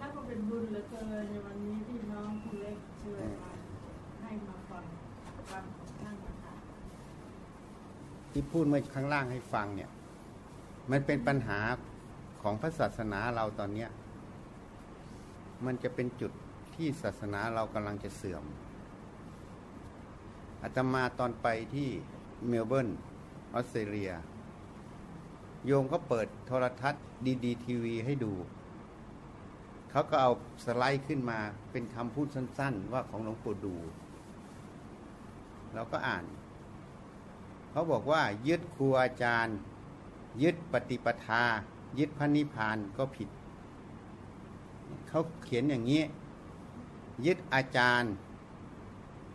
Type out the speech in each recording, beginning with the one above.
นับว่าเป็นบุญเหลือเกินในวันนี้ที่น้องคุณเล็กเชิญมาให้มาฟังฟังของท่านนะคะที่พูดเมื่อข้างล่างให้ฟังเนี่ย มันเป็นปัญหาของพระศาสนาเราตอนเนี้ยมันจะเป็นจุดที่ศาสนาเรากำลังจะเสื่อมอาตมาตอนไปที่เมลเบิร์นออสเตรเลีย โยมก็เปิดโทรทัศน์ดีดีทีวีให้ดู เขาก็เอาสไลด์ขึ้นมาเป็นคำพูดสั้น ๆ ว่าของหลวงปู่ดูเราก็อ่าน เขาบอกว่า ยึดครูอาจารย์ ยึดปฏิปทา ยึดพระนิพพานก็ผิด เขาเขียนอย่างนี้ ยึดอาจารย์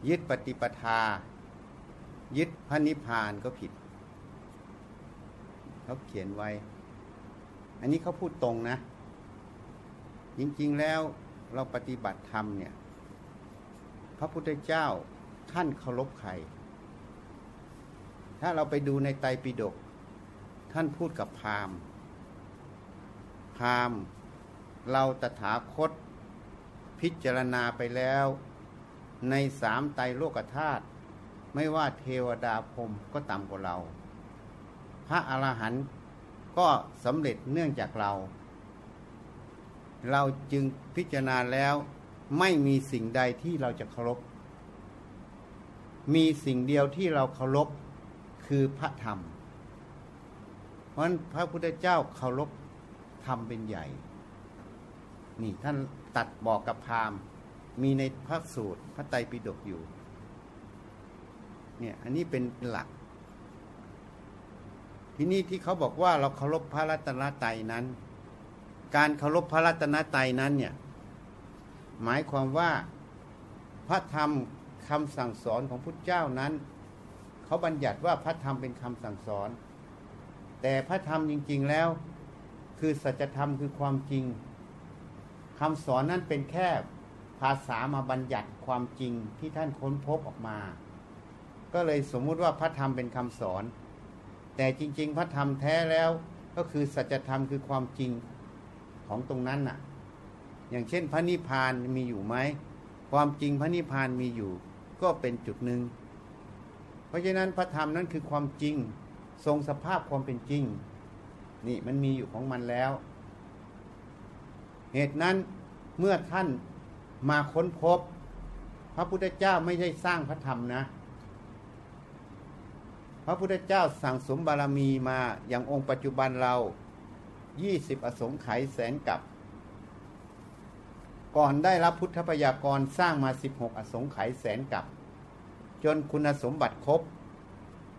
ยึดปฏิปทา ยึดพระนิพพานก็ผิด เขาเขียนไว้ อันนี้เขาพูดตรงนะ จริงๆแล้วเราปฏิบัติธรรมเนี่ย พระพุทธเจ้าท่านเคารพใคร ถ้าเราไปดูในไตรปิฎกท่านพูดกับพราหมณ์ พราหมณ์ เราตถาคต พิจารณาไปแล้ว ในสามไตรโลกธาตุไม่ว่าเทวดาพรมก็ต่ำกว่าเรา พระอรหันต์ก็สำเร็จเนื่องจากเรา เราจึงพิจารณาแล้วไม่มีสิ่งใดที่เราจะเคารพ มีสิ่งเดียวที่เราเคารพคือพระธรรม เพราะนั้นพระพุทธเจ้าเคารพธรรมเป็นใหญ่ นี่ท่านตัดบอกกับพราหมณ์ มีในพระสูตรพระไตรปิฎกอยู่ เนี่ยอันนี้เป็นหลัก ที่นี่ที่เขาบอกว่าเราเคารพพระรัตนตรัยนั้น การเคารพพระรัตนตรัยนั้นเนี่ยหมายความว่าพระธรรมคำสั่งสอนของพุทธเจ้านั้น เขาบัญญัติว่าพระธรรมเป็นคำสั่งสอน แต่พระธรรมจริง ๆแล้ว คือสัจธรรมคือความจริงคำสอนนั้นเป็นแค่ภาษามาบัญญัติความจริงที่ท่านค้นพบออกมา ก็เลยสมมุติว่าพระธรรมเป็นคำสอน แต่จริง ๆ พระธรรมแท้แล้วก็คือสัจธรรมคือความจริง ของตรงนั้นน่ะ อย่างเช่นพระนิพพานมีอยู่ไหม ความจริงพระนิพพานมีอยู่ ก็เป็นจุดหนึ่ง เพราะฉะนั้นพระธรรมนั้นคือความจริง ทรงสภาพความเป็นจริง นี่มันมีอยู่ของมันแล้ว เหตุนั้นเมื่อท่านมาค้นพบ พระพุทธเจ้าไม่ได้สร้างพระธรรมนะ พระพุทธเจ้าสั่งสมบารมีมาอย่างองค์ปัจจุบันเรา 20อสงไขยแสนกับก่อนได้รับพุทธพยากรสร้างมา 16 อสงไขยแสนกับ จนคุณสมบัติครบ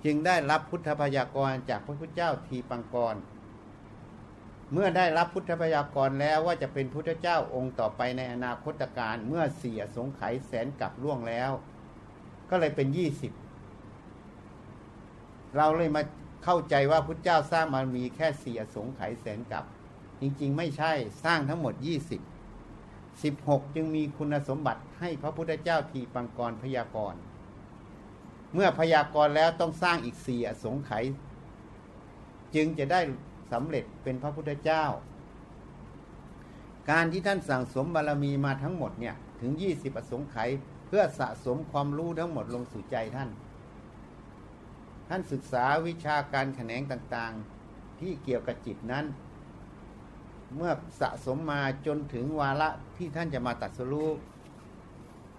จึงได้รับพุทธพยากรจากพระพุทธเจ้าทีปังกร เมื่อได้รับพุทธพยากรแล้วว่าจะเป็นพุทธเจ้าองค์ต่อไปในอนาคตการเมื่อเสียสงไขยแสนกับล่วงแล้ว ก็เลยเป็นยี่สิบเราเลยมา เข้าใจว่าพุทธเจ้าสร้างมามีแค่สียสงไขยแสนกับจริงๆ ไม่ใช่สร้างทั้งหมดยี่สิบสิบหกจึงมีคุณสมบัติให้พระพุทธเจ้าทีปังกรพยากร เมื่อพยากรแล้วต้องสร้างอีกสี่อสงไขยจึงจะได้สำเร็จเป็นพระพุทธเจ้า การที่ท่านสั่งสมบารมีมาทั้งหมดเนี่ยถึงยี่สิบอสงไขยเพื่อสะสมความรู้ทั้งหมดลงสู่ใจท่าน ท่านศึกษาวิชาการแขนงต่างๆ ที่เกี่ยวกับจิตนั้น เมื่อสะสมมาจนถึงวาระที่ท่านจะมาตัดสรู้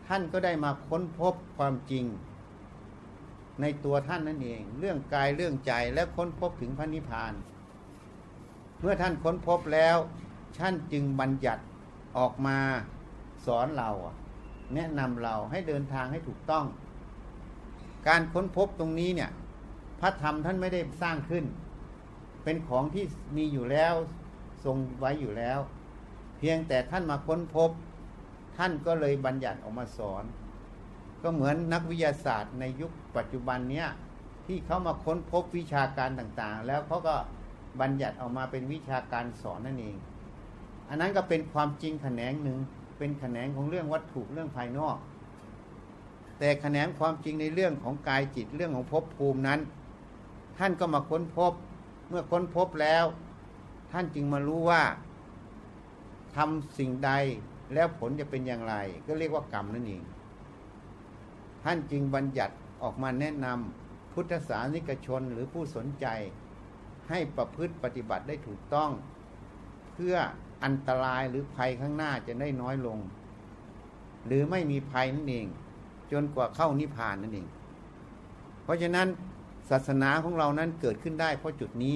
ท่านก็ได้มาค้นพบความจริง ในตัวท่านนั่นเอง เรื่องกายเรื่องใจและค้นพบถึงพระนิพพาน เมื่อท่านค้นพบแล้ว ท่านจึงบัญญัติออกมาสอนเรา แนะนำเราให้เดินทางให้ถูกต้อง การค้นพบตรงนี้เนี่ย พระธรรมท่านไม่ได้สร้างขึ้น เป็นของที่มีอยู่แล้วทรงไว้อยู่แล้ว เพียงแต่ท่านมาค้นพบ ท่านก็เลยบัญญัติออกมาสอน ก็เหมือนนักวิทยาศาสตร์ในยุคปัจจุบันเนี้ยที่เขามาค้นพบวิชาการต่างๆ แล้วเขาก็บัญญัติออกมาเป็นวิชาการสอนนั่นเอง อันนั้นก็เป็นความจริงแขนงหนึ่ง เป็นแขนงของเรื่องวัตถุเรื่องภายนอก แต่แขนงความจริงในเรื่องของกายจิตเรื่องของภพภูมินั้น ท่านก็มาค้นพบ เมื่อค้นพบแล้ว ท่านจึงมารู้ว่าทำสิ่งใดแล้วผลจะเป็นอย่างไร ก็เรียกว่ากรรมนั่นเอง ท่านจึงบัญญัติออกมาแนะนำพุทธศาสนิกชนหรือผู้สนใจ ให้ประพฤติปฏิบัติได้ถูกต้อง เพื่ออันตรายหรือภัยข้างหน้าจะได้น้อยลง หรือไม่มีภัยนั่นเอง จนกว่าเข้านิพพานนั่นเอง เพราะฉะนั้น ศาสนาของเรานั้นเกิดขึ้นได้เพราะจุดนี้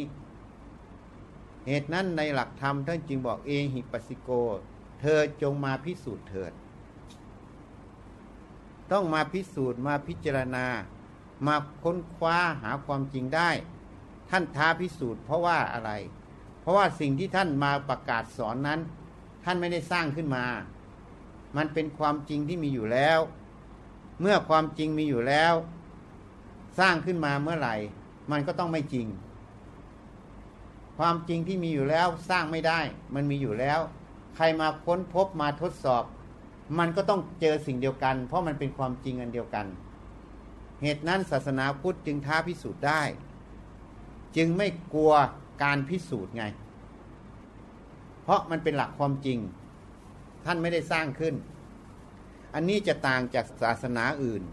เหตุนั้นในหลักธรรมท่านจึงบอกเอหิปัสสิโก เธอจงมาพิสูจน์เถิด ต้องมาพิสูจน์มาพิจารณา มาค้นคว้าหาความจริงได้ ท่านท้าพิสูจน์เพราะว่าอะไร เพราะว่าสิ่งที่ท่านมาประกาศสอนนั้น ท่านไม่ได้สร้างขึ้นมา มันเป็นความจริงที่มีอยู่แล้ว เมื่อความจริงมีอยู่แล้ว สร้างขึ้นมาเมื่อไหร่ มันก็ต้องไม่จริง ความจริงที่มีอยู่แล้วสร้างไม่ได้ มันมีอยู่แล้ว ใครมาค้นพบมาทดสอบ มันก็ต้องเจอสิ่งเดียวกัน เพราะมันเป็นความจริงอันเดียวกัน เหตุนั้นศาสนาพุทธจึงท้าพิสูจน์ได้ จึงไม่กลัวการพิสูจน์ไง เพราะมันเป็นหลักความจริง ท่านไม่ได้สร้างขึ้น อันนี้จะต่างจากศาสนาอื่น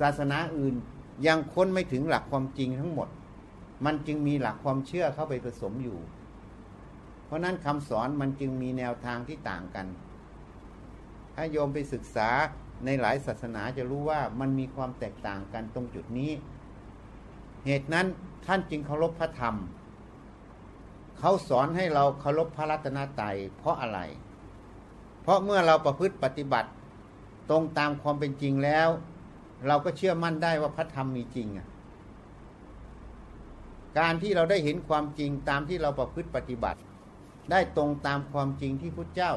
ศาสนาอื่น ยังค้นไม่ถึงหลักความจริงทั้งหมด มันจึงมีหลักความเชื่อเข้าไปผสมอยู่ เพราะนั้นคำสอนมันจึงมีแนวทางที่ต่างกัน ถ้าโยมไปศึกษาในหลายศาสนาจะรู้ว่ามันมีความแตกต่างกันตรงจุดนี้ เหตุนั้นท่านจึงเคารพพระธรรม เขาสอนให้เราเคารพพระรัตนตรัยเพราะอะไร เพราะเมื่อเราประพฤติปฏิบัติตรงตามความเป็นจริงแล้ว เราก็เชื่อมั่นได้ว่าพระธรรมมีจริงอะการที่เราได้เห็นความจริงตามที่เราประพฤติปฏิบัติ ได้ตรงตามความจริงที่พุทธเจ้า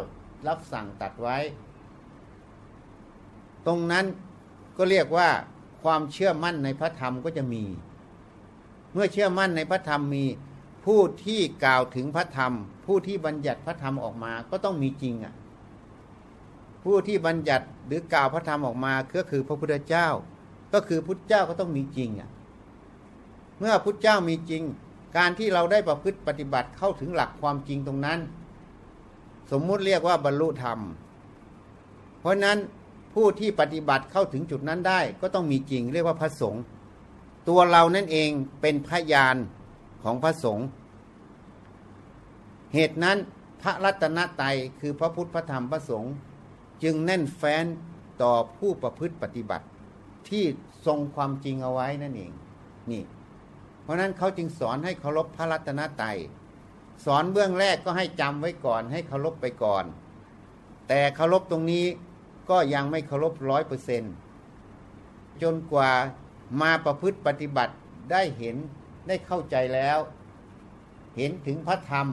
รับสั่งตัดไว้ ตรงนั้นก็เรียกว่าความเชื่อมั่นในพระธรรมก็จะมี เมื่อเชื่อมั่นในพระธรรมมีผู้ที่กล่าวถึงพระธรรม ผู้ที่บัญญัติพระธรรมออกมาก็ต้องมีจริงอะ ผู้ที่บัญญัติหรือกล่าวพระธรรมออกมาก็คือพระพุทธเจ้า ก็คือพุทธเจ้าก็ต้องมีจริงอะเมื่อพุทธเจ้ามีจริง การที่เราได้ประพฤติปฏิบัติเข้าถึงหลักความจริงตรงนั้น สมมุติเรียกว่าบรรลุธรรม เพราะนั้นผู้ที่ปฏิบัติเข้าถึงจุดนั้นได้ก็ต้องมีจริง เรียกว่าพระสงฆ์ตัวเรานั่นเองเป็นพยานของพระสงฆ์เหตุนั้นพระรัตนตรัยคือพระพุทธพระธรรมพระสงฆ์ จึงแน่นแฟ้นต่อผู้ประพฤติปฏิบัติ ที่ทรงความจริงเอาไว้นั่นเองนี่ เพราะนั้นเขาจึงสอนให้เคารพพระรัตนตรัยสอนเบื้องแรกก็ให้จำไว้ก่อน ให้เคารพไปก่อน แต่เคารพตรงนี้ก็ยังไม่เคารพร้อยเปอร์เซนจนกว่ามาประพฤติปฏิบัติได้เห็นได้เข้าใจแล้ว เห็นถึงพระธรรม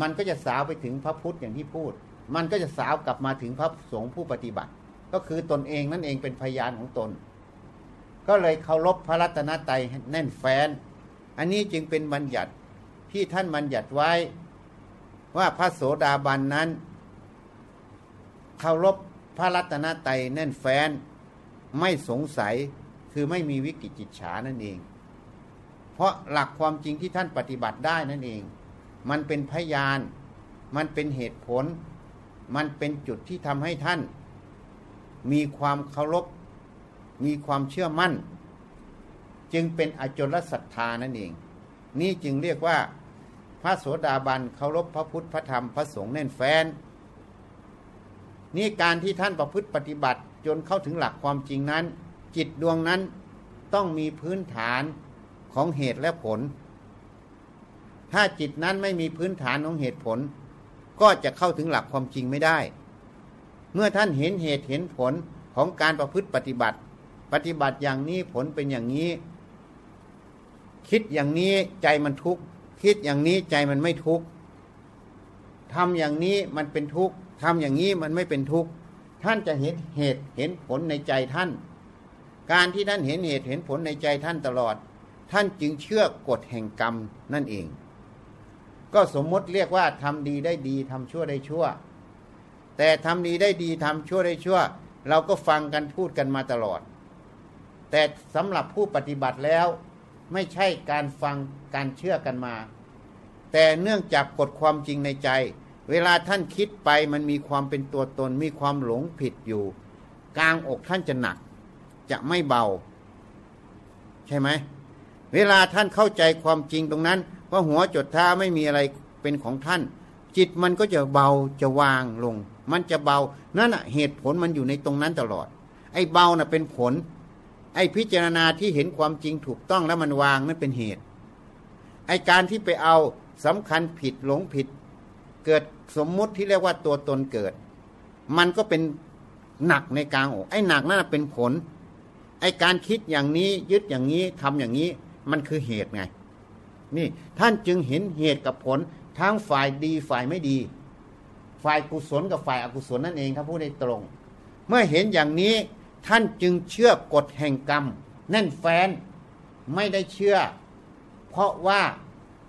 มันก็จะสาวไปถึงพระพุทธอย่างที่พูด มันก็จะสาวกลับมาถึงพระสงฆ์ผู้ปฏิบัติ ก็คือตนเองนั่นเองเป็นพยานของตน ก็เลยเคารพพระรัตนตรัยแน่นแฟ้นอันนี้จึงเป็นบัญญัติที่ท่านบัญญัติไว้ ว่าพระโสดาบันนั้นเคารพพระรัตนตรัยแน่นแฟ้นไม่สงสัยคือไม่มีวิกิจิจฉานั่นเอง เพราะหลักความจริงที่ท่านปฏิบัติได้นั่นเอง มันเป็นพยาน มันเป็นเหตุผล มันเป็นจุดที่ทำให้ท่าน มีความเคารพ มีความเชื่อมั่น จึงเป็นอจลศรัทธานั่นเอง นี่จึงเรียกว่า พระโสดาบันเคารพพระพุทธพระธรรมพระสงฆ์แน่นแฟ้นนี่การที่ท่านประพฤติปฏิบัติจนเข้าถึงหลักความจริงนั้น จิตดวงนั้นต้องมีพื้นฐานของเหตุและผล ถ้าจิตนั้นไม่มีพื้นฐานของเหตุผล ก็จะเข้าถึงหลักความจริงไม่ได้ เมื่อท่านเห็นเหตุเห็นผลของการประพฤติปฏิบัติ ปฏิบัติอย่างนี้ผลเป็นอย่างนี้ คิดอย่างนี้ใจมันทุกข์คิดอย่างนี้ใจมันไม่ทุกข์ทำอย่างนี้มันเป็นทุกข์ทำอย่างนี้มันไม่เป็นทุกข์ท่านจะเห็นเหตุเห็นผลในใจท่าน การที่ท่านเห็นเหตุเห็นผลในใจท่านตลอด ท่านจึงเชื่อกฎแห่งกรรมนั่นเอง ก็สมมติเรียกว่าทำดีได้ดีทำชั่วได้ชั่ว แต่ทำดีได้ดีทำชั่วได้ชั่ว เราก็ฟังกันพูดกันมาตลอด แต่สำหรับผู้ปฏิบัติแล้ว ไม่ใช่การฟังการเชื่อกันมา แต่เนื่องจากกฎความจริงในใจ เวลาท่านคิดไปมันมีความเป็นตัวตนมีความหลงผิดอยู่กลางอกท่านจะหนัก จะไม่เบา ใช่ไหมเวลาท่านเข้าใจความจริงตรงนั้น ว่าะหัวจดท้าไม่มีอะไรเป็นของท่าน จิตมันก็จะเบาจะวางลง มันจะเบานั่นอะเหตุผลมันอยู่ในตรงนั้นตลอด ไอ้เบาน่ะเป็นผล ไอ้พิจารณาที่เห็นความจริงถูกต้องแล้วมันวางนั่นเป็นเหตุ ไอ้การที่ไปเอาสำคัญผิดหลงผิด เกิดสมมุติที่เรียกว่าตัวตนเกิด มันก็เป็นหนักในกลางอกไอ้หนักนั่นนะเป็นผล ไอ้การคิดอย่างนี้ยึดอย่างนี้ทำอย่างนี้ มันคือเหตุไง นี่ท่านจึงเห็นเหตุกับผลทั้งฝ่ายดีฝ่ายไม่ดี ฝ่ายกุศลกับฝ่ายอกุศลนั่นเองครับพูดในตรง เมื่อเห็นอย่างนี้ท่านจึงเชื่อกฎแห่งกรรม แน่นแฟนไม่ได้เชื่อ เพราะว่า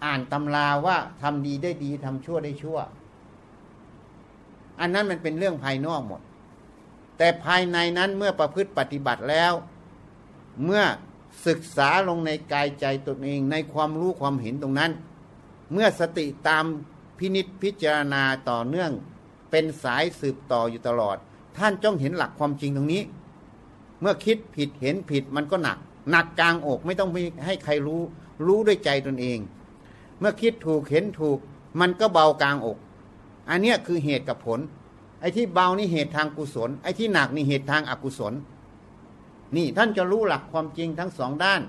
อ่านตำราว่าทำดีได้ดีทำชั่วได้ชั่ว อันนั้นมันเป็นเรื่องภายนอกหมด แต่ภายในนั้นเมื่อประพฤติปฏิบัติแล้ว เมื่อ ศึกษาลงในกายใจตนเองในความรู้ความเห็นตรงนั้น เมื่อสติตามพินิษพิจารณาต่อเนื่อง เป็นสายสืบต่ออยู่ตลอด ท่านจ้องเห็นหลักความจริงตรงนี้ เมื่อคิดผิดเห็นผิดมันก็หนัก หนักกลางอกไม่ต้องให้ใครรู้ รู้ด้วยใจตนเอง เมื่อคิดถูกเห็นถูก มันก็เบากลางอก อันนี้คือเหตุกับผล ไอ้ที่เบานี่เหตุทางกุศล ไอ้ที่หนักนี่เหตุทางอกุศล นี่ท่านจะรู้หลักความจริงทั้งสองด้าน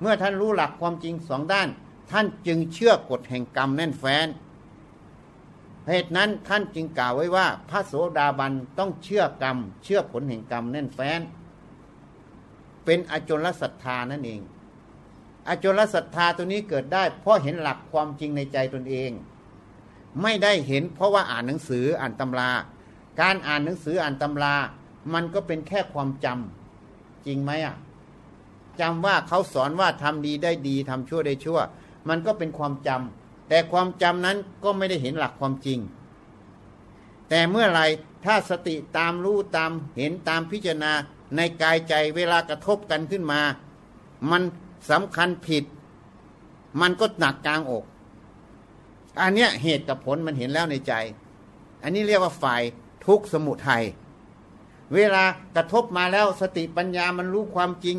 เมื่อท่านรู้หลักความจริงสองด้าน ท่านจึงเชื่อกฎแห่งกรรมแน่นแฟ้นเหตุนั้นท่านจึงกล่าวไว้ว่า พระโสดาบันต้องเชื่อกรรม เชื่อผลแห่งกรรมแน่นแฟ้น เป็นอจลศรัทธานั่นเอง อจลศรัทธาตัวนี้เกิดได้ เพราะเห็นหลักความจริงในใจตนเอง ไม่ได้เห็นเพราะว่าอ่านหนังสืออ่านตำรา การอ่านหนังสืออ่านตำรา มันก็เป็นแค่ความจำ จริงไหมอะจำว่าเขาสอนว่าทำดีได้ดีทำชั่วได้ชั่ว มันก็เป็นความจำแต่ความจำนั้นก็ไม่ได้เห็นหลักความจริง แต่เมื่อไรถ้าสติตามรู้ตามเห็นตามพิจารณาในกายใจเวลากระทบกันขึ้นมา มันสำคัญผิด มันก็หนักกลางอกอันเนี้ยเหตุกับผลมันเห็นแล้วในใจ อันนี้เรียกว่าฝ่ายทุกข์สมุทัย เวลากระทบมาแล้วสติปัญญามันรู้ความจริง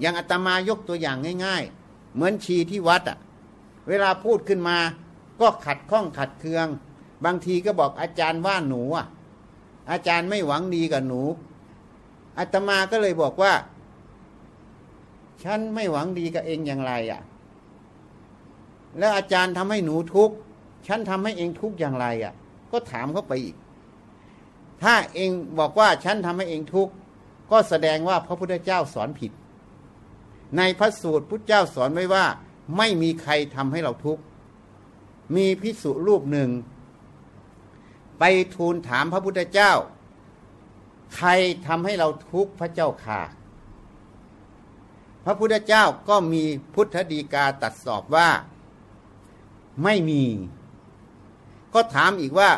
อย่างอาตมายกตัวอย่างง่าย ๆ เหมือนชีที่วัดอะเวลาพูดขึ้นมาก็ขัดข้องขัดเคือง บางทีก็บอกอาจารย์ว่าหนูอะอาจารย์ไม่หวังดีกับหนูอาตมาก็เลยบอกว่า ฉันไม่หวังดีกับเองอย่างไรอะแล้วอาจารย์ทำให้หนูทุกข์ฉันทำให้เองทุกข์อย่างไรอะ่ะ ก็ถามเขาไปอีก ถ้าเองบอกว่าฉันทำให้เองทุกข์ก็แสดงว่าพระพุทธเจ้าสอนผิด ในพระสูตรพุทธเจ้าสอนไว้ว่า ไม่มีใครทำให้เราทุกข์มีพิสุรูปหนึ่ง ไปทูลถามพระพุทธเจ้า ใครทำให้เราทุกข์พระเจ้าค่ะ พระพุทธเจ้าก็มีพุทธดีกาตัดสอบว่า ไม่มี ก็ถามอีกว่า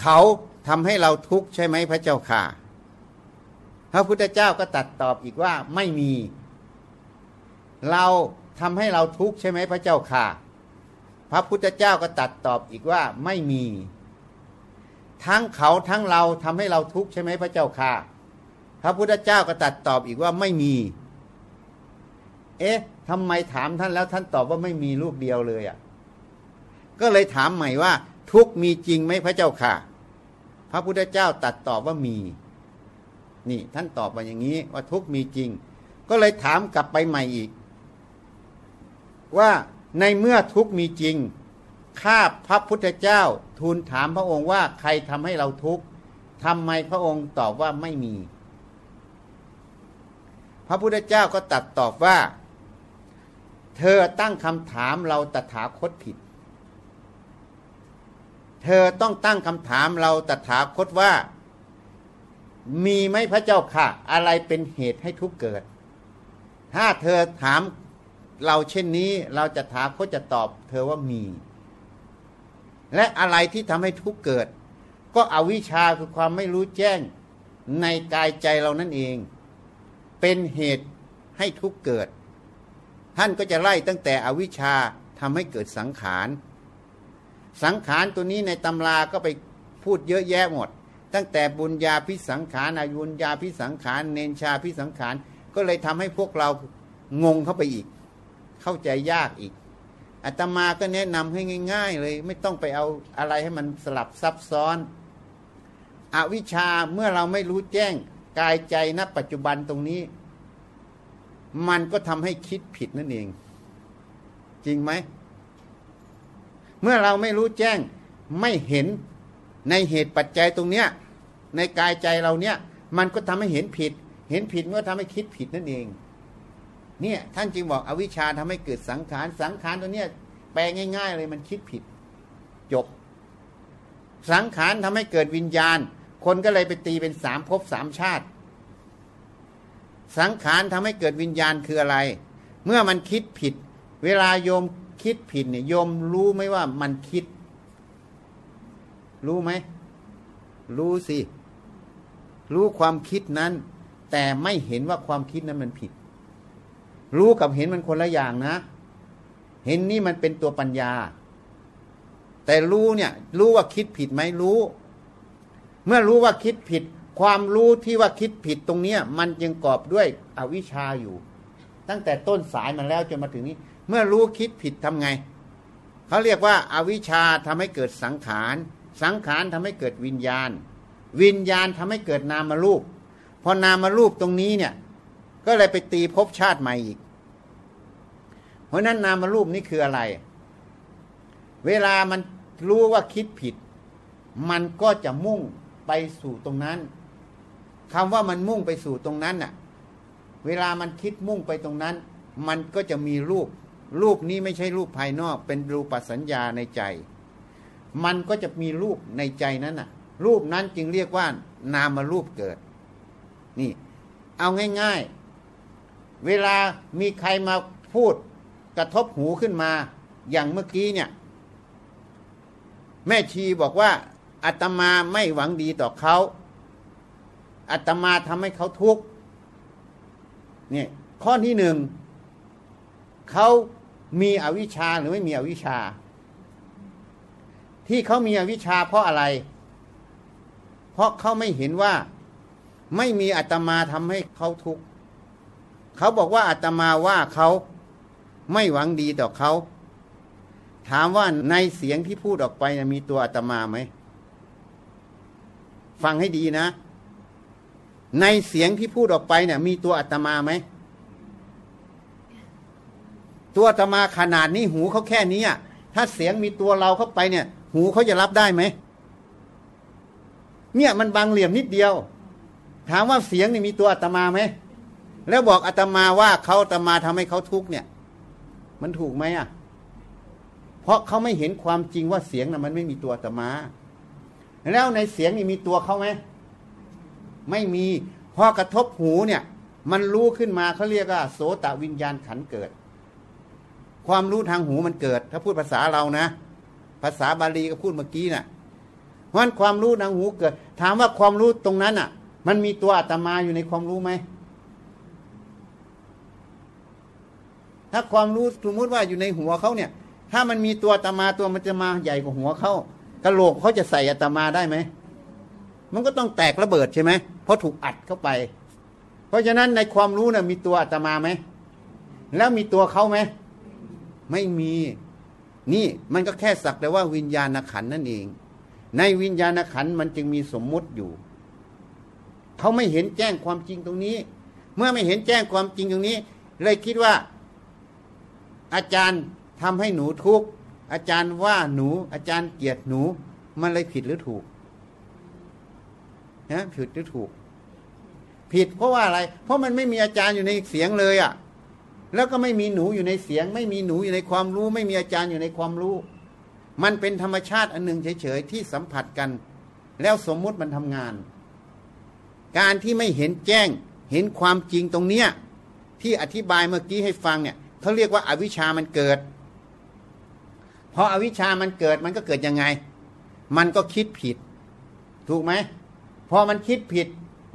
เขา ทำให้เราทุกข์ใช่ไหมพระเจ้าค่ะ พระพุทธเจ้าก็ตัดตอบอีกว่าไม่มี เราทำให้เราทุกข์ใช่ไหมพระเจ้าค่ะ พระพุทธเจ้าก็ตัดตอบอีกว่าไม่มี ทั้งเขาทั้งเราทำให้เราทุกข์ใช่ไหมพระเจ้าค่ะ พระพุทธเจ้าก็ตัดตอบอีกว่าไม่มี เอ๊ะทำไมถามท่านแล้วท่านตอบว่าไม่มีลูกเดียวเลยอะ่ะ ก็เลยถามใหม่ว่า ทุกมีจริงไหมพระเจ้าค่ะ พระพุทธเจ้าตัดตอบว่ามี นี่ท่านตอบมาอย่างนี้ว่าทุกมีจริง ก็เลยถามกลับไปใหม่อีก ว่าในเมื่อทุกมีจริงข้าพระพุทธเจ้าทูลถามพระองค์ว่าใครทำให้เราทุกข์ทำไมพระองค์ตอบว่าไม่มี พระพุทธเจ้าก็ตัดตอบว่า เธอตั้งคำถามเราตถาคตผิด เธอต้องตั้งคำถามเราตถาคตว่า มีไหมพระเจ้าค่ะ อะไรเป็นเหตุให้ทุกเกิด ถ้าเธอถามเราเช่นนี้ เราจะถามเขาจะตอบ เธอว่ามี และอะไรที่ทำให้ทุกเกิด ก็อวิชชาคือความไม่รู้แจ้งในกายใจเรานั่นเอง เป็นเหตุให้ทุกเกิด ท่านก็จะไล่ตั้งแต่อวิชชาทำให้เกิดสังขาร สังขารตัวนี้ในตำราก็ไปพูดเยอะแยะหมด ตั้งแต่บุญญาพิสังขารอายุญญาพิสังขารเนนชาพิสังขารก็เลยทำให้พวกเรางงเข้าไปอีก เข้าใจยากอีกอาตมาก็แนะนำให้ง่าย ๆ เลย ไม่ต้องไปเอาอะไรให้มันสลับซับซ้อน อวิชชาเมื่อเราไม่รู้แจ้งกายใจณปัจจุบันตรงนี้ มันก็ทำให้คิดผิดนั่นเอง จริงไหม เมื่อเราไม่รู้แจ้งไม่เห็นในเหตุปัจจัยตรงเนี้ยในกายใจเราเนี้ยมันก็ทำให้เห็นผิด เห็นผิดก็ทำให้คิดผิดนั่นเอง เนี่ยท่านจึงบอกอวิชชาทำให้เกิดสังขารสังขารตัวเนี้ยแปลง่าย ๆ เลยมันคิดผิด จบ สังขารทำให้เกิดวิญญาณ คนก็เลยไปตีเป็นสามภพสามชาติ สังขารทำให้เกิดวิญญาณคืออะไร เมื่อมันคิดผิด เวลาโยม คิดผิดเนี่ยยมรู้ไหมว่ามันคิด รู้ไหม รู้สิ รู้ความคิดนั้น แต่ไม่เห็นว่าความคิดนั้นมันผิด รู้กับเห็นมันคนละอย่างนะ เห็นนี่มันเป็นตัวปัญญา แต่รู้เนี่ย รู้ว่าคิดผิดไหมรู้ เมื่อรู้ว่าคิดผิด ความรู้ที่ว่าคิดผิดตรงเนี้ย มันยังกอบด้วยอวิชชาอยู่ ตั้งแต่ต้นสายมาแล้วจนมาถึงนี้ เมื่อรู้คิดผิดทำไง เขาเรียกว่าอาวิชชาทำให้เกิดสังขาร สังขารทำให้เกิดวิญญาณ วิญญาณทำให้เกิดนามรูป พอนามรูปตรงนี้เนี่ย ก็เลยไปตีภพชาติใหม่อีก เพราะนั้นนามรูปนี่คืออะไร เวลามันรู้ว่าคิดผิด มันก็จะมุ่งไปสู่ตรงนั้นคำว่ามันมุ่งไปสู่ตรงนั้นน่ะ เวลามันคิดมุ่งไปตรงนั้น มันก็จะมีรูป รูปนี้ไม่ใช่รูปภายนอก เป็นรูปสัญญาในใจ มันก็จะมีรูปในใจนั้นน่ะ รูปนั้นจึงเรียกว่า นามารูปเกิด นี่ เอาง่ายๆ เวลามีใครมาพูดกระทบหูขึ้นมา อย่างเมื่อกี้เนี่ย แม่ชีบอกว่าอาตมาไม่หวังดีต่อเขาอาตมาทำให้เขาทุกข์เนี่ยข้อที่หนึ่งเขา มีอวิชชาหรือไม่มีอวิชชา ที่เขามีอวิชชาเพราะอะไร เพราะเขาไม่เห็นว่าไม่มีอาตมาทำให้เขาทุกข์เขาบอกว่าอาตมาว่าเขาไม่หวังดีต่อเขาถามว่าในเสียงที่พูดออกไปมีตัวอาตมาไหมฟังให้ดีนะ ในเสียงที่พูดออกไปเนี่ย มีตัวอาตมาไหม ตัวอาตมาขนาดนี้หูเขาแค่นี้อะถ้าเสียงมีตัวเราเข้าไปเนี่ย หูเขาจะรับได้ไหมเนี่ยมันบางเหลี่ยมนิดเดียว ถามว่าเสียงนี่มีตัวอาตมาไหมแล้วบอกอาตมาว่าเขาอาตมาทำให้เขาทุกข์เนี่ย มันถูกไหมอะ เพราะเขาไม่เห็นความจริงว่าเสียงน่ะมันไม่มีตัวอาตมา แล้วในเสียงนี่มีตัวเขาไหมไม่มีพอกระทบหูเนี่ย มันรู้ขึ้นมาเขาเรียกว่าโสตวิญญาณขันเกิด ความรู้ทางหูมันเกิด ถ้าพูดภาษาเรานะ ภาษาบาลีก็พูดเมื่อกี้น่ะเพราะความรู้ทางหูเกิด ถามว่าความรู้ตรงนั้นอะ มันมีตัวอาตมาอยู่ในความรู้ไหมถ้าความรู้สมมติว่าอยู่ในหัวเขาเนี่ย ถ้ามันมีตัวอาตมาตัวมันจะมาใหญ่กว่าหัวเขากระโหลกเขาจะใส่อาตมาได้ไหมมันก็ต้องแตกระเบิดใช่ไหมเพราะถูกอัดเข้าไป เพราะฉะนั้นในความรู้น่ะมีตัวอาตมาไหมแล้วมีตัวเขาไหม ไม่มี นี่มันก็แค่สักแต่ว่าวิญญาณขันนั่นเอง ในวิญญาณขันมันจึงมีสมมุติอยู่เขาไม่เห็นแจ้งความจริงตรงนี้ เมื่อไม่เห็นแจ้งความจริงตรงนี้ เลยคิดว่า อาจารย์ทำให้หนูทุกข์อาจารย์ว่าหนู อาจารย์เกลียดหนู มันเลยผิดหรือถูกนะผิดหรือถูก ผิดเพราะว่าอะไร เพราะมันไม่มีอาจารย์อยู่ในเสียงเลยอะ่ะ แล้วก็ไม่มีหนูอยู่ในเสียง ไม่มีหนูอยู่ในความรู้ ไม่มีอาจารย์อยู่ในความรู้ มันเป็นธรรมชาติอันหนึ่งเฉยๆที่สัมผัสกัน แล้วสมมุติมันทำงาน การที่ไม่เห็นแจ้ง เห็นความจริงตรงเนี้ยที่อธิบายเมื่อกี้ให้ฟังเนี่ยเขาเรียกว่าอาวิชามันเกิดพออวิชามันเกิดมันก็เกิดยังไง มันก็คิดผิด ถูกไหมพอมันคิดผิด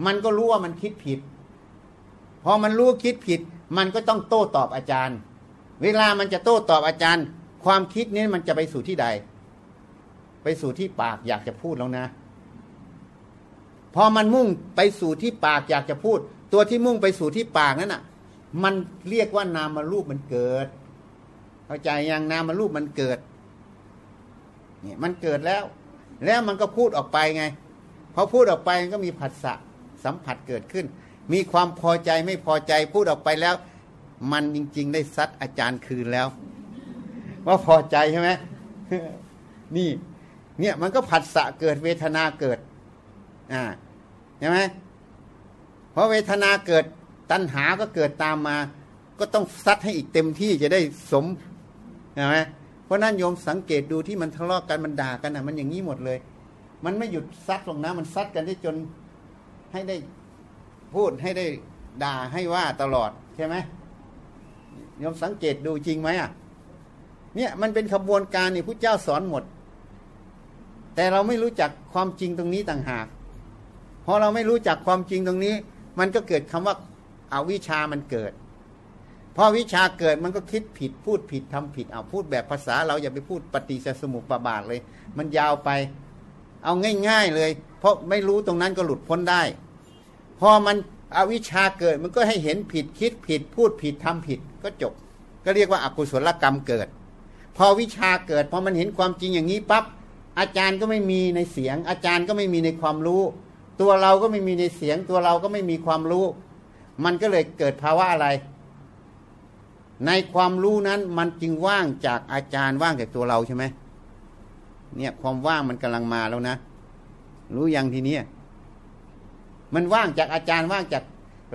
มันก็รู้ว่ามันคิดผิด พอมันรู้คิดผิด มันก็ต้องโต้ตอบอาจารย์ เวลามันจะโต้ตอบอาจารย์ ความคิดนี้มันจะไปสู่ที่ใด ไปสู่ที่ปากอยากจะพูดแล้วนะ พอมันมุ่งไปสู่ที่ปากอยากจะพูด ตัวที่มุ่งไปสู่ที่ปากนั่นน่ะ มันเรียกว่านามารูปมันเกิด เข้าใจยังนามารูปมันเกิดเนี่ยมันเกิดแล้ว แล้วมันก็พูดออกไปไงพอพูดออกไปก็มีผัสสะสัมผัสเกิดขึ้น มีความพอใจไม่พอใจพูดออกไปแล้ว มันจริง ๆ ได้ซัดอาจารย์คืนแล้ว ว่าพอใจใช่ไหมนี่ เนี่ยมันก็ผัสสะเกิดเวทนาเกิด อ่าใช่ไหมเพราะเวทนาเกิดตัณหาก็เกิดตามมา ก็ต้องซัดให้อีกเต็มที่จะได้สมใช่ไหมเพราะนั้นโยมสังเกตดูที่มันทะเลาะกันมันด่ากันนะมันอย่างนี้หมดเลย มันไม่หยุดซัดหรอกนะมันซัดกันได้จนให้ได้ พูดให้ได้ด่าให้ว่าตลอดใช่ไหมโยมสังเกตดูจริงไหมอะเนี่ยมันเป็นขบวนการนี่พระเจ้าสอนหมด แต่เราไม่รู้จักความจริงตรงนี้ต่างหากพอเราไม่รู้จักความจริงตรงนี้ มันก็เกิดคำว่าอาวิชามันเกิดพอวิชาเกิดมันก็คิดผิดพูดผิดทำผิดเอาพูดแบบภาษา เราอย่าไปพูดปฏิจจสมุปบาทเลย มันยาวไป เอาง่าย ๆเลย เพราะไม่รู้ตรงนั้นก็หลุดพ้นได้ พอมันอวิชาเกิดมันก็ให้เห็นผิดคิดผิดพูดผิดทำผิดก็จบ ก็เรียกว่าอากุศลกรรมเกิด พอวิชาเกิดพอมันเห็นความจริงอย่างนี้ปั๊บอาจารย์ก็ไม่มีในเสียง อาจารย์ก็ไม่มีในความรู้ ตัวเราก็ไม่มีในเสียง ตัวเราก็ไม่มีความรู้ มันก็เลยเกิดภาวะอะไร ในความรู้นั้นมันจึงว่างจากอาจารย์ว่างจากตัวเราใช่ไหมเนี่ยความว่างมันกำลังมาแล้วนะ รู้ยังทีนี้ มันว่างจากอาจารย์ว่างจาก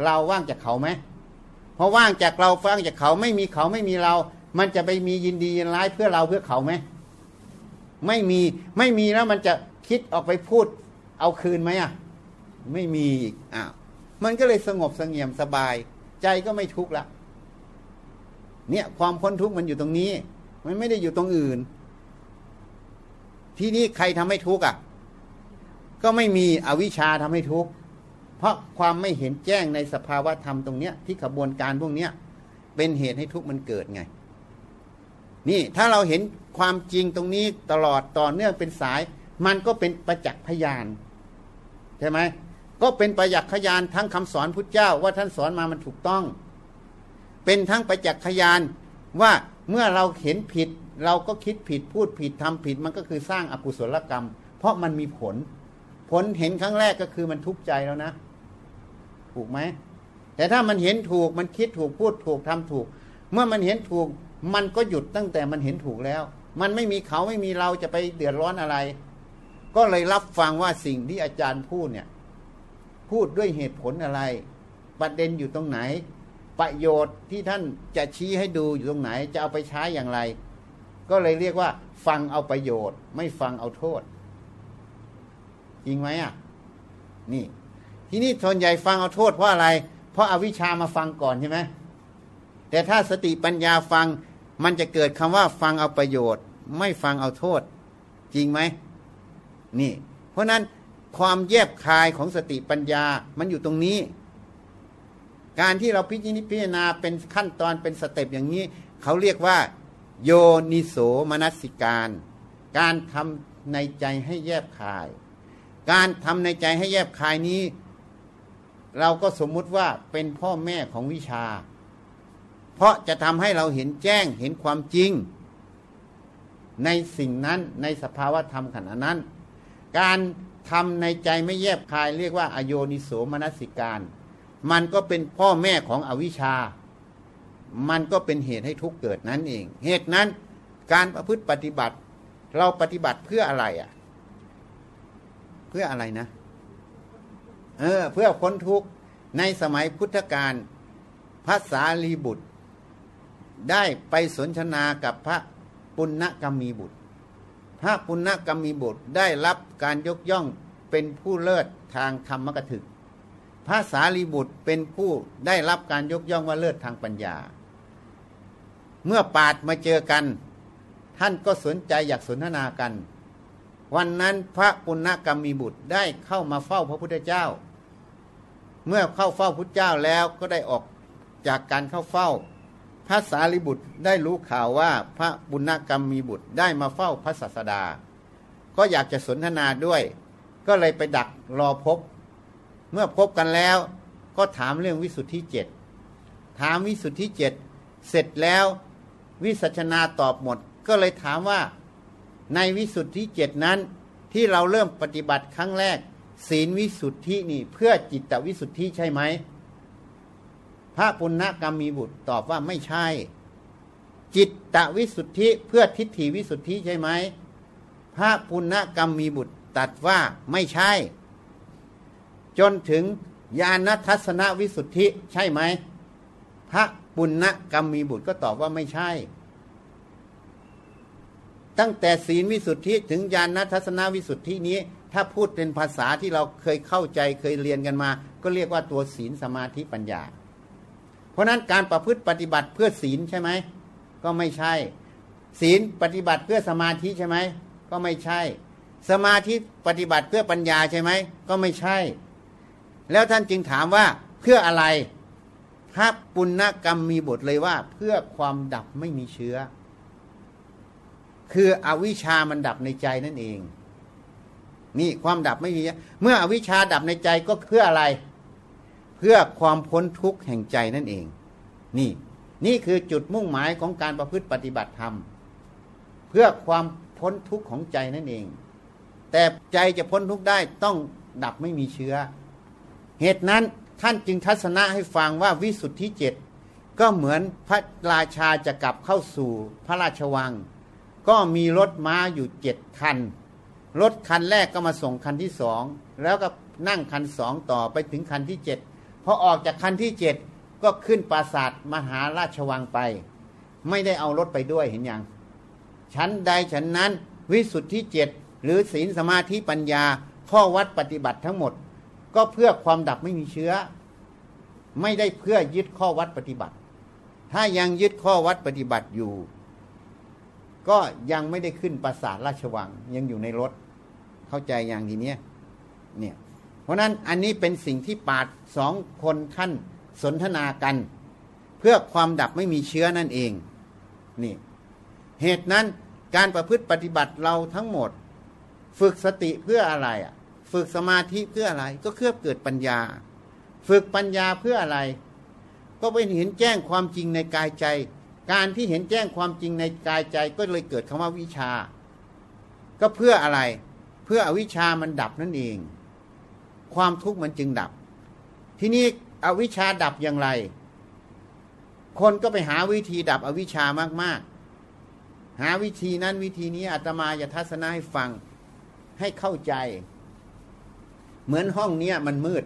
เราว่างจากเขาไหมพอว่างจากเราว่างจากเขาไม่มีเขาไม่มีเรา มันจะไปมียินดียินร้ายเพื่อเราเพื่อเขาไหมไม่มีไม่มีแล้วมันจะคิดออกไปพูดเอาคืนไหมอะ ไม่มีอีกอ้าวมันก็เลยสงบสงเงียมสบาย ใจก็ไม่ทุกข์ละเนี่ยความพ้นทุกข์มันอยู่ตรงนี้ มันไม่ได้อยู่ตรงอื่น ที่นี่ใครทำให้ทุกข์อะ ก็ไม่มีอวิชชาทำให้ทุกข์ เพราะความไม่เห็นแจ้งในสภาวะธรรมตรงเนี้ยที่ขบวนการพวกเนี้ยเป็นเหตุให้ทุกข์มันเกิดไง นี่ถ้าเราเห็นความจริงตรงนี้ตลอดต่อเนื่องเป็นสาย มันก็เป็นประจักษ์พยานใช่ไหมก็เป็นประจักษ์พยานทั้งคำสอนพุทธเจ้าว่าท่านสอนมามันถูกต้อง เป็นทั้งประจักษ์พยานว่าเมื่อเราเห็นผิด เราก็คิดผิดพูดผิดทำผิดมันก็คือสร้างอกุศลกรรม เพราะมันมีผล ผลเห็นครั้งแรกก็คือมันทุกข์ใจแล้วนะ ถูกไหมแต่ถ้ามันเห็นถูกมันคิดถูกพูดถูกทำถูก เมื่อมันเห็นถูกมันก็หยุดตั้งแต่มันเห็นถูกแล้ว มันไม่มีเขาไม่มีเราจะไปเดือดร้อนอะไร ก็เลยรับฟังว่าสิ่งที่อาจารย์พูดเนี่ย พูดด้วยเหตุผลอะไร ประเด็นอยู่ตรงไหน ประโยชน์ที่ท่านจะชี้ให้ดูอยู่ตรงไหน จะเอาไปใช้อย่างไร ก็เลยเรียกว่า ฟังเอาประโยชน์ ไม่ฟังเอาโทษ จริงไหมอะ นี่ ที่นี่ทนใหญ่ฟังเอาโทษเพราะอะไร เพราะอาวิชามาฟังก่อนใช่ไหมแต่ถ้าสติปัญญาฟังมันจะเกิดคำว่าฟังเอาประโยชน์ ไม่ฟังเอาโทษ จริงไหมนี่ เพราะนั้นความแยบคายของสติปัญญามันอยู่ตรงนี้ การที่เราพิจิตพิจารณาเป็นขั้นตอนเป็นสเต็ปอย่างนี้ เขาเรียกว่า โยนิโสมนสิการ การทำในใจให้แยบคาย การทำในใจให้แยบคายนี้ เราก็สมมุติว่าเป็นพ่อแม่ของวิชา เพราะจะทำให้เราเห็นแจ้งเห็นความจริง ในสิ่งนั้นในสภาวะธรรมขณะนั้น การทำในใจไม่แยบคายเรียกว่า อโยนิโสมนสิการ มันก็เป็นพ่อแม่ของอวิชา มันก็เป็นเหตุให้ทุกข์เกิดนั้นเอง เหตุนั้นการประพฤติปฏิบัติ เราปฏิบัติเพื่ออะไรอะ เพื่ออะไรนะเออ เพื่อพ้นทุกข์ในสมัยพุทธกาลพระสารีบุตร ได้ไปสนทนากับพระปุณณกรรมีบุตร พระปุณณกรรมีบุตรได้รับการยกย่องเป็นผู้เลิศทางธรรมกถึก พระสารีบุตรเป็นผู้ได้รับการยกย่องว่าเลิศทางปัญญา เมื่อปาดมาเจอกัน ท่านก็สนใจอยากสนทนากัน วันนั้นพระปุณณกรรมีบุตรได้เข้ามาเฝ้าพระพุทธเจ้า เมื่อเข้าเฝ้าพุทธเจ้าแล้วก็ได้ออกจากการเข้าเฝ้า พระสารีบุตรได้รู้ข่าวว่าพระบุญกรรมมีบุตรได้มาเฝ้าพระศาสดา ก็อยากจะสนทนาด้วย ก็เลยไปดักรอพบ เมื่อพบกันแล้ว ก็ถามเรื่องวิสุทธิเจ็ดถามวิสุทธิเจ็ดเสร็จแล้ววิสัชนาตอบหมด ก็เลยถามว่าในวิสุทธิเจ็ดนั้นที่เราเริ่มปฏิบัติครั้งแรก ศีลวิสุทธินี่เพื่อจิตวิสุทธิใช่ไหม พระปุณณกรรมมีบุตรตอบว่าไม่ใช่ จิตตวิสุทธิเพื่อทิฏฐิวิสุทธิใช่ไหม พระปุณณกรรมมีบุตรตัดว่าไม่ใช่ จนถึงญาณทัศนวิสุทธิใช่ไหม พระปุณณกรรมมีบุตรก็ตอบว่าไม่ใช่ตั้งแต่ศีลวิสุทธิถึงญาณทัศนวิสุทธินี้ ถ้าพูดเป็นภาษาที่เราเคยเข้าใจเคยเรียนกันมา ก็เรียกว่าตัวศีลสมาธิปัญญา เพราะนั้นการประพฤติปฏิบัติเพื่อศีลใช่ไหมก็ไม่ใช่ ศีลปฏิบัติเพื่อสมาธิใช่ไหมก็ไม่ใช่ สมาธิปฏิบัติเพื่อปัญญาใช่ไหมก็ไม่ใช่ แล้วท่านจึงถามว่าเพื่ออะไรพระปุณณกรรมมีบทเลยว่า เพื่อความดับไม่มีเชื้อ คืออวิชามันดับในใจนั่นเอง นี่ความดับไม่มีเมื่ออวิชาดับในใจก็เพื่ออะไร เพื่อความพ้นทุกข์แห่งใจนั่นเอง นี่ นี่คือจุดมุ่งหมายของการประพฤติปฏิบัติธรรม เพื่อความพ้นทุกข์ของใจนั่นเอง แต่ใจจะพ้นทุกข์ได้ต้องดับไม่มีเชื้อ เหตุนั้นท่านจึงทัศนะให้ฟังว่าวิสุทธิเจ็ดก็เหมือนพระราชาจะกลับเข้าสู่พระราชวัง ก็มีรถม้าอยู่เจ็ดคัน รถคันแรกก็มาส่งคันที่สองแล้วก็นั่งคันสองต่อไปถึงคันที่เจ็ดพอออกจากคันที่เจ็ดก็ขึ้นปราสาทมหาราชวังไป ไม่ได้เอารถไปด้วยเห็นยังชั้นใดฉันนั้นวิสุทธิเจ็ดหรือศีลสมาธิปัญญา ข้อวัดปฏิบัติทั้งหมด ก็เพื่อความดับไม่มีเชื้อ ไม่ได้เพื่อยึดข้อวัดปฏิบัติ ถ้ายังยึดข้อวัดปฏิบัติอยู่ ก็ยังไม่ได้ขึ้นปราสาทราชวัง ยังอยู่ในรถ เข้าใจอย่างทีเนี้ยเนี่ย เพราะนั้นอันนี้เป็นสิ่งที่ปาดสองคนท่านสนทนากัน เพื่อความดับไม่มีเชื้อนั่นเองนี่เหตุนั้นการประพฤติปฏิบัติเราทั้งหมด ฝึกสติเพื่ออะไรอะ ฝึกสมาธิเพื่ออะไร ก็เพื่อเกิดปัญญา ฝึกปัญญาเพื่ออะไร ก็เป็นเห็นแจ้งความจริงในกายใจ การที่เห็นแจ้งความจริงในกายใจก็เลยเกิดคำว่าวิชา ก็เพื่ออะไร เพื่ออวิชามันดับนั่นเอง ความทุกข์มันจึงดับ ทีนี้อวิชาดับอย่างไร คนก็ไปหาวิธีดับอวิชามากๆ หาวิธีนั้นวิธีนี้อาตมาจะทัศนะให้ฟังให้เข้าใจ เหมือนห้องเนี้ยมันมืด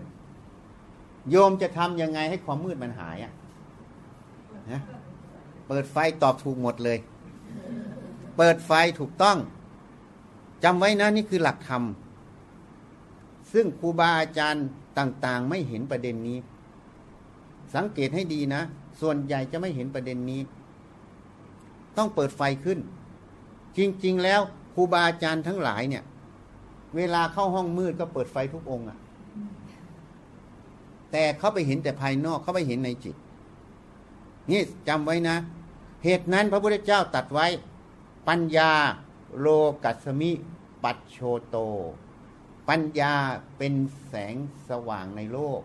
โยมจะทำยังไงให้ความมืดมันหายอะนะ เปิดไฟตอบถูกหมดเลย เปิดไฟถูกต้องจำไว้นะนี่คือหลักธรรม ซึ่งครูบาอาจารย์ต่าง ๆ ไม่เห็นประเด็นนี้ สังเกตให้ดีนะ ส่วนใหญ่จะไม่เห็นประเด็นนี้ ต้องเปิดไฟขึ้น จริง ๆ แล้วครูบาอาจารย์ทั้งหลายเนี่ย เวลาเข้าห้องมืดก็เปิดไฟทุกองค์อะแต่เขาไปเห็นแต่ภายนอกเขาไปเห็นในจิต นี่จำไว้นะ เหตุนั้นพระพุทธเจ้าตัดไว้ ปัญญาโลกัสมิ ปัจโชโต ปัญญาเป็นแสงสว่างในโลก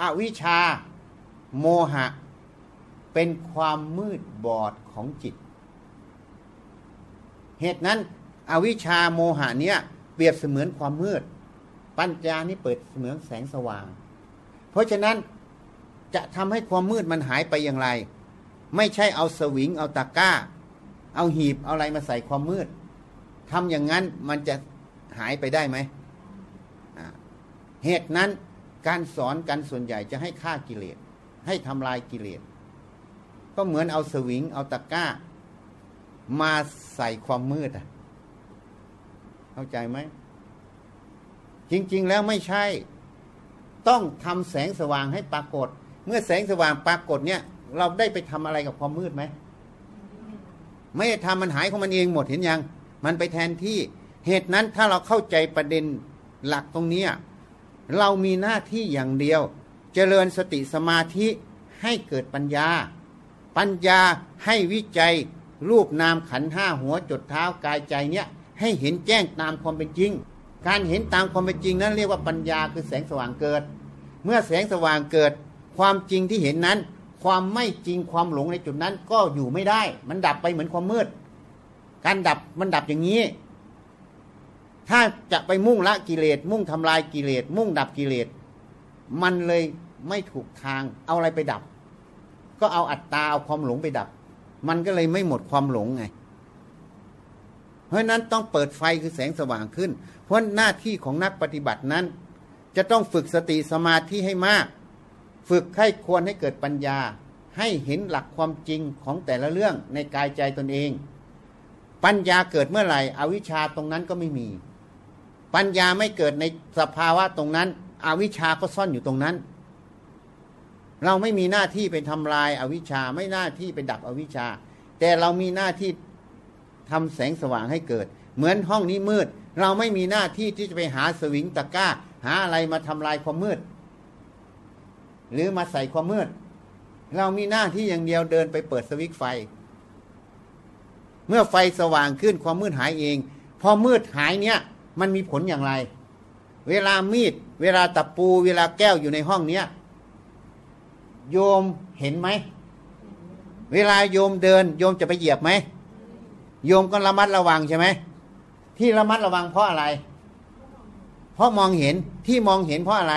อวิชชา โมหะ เป็นความมืดบอดของจิต เหตุนั้น อวิชชาโมหะเนี่ยเปรียบเสมือนความมืด ปัญญานี่เปิดเสมือนแสงสว่าง เพราะฉะนั้น จะทำให้ความมืดมันหายไปอย่างไร ไม่ใช่เอาสวิง เอาตะก้า เอาหีบเอาอะไรมาใส่ความมืดทำอย่างนั้นมันจะหายไปได้ไหมเหตุนั้นการสอนกันส่วนใหญ่จะให้ฆ่ากิเลส ให้ทำลายกิเลส ก็เหมือนเอาสวิง เอาตะก้า มาใส่ความมืดอะเข้าใจไหมจริง ๆ แล้วไม่ใช่ ต้องทำแสงสว่างให้ปรากฏ เมื่อแสงสว่างปรากฏเนี่ย เราได้ไปทำอะไรกับความมืดไหมไม่ได้ทำมันหายของมันเองหมดเห็นยัง มันไปแทนที่เหตุนั้นถ้าเราเข้าใจประเด็นหลักตรงนี้เรามีหน้าที่อย่างเดียว เจริญสติสมาธิให้เกิดปัญญา ปัญญาให้วิจัย รูปนามขันห้าหัวจดเท้ากายใจเนี้ยให้เห็นแจ้งตามความเป็นจริง การเห็นตามความเป็นจริงนั้นเรียกว่าปัญญาคือแสงสว่างเกิด เมื่อแสงสว่างเกิด ความจริงที่เห็นนั้น ความไม่จริงความหลงในจุดนั้นก็อยู่ไม่ได้ มันดับไปเหมือนความมืด การดับมันดับอย่างนี้ ถ้าจะไปมุ่งละกิเลสมุ่งทำลายกิเลสมุ่งดับกิเลสมันเลยไม่ถูกทางเอาอะไรไปดับ ก็เอาอัตตาเอาความหลงไปดับ มันก็เลยไม่หมดความหลงไง เพราะนั้นต้องเปิดไฟคือแสงสว่างขึ้น เพราะหน้าที่ของนักปฏิบัตินั้น จะต้องฝึกสติสมาธิให้มาก ฝึกให้ควรให้เกิดปัญญา ให้เห็นหลักความจริงของแต่ละเรื่องในกายใจตนเอง ปัญญาเกิดเมื่อไหร่ อวิชชาตรงนั้นก็ไม่มี ปัญญาไม่เกิดในสภาวะตรงนั้น อวิชชาก็ซ่อนอยู่ตรงนั้น เราไม่มีหน้าที่ไปทำลายอาวิชชาไม่หน้าที่ไปดับอวิชชา แต่เรามีหน้าที่ทำแสงสว่างให้เกิด เหมือนห้องนี้มืด เราไม่มีหน้าที่ที่จะไปหาสวิงตะก้า หาอะไรมาทำลายความมืด หรือมาใส่ความมืด เรามีหน้าที่อย่างเดียวเดินไปเปิดสวิตช์ไฟ เมื่อไฟสว่างขึ้นความมืดหายเอง พอมืดหายเนี้ยมันมีผลอย่างไร เวลามีด เวลาตะปู เวลาแก้วอยู่ในห้องเนี้ยโยมเห็นไหม เวลาโยมเดิน โยมจะไปเหยียบไหม โยมก็ระมัดระวังใช่ไหม ที่ระมัดระวังเพราะอะไร เพราะมองเห็นที่มองเห็นเพราะอะไร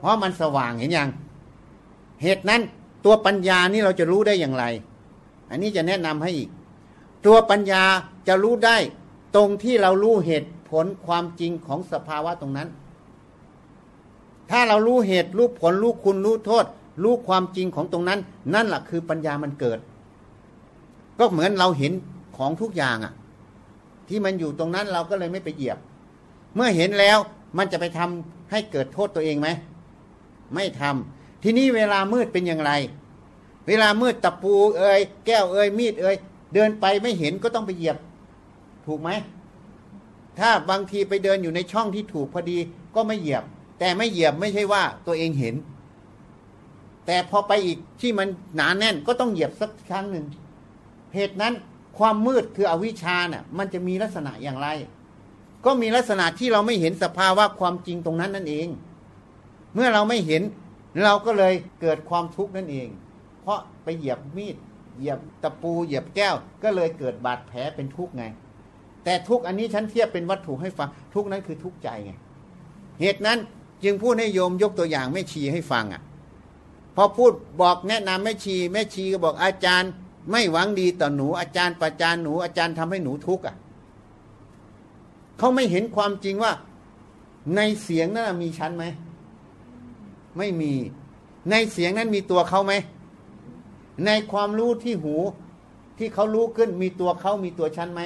เพราะมันสว่างเห็นยัง เหตุนั้นตัวปัญญานี่เราจะรู้ได้อย่างไร อันนี้จะแนะนำให้อีก ตัวปัญญาจะรู้ได้ ตรงที่เรารู้เหตุผลความจริงของสภาวะตรงนั้น ถ้าเรารู้เหตุรู้ผลรู้คุณรู้โทษ รู้ความจริงของตรงนั้น นั่นแหละคือปัญญามันเกิด ก็เหมือนเราเห็นของทุกอย่างอะที่มันอยู่ตรงนั้นเราก็เลยไม่ไปเหยียบ เมื่อเห็นแล้วมันจะไปทำให้เกิดโทษตัวเองไหม ไม่ทำทีนี้เวลามืดเป็นอย่างไร เวลามืดตะปูเอ่ยแก้วเอ่ยมีดเอ่ยเดินไปไม่เห็นก็ต้องไปเหยียบ ถูกไหมถ้าบางทีไปเดินอยู่ในช่องที่ถูกพอดีก็ไม่เหยียบ แต่ไม่เหยียบไม่ใช่ว่าตัวเองเห็น แต่พอไปอีกที่มันหนาแน่นก็ต้องเหยียบสักครั้งหนึ่งเหตุนั้นความมืดคืออวิชชาเน่ะมันจะมีลักษณะอย่างไร ก็มีลักษณะที่เราไม่เห็นสภาวะความจริงตรงนั้นนั่นเอง เมื่อเราไม่เห็นเราก็เลยเกิดความทุกข์นั่นเอง เพราะไปเหยียบมีดเหยียบตะปูเหยียบแก้ว ก็เลยเกิดบาดแผลเป็นทุกข์ไง แต่ทุกข์อันนี้ฉันเทียบเป็นวัตถุให้ฟัง ทุกข์นั้นคือทุกข์ใจไง เหตุนั้นจึงพูดให้โยมยกตัวอย่างแม่ชีให้ฟังอะ พอพูดบอกแนะนำแม่ชี แม่ชีก็บอกอาจารย์ ไม่หวังดีต่อหนูอาจารย์ประจานหนูอาจารย์ทำให้หนูทุกข์อะเขาไม่เห็นความจริงว่า ในเสียงนั้นมีชั้นไหม ไม่มี ในเสียงนั้นมีตัวเขาไหม ในความรู้ที่หูที่เขารู้ขึ้นมีตัวเขามีตัวชั้นไหม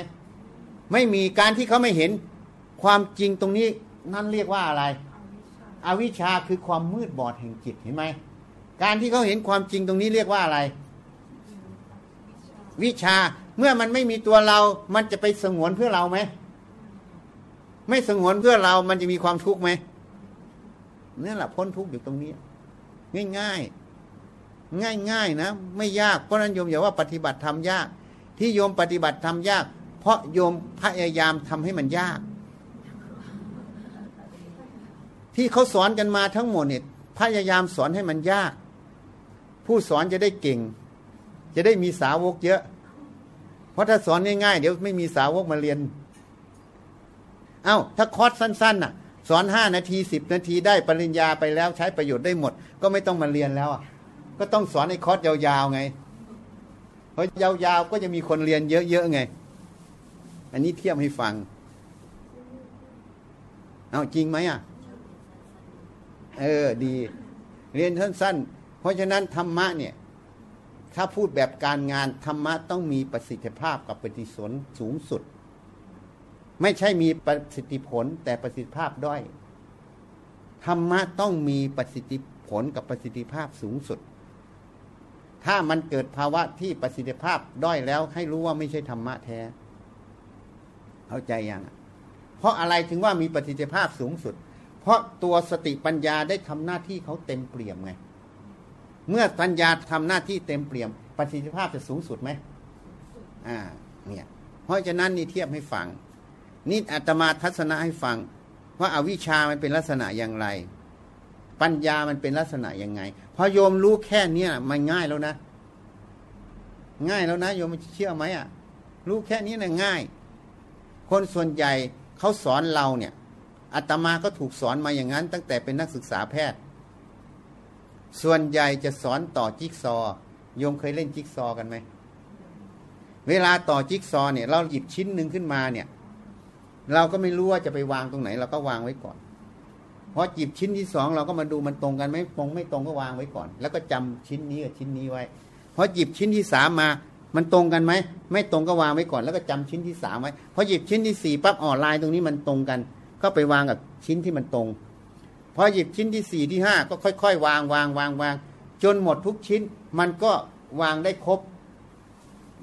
ไม่มีการที่เขาไม่เห็น ความจริงตรงนี้นั่นเรียกว่าอะไรอวิชชาคือความมืดบอดแห่งจิตเห็นไหม การที่เขาเห็นความจริงตรงนี้เรียกว่าอะไร วิชาเมื่อมันไม่มีตัวเรา มันจะไปสงวนเพื่อเราไหม ไม่สงวนเพื่อเรามันจะมีความทุกข์ไหม นี่แหละพ้นทุกข์อยู่ตรงนี้ ง่ายๆ ง่ายๆนะ ไม่ยากเพราะนั้นโยมอย่าว่าปฏิบัติทำยาก ที่โยมปฏิบัติทำยาก เพราะโยมพยายามทำให้มันยาก ที่เขาสอนกันมาทั้งหมดเนี่ยพยายามสอนให้มันยาก ผู้สอนจะได้เก่ง จะได้มีสาวกเยอะ เพราะถ้าสอนง่ายๆเดี๋ยวไม่มีสาวกมาเรียน เอา้าถ้าคอร์สสั้นๆน่ะ สอนห้านาทีสิบนาทีได้ปริญญาไปแล้วใช้ประโยชน์ได้หมด ก็ไม่ต้องมาเรียนแล้วอะก็ต้องสอนในคอร์สยาวๆไง เพราะยาวๆก็จะมีคนเรียนเยอะๆไง อันนี้เทียบให้ฟัง เอาจริงไหมอะ เออดี เรียนสั้นๆ เพราะฉะนั้นธรรมะเนี่ย ถ้าพูดแบบการงานธรรมะต้องมีประสิทธิภาพกับปฏิสนสูงสุด ไม่ใช่มีประสิทธิผลแต่ประสิทธิภาพด้อยธรรมะต้องมีประสิทธิผลกับประสิทธิภาพสูงสุด ถ้ามันเกิดภาวะที่ประสิทธิภาพด้อยแล้ว ให้รู้ว่าไม่ใช่ธรรมะแท้ เข้าใจยังเพราะอะไรถึงว่ามีประสิทธิภาพสูงสุด เพราะตัวสติปัญญาได้ทำหน้าที่เขาเต็มเปี่ยมไง เมื่อปัญญาทำหน้าที่เต็มเปี่ยม ประสิทธิภาพจะสูงสุดไหมอ่า เนี่ย เพราะฉะนั้นนี่เทียบให้ฟัง นี่อาตมาทัศนะให้ฟัง ว่าอาวิชามันเป็นลักษณะอย่างไร ปัญญามันเป็นลักษณะยังไงพอโยมรู้แค่เนี้ยมันง่ายแล้วนะ ง่ายแล้วนะโยมเชื่อไหมอะ รู้แค่นี้นะง่าย คนส่วนใหญ่เขาสอนเราเนี่ยอาตมาก็ถูกสอนมาอย่างนั้น ตั้งแต่เป็นนักศึกษาแพทย์ ส่วนใหญ่จะสอนต่อจิ๊กซอว์โยมเคยเล่นจิ๊กซอกันไหมเวลาต่อจิ๊กซอเนี่ย เราหยิบชิ้นหนึ่งขึ้นมาเนี่ย เราก็ไม่รู้ว่าจะไปวางตรงไหน เราก็วางไว้ก่อนพอหยิบชิ้นที่สองเราก็มาดูมันตรงกันไหมตรงไม่ตรงก็วางไว้ก่อน แล้วก็จำชิ้นนี้กับชิ้นนี้ไว้พอหยิบชิ้นที่สามมา มันตรงกันไหมไม่ตรงก็วางไว้ก่อน แล้วก็จำชิ้นที่สามไว้พอหยิบชิ้นที่สี่ปั๊บอ๋อลายตรงนี้มันตรงกัน ก็ไปวางกับชิ้นที่มันตรงพอหยิบชิ้นที่สี่ที่ห้าก็ค่อยๆ วางวางวางวางจนหมดทุกชิ้น มันก็วางได้ครบ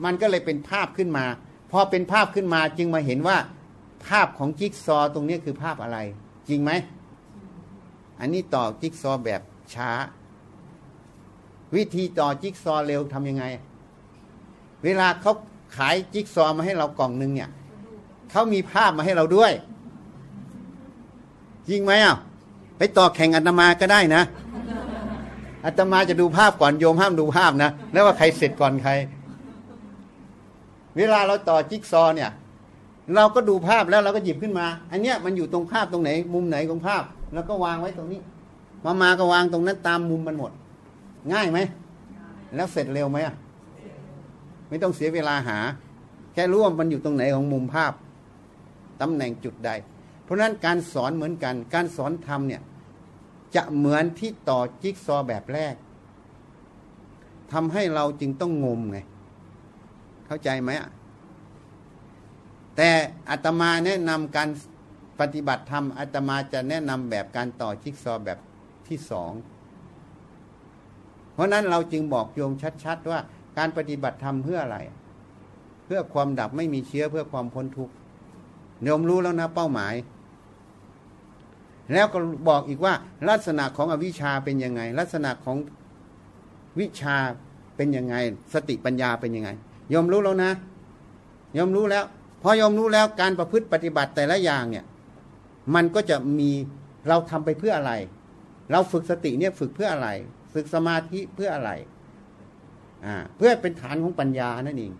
มันก็เลยเป็นภาพขึ้นมา พอเป็นภาพขึ้นมาจึงมาเห็นว่า ภาพของจิ๊กซอตรงนี้คือภาพอะไร จริงไหม อันนี้ต่อจิ๊กซอแบบช้า วิธีต่อจิ๊กซอเร็วทำยังไง เวลาเขาขายจิ๊กซอมาให้เรากล่องหนึ่งเนี่ยเขามีภาพมาให้เราด้วย จริงไหมอะไปต่อแข่งอาตมาก็ได้นะอาตมาจะดูภาพก่อนโยมห้ามดูภาพนะแล้วว่าใครเสร็จก่อนใคร เวลาเราต่อจิ๊กซอเนี่ย เราก็ดูภาพแล้วเราก็หยิบขึ้นมา อันเนี้ยมันอยู่ตรงภาพตรงไหน มุมไหนของภาพ แล้วก็วางไว้ตรงนี้ มามาก็วางตรงนั้นตามมุมมันหมด ง่ายไหม แล้วเสร็จเร็วไหมอะไม่ต้องเสียเวลาหา แค่รู้ว่ามันอยู่ตรงไหนของมุมภาพตำแหน่งจุดใด เพราะนั้นการสอนเหมือนกัน การสอนทำเนี่ยจะเหมือนที่ต่อจิ๊กซอแบบแรกทำให้เราจึงต้องงมไง เข้าใจไหมอะ แต่อาตมาแนะนำการปฏิบัติธรรมอาตมาจะแนะนำแบบการต่อจิ๊กซอแบบที่สอง เพราะนั้นเราจึงบอกโยมชัด ๆ ว่าการปฏิบัติธรรมเพื่ออะไร เพื่อความดับไม่มีเชื้อเพื่อความพ้นทุกข์โยมรู้แล้วนะเป้าหมาย แล้วก็บอกอีกว่า ลักษณะของอวิชชาเป็นยังไง ลักษณะของวิชาเป็นยังไง สติปัญญาเป็นยังไงยอมรู้แล้วนะยอมรู้แล้ว พอยอมรู้แล้วการประพฤติปฏิบัติแต่ละอย่างเนี่ย มันก็จะมีเราทำไปเพื่ออะไร เราฝึกสติเนี่ยฝึกเพื่ออะไร ฝึกสมาธิเพื่ออะไรอ่าเพื่อเป็นฐานของปัญญานั่นเอง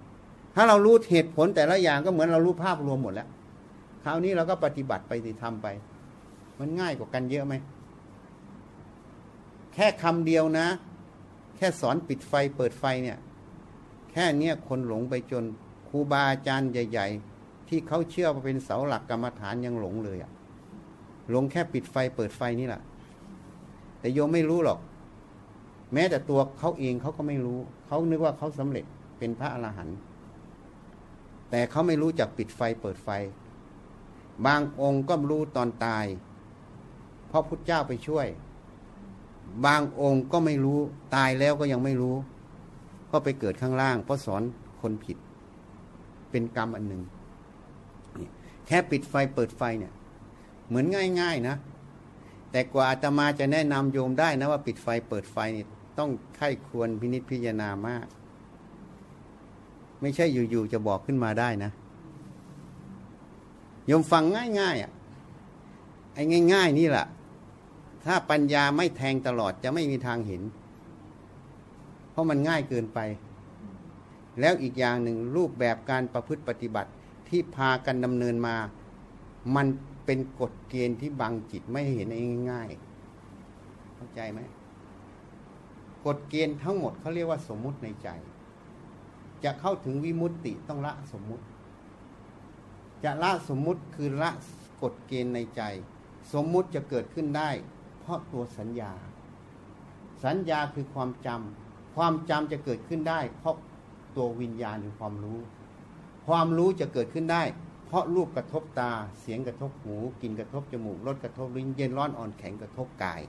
ถ้าเรารู้เหตุผลแต่ละอย่างก็เหมือนเรารู้ภาพรวมหมดแล้ว คราวนี้เราก็ปฏิบัติไปสิทำไป มันง่ายกว่ากันเยอะไหมแค่คำเดียวนะ แค่สอนปิดไฟเปิดไฟเนี่ย แค่เนี้ยคนหลงไปจนครูบาอาจารย์ใหญ่ ๆ ที่เขาเชื่อว่าเป็นเสาหลักกรรมฐานยังหลงเลยอะหลงแค่ปิดไฟเปิดไฟนี่แหละแต่โยมไม่รู้หรอก แม้แต่ตัวเขาเองเขาก็ไม่รู้ เขานึกว่าเขาสำเร็จเป็นพระอรหันต์แต่เขาไม่รู้จักปิดไฟเปิดไฟ บางองค์ก็รู้ตอนตาย เพราะพุทธเจ้าไปช่วย บางองค์ก็ไม่รู้ตายแล้วก็ยังไม่รู้ ก็ไปเกิดข้างล่าง เพราะสอนคนผิด เป็นกรรมอันหนึ่ง ค่ปิดไฟเปิดไฟเนี่ย เหมือนง่าย ๆนะ แต่กว่าอาตมาจะแนะนำโยมได้นะว่าปิดไฟเปิดไฟนี่ต้องไข้ควรพินิจพิจารณามาก ไม่ใช่อยู่ๆจะบอกขึ้นมาได้นะโยมฟังง่ายๆอะไอ้ง่าย ๆ นี่แหละถ้าปัญญาไม่แทงตลอดจะไม่มีทางเห็น เพราะมันง่ายเกินไป แล้วอีกอย่างหนึ่งรูปแบบการประพฤติปฏิบัติ ที่พากันดำเนินมา มันเป็นกฎเกณฑ์ที่บังจิตไม่เห็นง่ายๆเข้าใจไหมกฎเกณฑ์ทั้งหมดเขาเรียกว่าสมมุติในใจ จะเข้าถึงวิมุตติต้องละสมมุติ จะละสมมุติคือละกฎเกณฑ์ในใจ สมมุติจะเกิดขึ้นได้ เพราะตัวสัญญา สัญญาคือความจำความจำจะเกิดขึ้นได้ เพราะตัววิญญาณหรือความรู้ ความรู้จะเกิดขึ้นได้ เพราะรูปกระทบตาเสียงกระทบหูกลิ่นกระทบจมูกรสกระทบลิ้นเย็นร้อนอ่อนแข็งกระทบกาย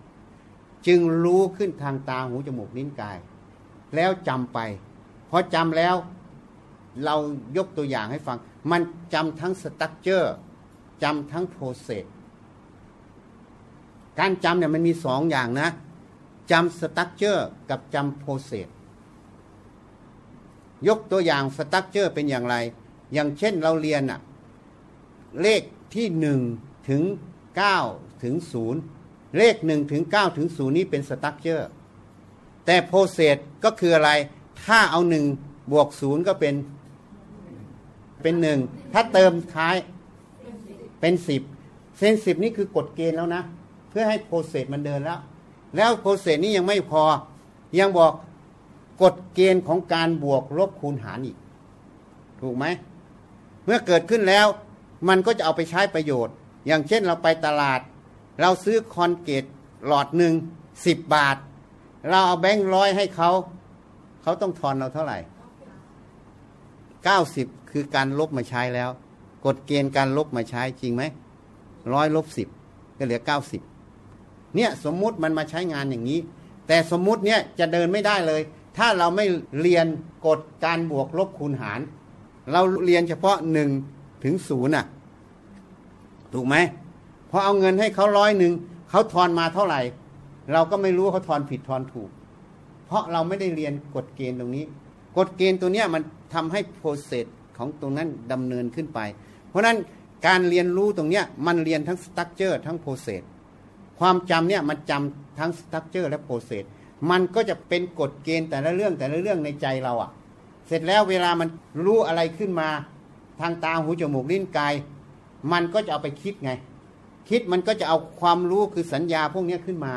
จึงรู้ขึ้นทางตาหูจมูกลิ้นกาย แล้วจำไปพอจำแล้วเรายกตัวอย่างให้ฟัง มันจำทั้งสตั๊กเจอร์จำทั้งโปรเซสการจำเนี่ยมันมีสองอย่างนะจำ structure กับจำ process ยกตัวอย่าง structure เป็นอย่างไร อย่างเช่นเราเรียนอะเลขที่หนึ่งถึงเก้าถึงศูนย์เลขหนึ่งถึงเก้าถึงศูนย์นี้เป็น structure แต่ process ก็คืออะไร ถ้าเอาหนึ่งบวกศูนย์ก็เป็นเป็นหนึ่งถ้าเติมท้ายเป็นสิบเซนสิบนี่คือกฎเกณฑ์แล้วนะ เพื่อให้โปรเซสมันเดินแล้ว แล้วโปรเซสนี้ยังไม่พอ ยังบอกกฎเกณฑ์ของการบวกลบคูณหารอีก ถูกไหม เมื่อเกิดขึ้นแล้ว มันก็จะเอาไปใช้ประโยชน์ อย่างเช่นเราไปตลาด เราซื้อคอนเกตหลอดหนึ่งสิบบาท เราเอาแบงค์ร้อยให้เขา เขาต้องทอนเราเท่าไหร่เก้าสิบคือการลบมาใช้แล้ว กฎเกณฑ์การลบมาใช้จริงไหมร้อยลบสิบก็เหลือเก้าสิบเนี่ยสมมุติมันมาใช้งานอย่างนี้ แต่สมมุติเนี่ยจะเดินไม่ได้เลย ถ้าเราไม่เรียนกฎการบวกลบคูณหาร เราเรียนเฉพาะหนึ่งถึงศูนย์น่ะ ถูกไหมพอเอาเงินให้เขาร้อยหนึ่งเขาทอนมาเท่าไหร่ เราก็ไม่รู้เขาทอนผิดทอนถูก เพราะเราไม่ได้เรียนกฎเกณฑ์ตรงนี้ กฎเกณฑ์ตัวเนี้ยมันทำให้ process ของตรงนั้นดำเนินขึ้นไป เพราะฉะนั้นการเรียนรู้ตรงเนี้ยมันเรียนทั้ง structure ทั้ง process ความจำเนี่ยมันจำทั้ง structure และ process มันก็จะเป็นกฎเกณฑ์แต่ละเรื่องแต่ละเรื่องในใจเราอะ่ะ ร็จแล้วเวลามันรู้อะไรขึ้นมาทางตาหูจมูกลิ้นกายมันก็จะเอาไปคิดไง คิดมันก็จะเอาความรู้คือสัญญาพวกนี้ขึ้นมา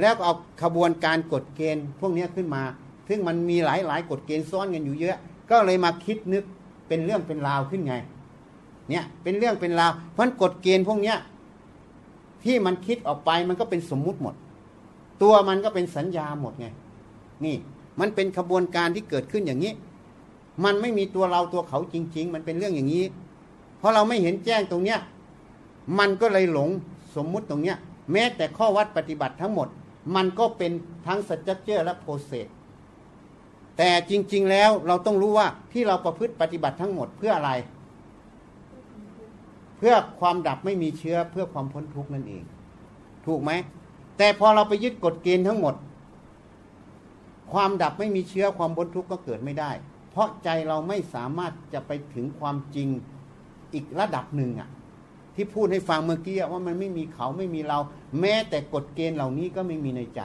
แล้วก็เอาขบวนการกฎเกณฑ์พวกนี้ขึ้นมา ซึ่งมันมีหลายหลายกฎเกณฑ์ซ้อนกันอยู่เยอะ ก็เลยมาคิดนึกเป็นเรื่องเป็นราวขึ้นไง เนี่ยเป็นเรื่องเป็นราว เพราะกฎเกณฑ์พวกเนี้ยที่มันคิดออกไปมันก็เป็นสมมุติหมด ตัวมันก็เป็นสัญญาหมดไง นี่ มันเป็นขบวนการที่เกิดขึ้นอย่างนี้ มันไม่มีตัวเราตัวเขาจริง ๆ มันเป็นเรื่องอย่างนี้ เพราะเราไม่เห็นแจ้งตรงเนี้ย มันก็เลยหลงสมมุติตรงเนี้ย แม้แต่ข้อวัดปฏิบัติทั้งหมด มันก็เป็นทั้งสัจเจอร์และโปรเซสแต่จริง ๆ แล้วเราต้องรู้ว่าที่เราประพฤติปฏิบัติทั้งหมดเพื่ออะไร เพื่อความดับไม่มีเชื้อเพื่อความพ้นทุกข์นั่นเอง ถูกไหมแต่พอเราไปยึดกฎเกณฑ์ทั้งหมด ความดับไม่มีเชื้อความพ้นทุกข์ก็เกิดไม่ได้ เพราะใจเราไม่สามารถจะไปถึงความจริงอีกระดับหนึ่งอะที่พูดให้ฟังเมื่อกี้ว่ามันไม่มีเขาไม่มีเรา แม้แต่กฎเกณฑ์เหล่านี้ก็ไม่มีในใจ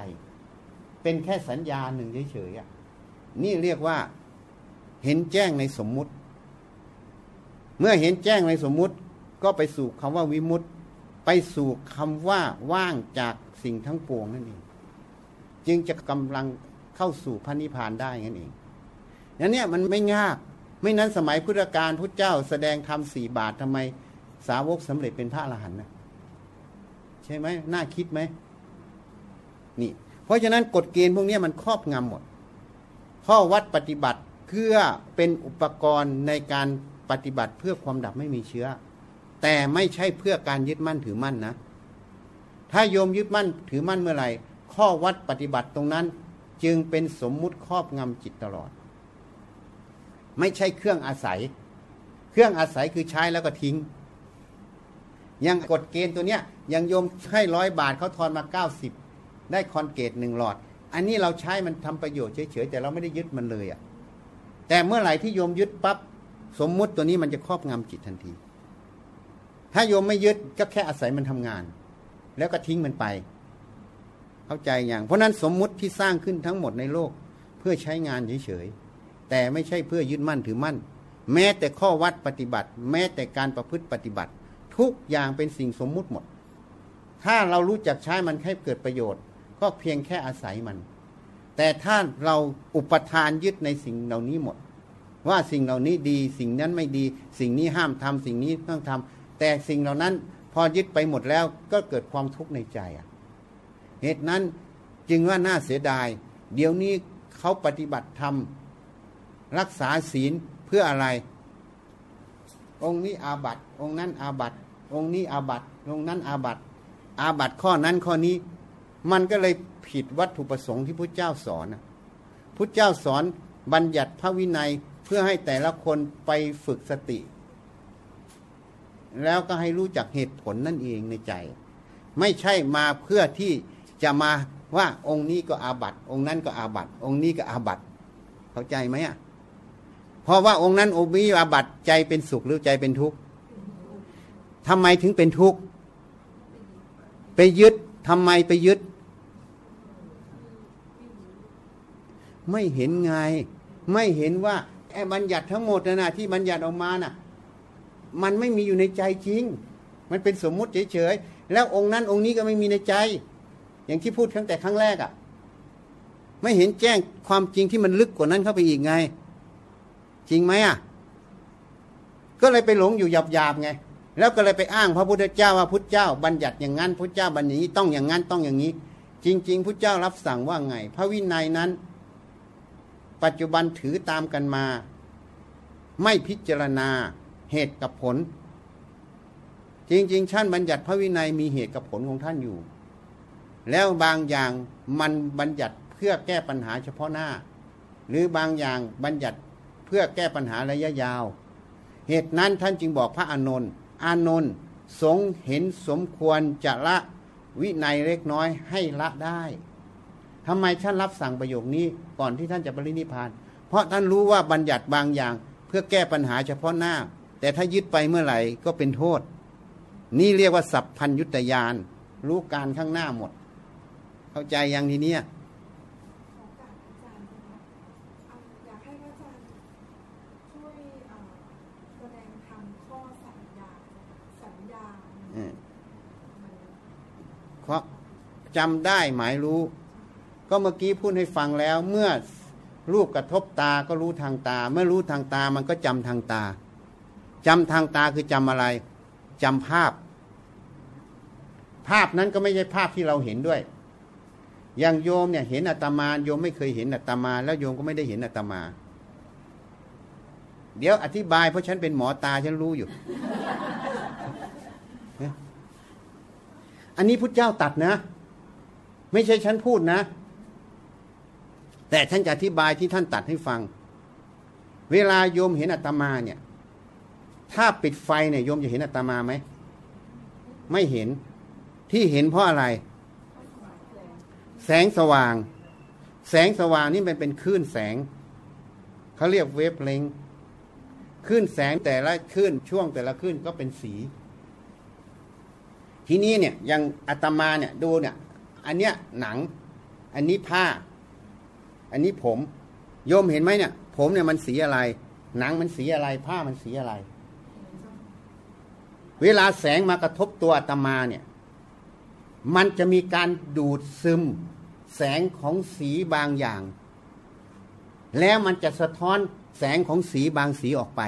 เป็นแค่สัญญาหนึ่งเฉยๆนี่เรียกว่าเห็นแจ้งในสมมุติ เมื่อเห็นแจ้งในสมมุติก็ไปสู่คำว่าวิมุตติ ไปสู่คำว่าว่างจากสิ่งทั้งปวงนั่นเอง จึงจะกำลังเข้าสู่พระนิพพานได้นั่นเอง นั้นเนี่ยมันไม่ยาก ไม่นั้นสมัยพุทธกาลพุทธเจ้าแสดงธรรมสี่บาททำไมสาวกสำเร็จเป็นพระอรหันต์นะใช่ไหมน่าคิดไหมนี่ เพราะฉะนั้นกฎเกณฑ์พวกนี้มันครอบงำหมด ข้อวัดปฏิบัติเพื่อเป็นอุปกรณ์ในการปฏิบัติเพื่อความดับไม่มีเชื้อ แต่ไม่ใช่เพื่อการยึดมั่นถือมั่นนะ ถ้าโยมยึดมั่นถือมั่นเมื่อไหร่ ข้อวัดปฏิบัติตรงนั้น จึงเป็นสมมุติครอบงำจิตตลอด ไม่ใช่เครื่องอาศัย เครื่องอาศัยคือใช้แล้วก็ทิ้ง ยังกฎเกณฑ์ตัวเนี้ยยังโยมให้ร้อยบาทเขาทอนมาเก้าสิบได้คอนเกตหนึ่งหลอด อันนี้เราใช้มันทำประโยชน์เฉยๆแต่เราไม่ได้ยึดมันเลยอะ่ะแต่เมื่อไหร่ที่โยมยึดปับ๊บสมมุติตัวนี้มันจะครอบงำจิตทันที ถ้าโยมไม่ยึดก็แค่อาศัยมันทำงาน แล้วก็ทิ้งมันไป เข้าใจอย่าง เพราะนั้นสมมุติที่สร้างขึ้นทั้งหมดในโลก เพื่อใช้งานเฉยๆ แต่ไม่ใช่เพื่อยึดมั่นถือมั่น แม้แต่ข้อวัดปฏิบัติ แม้แต่การประพฤติปฏิบัติ ทุกอย่างเป็นสิ่งสมมุติหมด ถ้าเรารู้จักใช้มันให้เกิดประโยชน์ ก็เพียงแค่อาศัยมัน แต่ถ้าเราอุปทานยึดในสิ่งเหล่านี้หมด ว่าสิ่งเหล่านี้ดี สิ่งนั้นไม่ดี สิ่งนี้ห้ามทำสิ่งนี้ต้องทำแต่สิ่งเหล่านั้นพอยึดไปหมดแล้วก็เกิดความทุกข์ในใจอะเหตุนั้นจึงว่าน่าเสียดาย เดี๋ยวนี้เขาปฏิบัติธรรม รักษาศีลเพื่ออะไร องค์นี้อาบัตองค์นั้นอาบัตองค์นี้อาบัตองค์นั้นอาบัตอาบัตข้อนั้นข้อนี้ มันก็เลยผิดวัตถุประสงค์ที่พระเจ้าสอนพระเจ้าสอนบัญญัติพระวินัยเพื่อให้แต่ละคนไปฝึกสติ แล้วก็ให้รู้จักเหตุผลนั่นเองในใจ ไม่ใช่มาเพื่อที่จะมาว่าองค์นี้ก็อาบัตองค์นั้นก็อาบัตองค์นี้ก็อาบัตเข้าใจไหมอะ เพราะว่าองค์นั้นองค์นี้อาบัติใจเป็นสุขหรือใจเป็นทุกข์ทำไมถึงเป็นทุกข์ไปยึดทำไมไปยึด ไม่เห็นไง ไม่เห็นว่าไอ้บัญญัติทั้งหมดนะนะที่บัญญัติออกมาน่ะ มันไม่มีอยู่ในใจจริง มันเป็นสมมุติเฉยๆแล้วองค์นั้นองค์นี้ก็ไม่มีในใจ อย่างที่พูดตั้งแต่ครั้งแรกอะ่ะ ไม่เห็นแจ้งความจริงที่มันลึกกว่านั้นเข้าไปอีกไง จริงไหมอะ ก็เลยไปหลงอยู่หยาบๆไง แล้วก็เลยไปอ้างพระพุทธเจ้าว่าพุทธเจ้า บัญญัติอย่างนั้นพุทธเจ้าบัญญัติต้องอย่างนั้นต้องอย่างนี้ จริง ๆพุทธเจ้ารับสั่งว่าไง พระวินัยนั้น ปัจจุบันถือตามกันมา ไม่พิจารณาเหตุกับผล จริงๆท่านบัญญัติพระวินัยมีเหตุกับผลของท่านอยู่ แล้วบางอย่างมันบัญญัติเพื่อแก้ปัญหาเฉพาะหน้า หรือบางอย่างบัญญัติ พื่อแก้ปัญหาระยะยาว เหตุนั้นท่านจึงบอกพระอานนท์อานนท์สงเห็นสมควรจะละวินัยเล็กน้อยให้ละได้ทำไมท่านรับสั่งประโยคนี้ก่อนที่ท่านจะปรินิพพาน เพราะท่านรู้ว่าบัญญัติบางอย่าง เพื่อแก้ปัญหาเฉพาะหน้า แต่ถ้ายึดไปเมื่อไหร่ก็เป็นโทษ นี่เรียกว่าสัพพัญยุตยานรู้การข้างหน้าหมด เข้าใจยังทีเนี้ย ขอกราบอาจารย์นะคะอะอยากให้พระอาจารย์ช่วยเอ่อแสดงธรรมข้อสัญญา สัญญา อืม มัน เพราะ จำได้หมายรู้ ก็เมื่อกี้พูดให้ฟังแล้ว เมื่อรูปกระทบตาก็รู้ทางตา เมื่อรู้ทางตามันก็จำทางตาจำทางตาคือจำอะไรจำภาพ ภาพนั้นก็ไม่ใช่ภาพที่เราเห็นด้วย อย่างโยมเนี่ยเห็นอาตมาโยมไม่เคยเห็นอาตมา แล้วโยมก็ไม่ได้เห็นอาตมา เดี๋ยวอธิบายเพราะฉันเป็นหมอตาฉันรู้อยู่ อันนี้พุทธเจ้าตัดนะ ไม่ใช่ฉันพูดนะ แต่ท่านจะอธิบายที่ท่านตัดให้ฟัง เวลาโยมเห็นอาตมาเนี่ย ถ้าปิดไฟเนี่ยโยมจะเห็นอาตมาไหม ไม่เห็น ที่เห็นเพราะอะไร แสงสว่าง แสงสว่างนี่มันเป็นคลื่นแสง เขาเรียกเวฟเลงคลื่นแสงแต่ละคลื่นช่วงแต่ละคลื่นก็เป็นสีทีนี้เนี่ยอย่างอาตมาเนี่ยดูเนี่ย อันเนี้ยหนัง อันนี้ผ้า อันนี้ผม โยมเห็นไหมเนี่ย ผมเนี่ยมันสีอะไร หนังมันสีอะไร ผ้ามันสีอะไร เวลาแสงมากระทบตัวอาตมาเนี่ย มันจะมีการดูดซึม แสงของสีบางอย่าง แล้วมันจะสะท้อนแสงของสีบางสีออกไป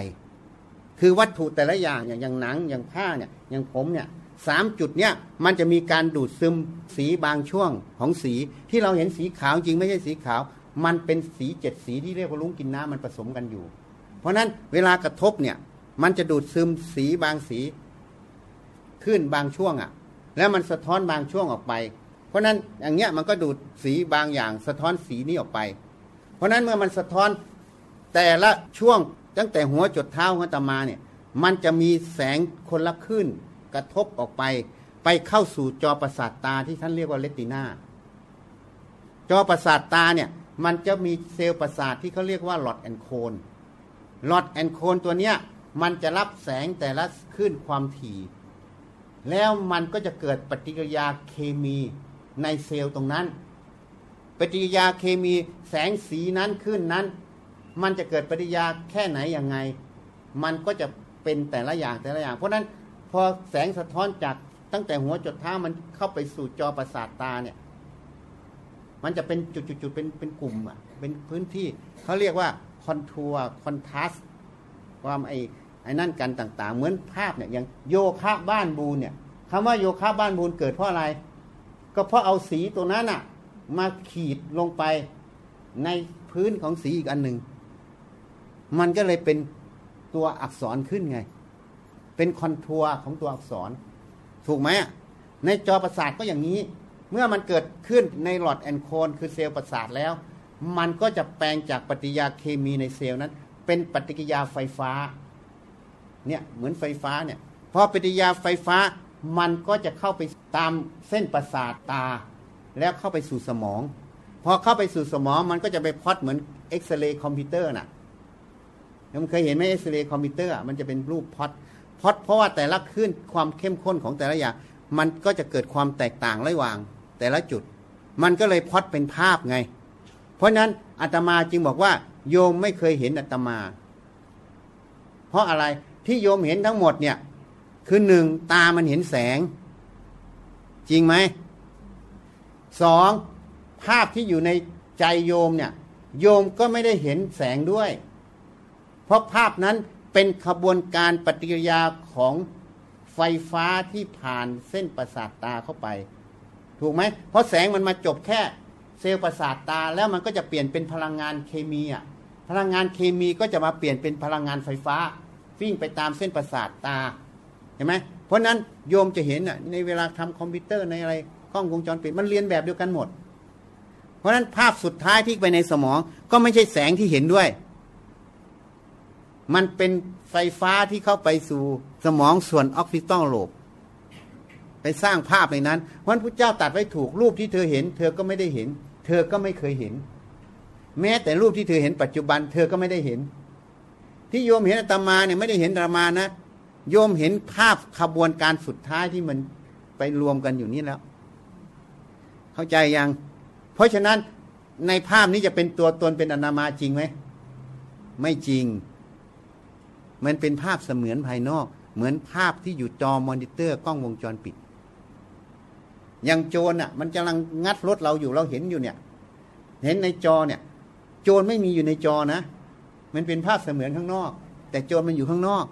คือวัตถุแต่ละอย่างอย่างอย่างหนังอย่างผ้าเนี่ยอย่างผมเนี่ย สามจุดเนี่ยมันจะมีการดูดซึมสีบางช่วงของสี ที่เราเห็นสีขาวจริงไม่ใช่สีขาว มันเป็นสีเจ็ดสีที่เรียกว่าลุงกินน้ำมันผสมกันอยู่ เพราะฉะนั้นเวลากระทบเนี่ย มันจะดูดซึมสีบางสีขึ้นบางช่วงอะ่ะ แล้วมันสะท้อนบางช่วงออกไป เพราะฉะนั้นอย่างเงี้ยมันก็ดูดสีบางอย่าง สะท้อนสีนี้ออกไป เพราะนั้นเมื่อมันสะท้อนแต่ละช่วงตั้งแต่หัวจดเท้าของอาตมาเนี่ย มันจะมีแสงคนละคลื่น กระทบออกไป ไปเข้าสู่จอประสาทตาที่ท่านเรียกว่าเลติน่าจอประสาทตาเนี่ยมันจะมีเซลล์ประสาทที่เขาเรียกว่าหลอดแอนโคนหลอดแอนโคนตัวเนี้ยมันจะรับแสงแต่ละคลื่นความถี่ แล้วมันก็จะเกิดปฏิกิริยาเคมีในเซลล์ตรงนั้น ปฏิกิริยาเคมีแสงสีนั้นขึ้นนั้น มันจะเกิดปฏิกิริยาแค่ไหนยังไง มันก็จะเป็นแต่ละอย่างแต่ละอย่าง เพราะนั้น พอแสงสะท้อนจากตั้งแต่หัวจดเท้ามันเข้าไปสู่จอประสาทตาเนี่ย มันจะเป็นจุดๆๆเป็นเป็นกลุ่มอะ เป็นพื้นที่เขาเรียกว่าคอนทัวร์คอนทราสความไอ้ไอ้นั่นกันต่าง ๆ เหมือนภาพเนี่ยอย่างโยคะบ้านบูนเนี่ยคำว่าโยคะบ้านบูนเกิดเพราะอะไร ก็เพราะเอาสีตัวนั้นอะ มาขีดลงไปในพื้นของสีอีกอันหนึ่งมันก็เลยเป็นตัวอักษรขึ้นไง เป็น contour ของตัวอักษร ถูกไหมในจอประสาทก็อย่างนี้ เมื่อมันเกิดขึ้นใน rod and cone คือเซลล์ประสาทแล้ว มันก็จะแปลงจากปฏิกิยาเคมีในเซลล์นั้น เป็นปฏิกิยาไฟฟ้าเนี่ยเหมือนไฟฟ้าเนี่ยพอปฏิกิยาไฟฟ้ามันก็จะเข้าไปตามเส้นประสาทตา แล้วเข้าไปสู่สมอง พอเข้าไปสู่สมองมันก็จะไปพอตเหมือนเอ็กซเรย์คอมพิวเตอร์น่ะมันเคยเห็นไหมเอ็กซเรย์คอมพิวเตอร์มันจะเป็นรูป plot plot เพราะว่าแต่ละคลื่นความเข้มข้นของแต่ละอย่าง มันก็จะเกิดความแตกต่างระหว่าง แต่ละจุด มันก็เลยพอดเป็นภาพไง เพราะนั้นอาตมาจึงบอกว่า โยมไม่เคยเห็นอาตมา เพราะอะไรที่โยมเห็นทั้งหมดเนี่ย คือหนึ่งตามันเห็นแสง จริงไหมสองภาพที่อยู่ในใจโยมเนี่ย โยมก็ไม่ได้เห็นแสงด้วย เพราะภาพนั้น เป็นขบวนการปฏิกิริยาของไฟฟ้าที่ผ่านเส้นประสาทตาเข้าไป ถูกไหมเพราะแสงมันมาจบแค่เซลล์ประสาทตาแล้วมันก็จะเปลี่ยนเป็นพลังงานเคมีอะพลังงานเคมีก็จะมาเปลี่ยนเป็นพลังงานไฟฟ้าวิ่งไปตามเส้นประสาทตาเห็นไหมเพราะนั้นโยมจะเห็นอะในเวลาทำคอมพิวเตอร์ในอะไรกล้องวงจรปิดมันเลียนแบบเดียวกันหมด เพราะนั้นภาพสุดท้ายที่ไปในสมองก็ไม่ใช่แสงที่เห็นด้วย มันเป็นไฟฟ้าที่เข้าไปสู่สมองส่วน occipital lobe ไปสร้างภาพในนั้นพระพุทธเจ้าตรัสไว้ถูกรูปที่เธอเห็น เธอก็ไม่ได้เห็น เธอก็ไม่เคยเห็น แม้แต่รูปที่เธอเห็นปัจจุบัน เธอก็ไม่ได้เห็น ที่โยมเห็นอาตมาเนี่ยไม่ได้เห็นอาตมานะโยมเห็นภาพขบวนการสุดท้ายที่มันไปรวมกันอยู่นี่แล้ว เข้าใจยัง เพราะฉะนั้นในภาพนี้จะเป็นตัวตนเป็นอนามาจริงไหม ไม่จริง มันเป็นภาพเสมือนภายนอก เหมือนภาพที่อยู่จอมอนิเตอร์กล้องวงจรปิด อย่างโจรอะ มันกำลังงัดรถเราอยู่เราเห็นอยู่เนี่ย เห็นในจอเนี่ย โจรไม่มีอยู่ในจอนะมันเป็นภาพเสมือนข้างนอก แต่โจรมันอยู่ข้างนอก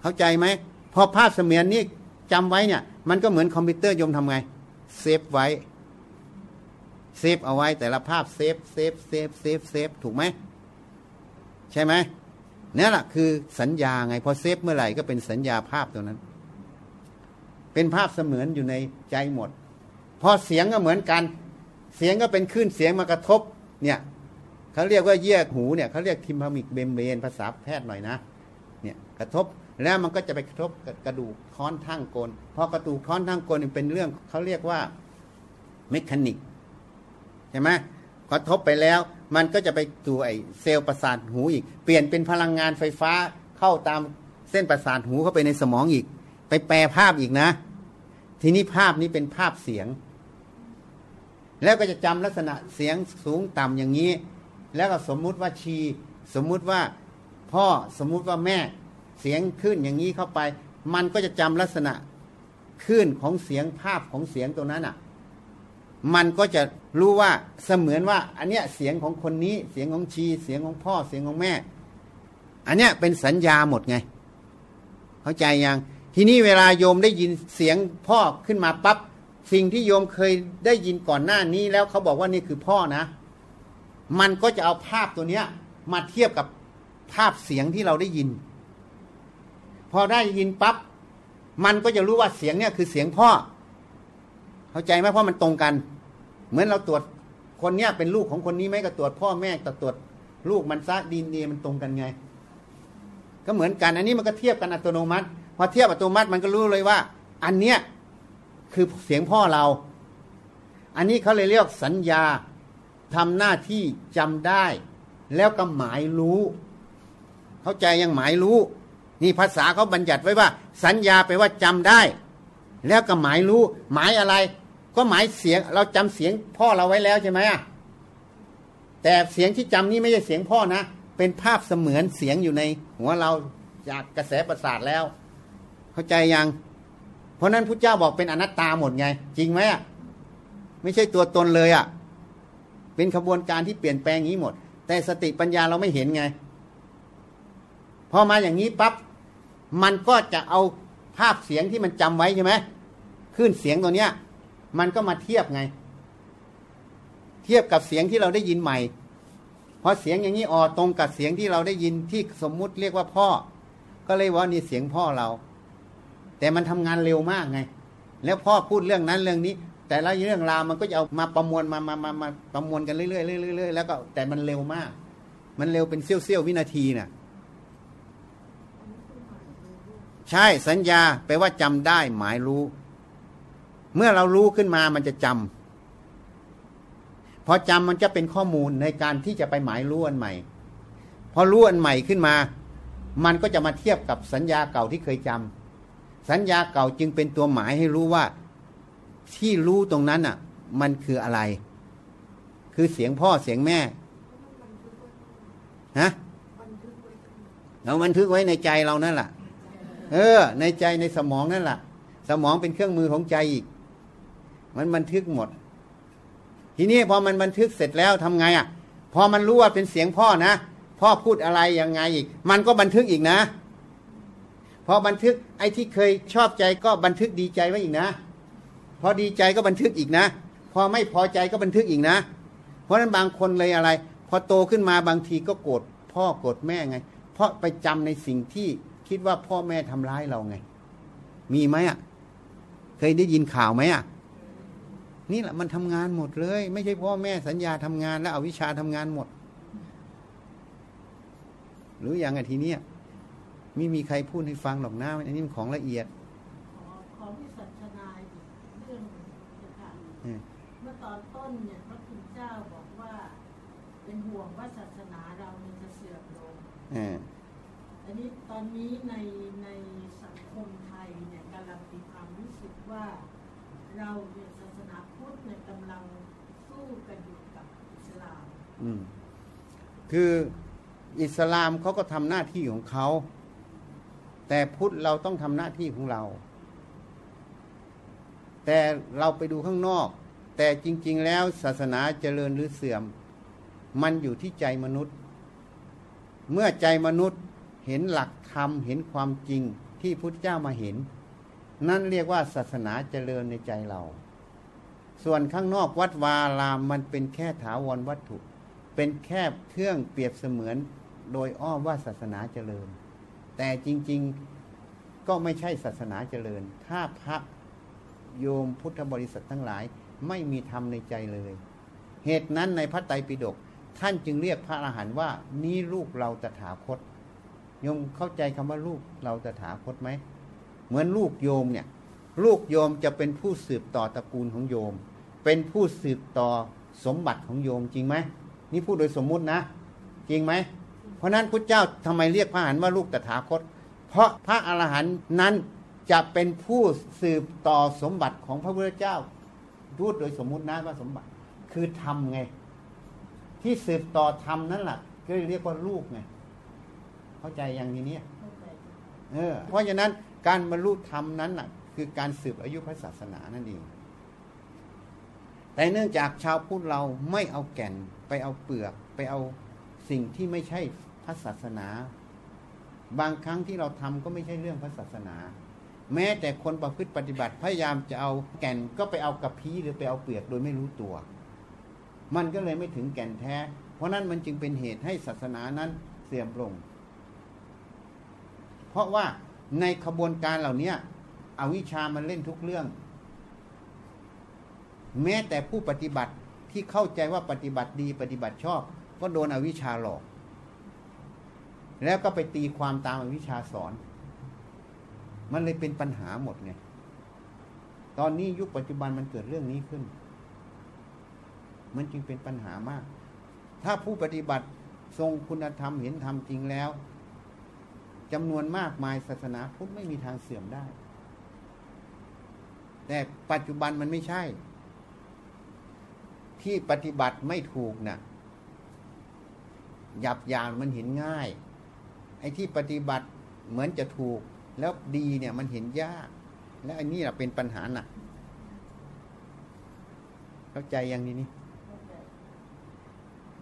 เข้าใจไหมพอภาพเสมือนนี้จำไว้เนี่ย มันก็เหมือนคอมพิวเตอร์โยมทำไง save ไว้ save เอาไว้แต่ละภาพ save save save save save ถูกไหมใช่ไหม นี่แหละคือสัญญาไงพอ save เมื่อไหร่ก็เป็นสัญญาภาพตัวนั้น เป็นภาพเสมือนอยู่ในใจหมด พอเสียงก็เหมือนกัน เสียงก็เป็นคลื่นเสียงมากระทบ เนี่ยเขาเรียกว่าเยื่อหูเนี่ยเขาเรียก tympanic membrane ภาษาแพทย์หน่อยนะ เนี่ยกระทบแล้วมันก็จะไปกระทบกับกระดูกค้อนทั่งโกลนพอกระดูกค้อนทั่งโกลนเป็นเรื่องเขาเรียกว่า mechanic ใช่ไหมกระทบไปแล้ว มันก็จะไปตัวไอเซลล์ประสาทหูอีก เปลี่ยนเป็นพลังงานไฟฟ้าเข้าตามเส้นประสาทหูเข้าไปในสมองอีก ไปแปลภาพอีกนะ ทีนี้ภาพนี้เป็นภาพเสียง แล้วก็จะจำลักษณะเสียงสูงต่ำอย่างนี้ แล้วก็สมมุติว่าชี สมมุติว่าพ่อสมมุติว่าแม่เสียงขึ้นอย่างนี้เข้าไป มันก็จะจำลักษณะขึ้นของเสียงภาพของเสียงตัวนั้นอะ มันก็จะรู้ว่าเสมือนว่าอันเนี้ยเสียงของคนนี้เสียงของชีเสียงของพ่อเสียงของแม่ อันเนี้ยเป็นสัญญาหมดไง เข้าใจยัง ทีนี้เวลาโยมได้ยินเสียงพ่อขึ้นมาปับ๊บสิ่งที่โยมเคยได้ยินก่อนหน้านี้แล้วเขาบอกว่านี่คือพ่อนะ มันก็จะเอาภาพตัวเนี้ย มาเทียบกับภาพเสียงที่เราได้ยิน พอได้ยินปับ๊บมันก็จะรู้ว่าเสียงเนี่ยคือเสียงพ่อ เข้าใจไหมเพราะมันตรงกัน เหมือนเราตรวจคนเนี้ยเป็นลูกของคนนี้ไหมก็ตรวจพ่อแม่แต่ตรวจลูกมันซะดีเนมันตรงกันไง ก็เหมือนกัน อันนี้มันก็เทียบกันอัตโนมัติพอเทียบอัตโนมัติมันก็รู้เลยว่า อันเนี้ยคือเสียงพ่อเรา อันนี้เขาเลยเรียกสัญญาทำหน้าที่จำได้ แล้วก็หมายรู้ เข้าใจยังหมายรู้ นี่ภาษาเขาบัญญัติไว้ว่า สัญญาไปว่าจำได้ แล้วก็หมายรู้ หมายอะไร ก็หมายเสียงเราจำเสียงพ่อเราไว้แล้วใช่ไหมอะแต่เสียงที่จำนี้ไม่ใช่เสียงพ่อนะเป็นภาพเสมือนเสียงอยู่ในหัวเราจากกระแสประสาทแล้ว เข้าใจยัง เพราะนั้นพระเจ้าบอกเป็นอนัตตาหมดไง จริงไหมอะไม่ใช่ตัวตนเลยอะ เป็นขบวนการที่เปลี่ยนแปลงนี้หมด แต่สติปัญญาเราไม่เห็นไง พอมาอย่างนี้ปั๊บมันก็จะเอาภาพเสียงที่มันจำไว้ใช่ไหมขึ้นเสียงตัวเนี้ย มันก็มาเทียบไง เทียบกับเสียงที่เราได้ยินใหม่ เพอเสียงอย่างนี้ออตรงกับเสียงที่เราได้ยินที่สมมุติเรียกว่าพ่อ ก็เลยว่านี่เสียงพ่อเรา แต่มันทำงานเร็วมากไง แล้วพ่อพูดเรื่องนั้นเรื่องนี้ แต่ละเรื่องราวมันก็จะเอามาประมวลมามามามาประมวลกันเรื่อยๆเรื่อยๆแล้วก็แต่มันเร็วมาก มันเร็วเป็นเสี้ยวๆวินาทีน่ะใช่สัญญาแปลว่าจำได้หมายรู้ เมื่อเรารู้ขึ้นมามันจะจำพอจำมันจะเป็นข้อมูลในการที่จะไปหมายรู้อันใหม่ พอรู้อันใหม่ขึ้นมา มันก็จะมาเทียบกับสัญญาเก่าที่เคยจำสัญญาเก่าจึงเป็นตัวหมายให้รู้ว่า ที่รู้ตรงนั้นอะ มันคืออะไร คือเสียงพ่อเสียงแม่ฮะเราบันทึกไว้ในใจเรานั่นแหละเออ ในใจในสมองนั่นแหละสมองเป็นเครื่องมือของใจอีก มันบันทึกหมด ทีนี้พอมันบันทึกเสร็จแล้วทำไงอะ พอมันรู้ว่าเป็นเสียงพ่อนะ พ่อพูดอะไรยังไงอีก มันก็บันทึกอีกนะ พอบันทึกไอ้ที่เคยชอบใจก็บันทึกดีใจไว้อีกนะ พอดีใจก็บันทึกอีกนะ พอไม่พอใจก็บันทึกอีกนะ เพราะฉะนั้นบางคนเลยอะไร พอโตขึ้นมาบางทีก็โกรธพ่อโกรธแม่ไง เพราะไปจำในสิ่งที่คิดว่าพ่อแม่ทำร้ายเราไง มีไหมอะ เคยได้ยินข่าวไหมอะ นี่แหละมันทำงานหมดเลย ไม่ใช่พ่อแม่สัญญาทำงานแล้วเอาวิชาทำงานหมด หรืออย่างไงทีเนี้ยไม่มีใครพูดให้ฟังหรอกนะอันนี้มันของละเอียดขอขอวิสัชนาอีกเรื่องหนึ่งนะคะอืมเมื่อตอนต้นเนี่ยพระคุณเจ้าบอกว่า เป็นห่วงว่าศาสนาเราเนี่ยจะเสื่อมลงเอออันนี้ตอนนี้ในในสังคมไทยเนี่ยกำลังมีความรู้สึกว่าเราเนี่ยศาสนาพุทธเนี่ยกำลังสู้กันอยู่กับอิสลาม อืม คืออิสลามเขาก็ทำหน้าที่ของเขาแต่พุทธเราต้องทำหน้าที่ของเรา แต่เราไปดูข้างนอก แต่จริง ๆ แล้วศาสนาเจริญหรือเสื่อม มันอยู่ที่ใจมนุษย์ เมื่อใจมนุษย์เห็นหลักธรรมเห็นความจริงที่พุทธเจ้ามาเห็น นั่นเรียกว่าศาสนาเจริญในใจเรา ส่วนข้างนอกวัดวารามมันเป็นแค่ถาวรวัตถุ เป็นแค่เครื่องเปรียบเสมือนโดยอ้อมว่าศาสนาเจริญ แต่จริงๆก็ไม่ใช่ศาสนาเจริญ ถ้าพระโยมพุทธบริษัททั้งหลายไม่มีธรรมในใจเลย เหตุนั้นในพระไตรปิฎกท่านจึงเรียกพระอรหันต์ว่านี่ลูกเราตถาคตโยมเข้าใจคำว่าลูกเราตถาคตไหมเหมือนลูกโยมเนี่ย ลูกโยมจะเป็นผู้สืบต่อตระกูลของโยม เป็นผู้สืบต่อสมบัติของโยมจริงไหม นี่พูดโดยสมมุตินะ จริงไหม เพราะนั้นพุทธเจ้าทำไมเรียกพระอรหันต์ว่าลูกตถาคต เพราะพระอรหันต์นั้นจะเป็นผู้สืบต่อสมบัติของพระพุทธเจ้าพูดโดยสมมุตินะว่าสมบัติ คือธรรมไง ที่สืบต่อธรรมนั่นแหละก็เรียกว่าลูกไงเข้าใจอย่างทีเนี้ยเข้าใจไหมเออ เพราะฉะนั้นการบรรลุธรรมนั้นน่ะคือการสืบอายุพระศาสนานั่นเอง แต่เนื่องจากชาวพุทธเราไม่เอาแก่นไปเอาเปลือก ไปเอาสิ่งที่ไม่ใช่พระศาสนา บางครั้งที่เราทำก็ไม่ใช่เรื่องพระศาสนา แม้แต่คนประพฤติปฏิบัติพยายามจะเอาแก่นก็ไปเอากระพี้หรือไปเอาเปลือกโดยไม่รู้ตัว มันก็เลยไม่ถึงแก่นแท้ เพราะนั้นมันจึงเป็นเหตุให้ศาสนานั้นเสื่อมลง เพราะว่าในขบวนการเหล่านี้อวิชามันเล่นทุกเรื่อง แม้แต่ผู้ปฏิบัติที่เข้าใจว่าปฏิบัติดีปฏิบัติชอบ ก็โดนอวิชชาหลอก แล้วก็ไปตีความตามอวิชชาสอน มันเลยเป็นปัญหาหมดไงตอนนี้ยุคปัจจุบันมันเกิดเรื่องนี้ขึ้น มันจึงเป็นปัญหามาก ถ้าผู้ปฏิบัติทรงคุณธรรมเห็นธรรมจริงแล้วจำนวนมากมายศาสนาพุทธไม่มีทางเสื่อมได้ แต่ปัจจุบันมันไม่ใช่ ที่ปฏิบัติไม่ถูกนะ่ะหยับยางมันเห็นง่าย ไอ้ที่ปฏิบัติเหมือนจะถูก แล้วดีเนี่ยมันเห็นยาก และอันนี้แหละเป็นปัญหาหนักเข้าใจยังนี้นี่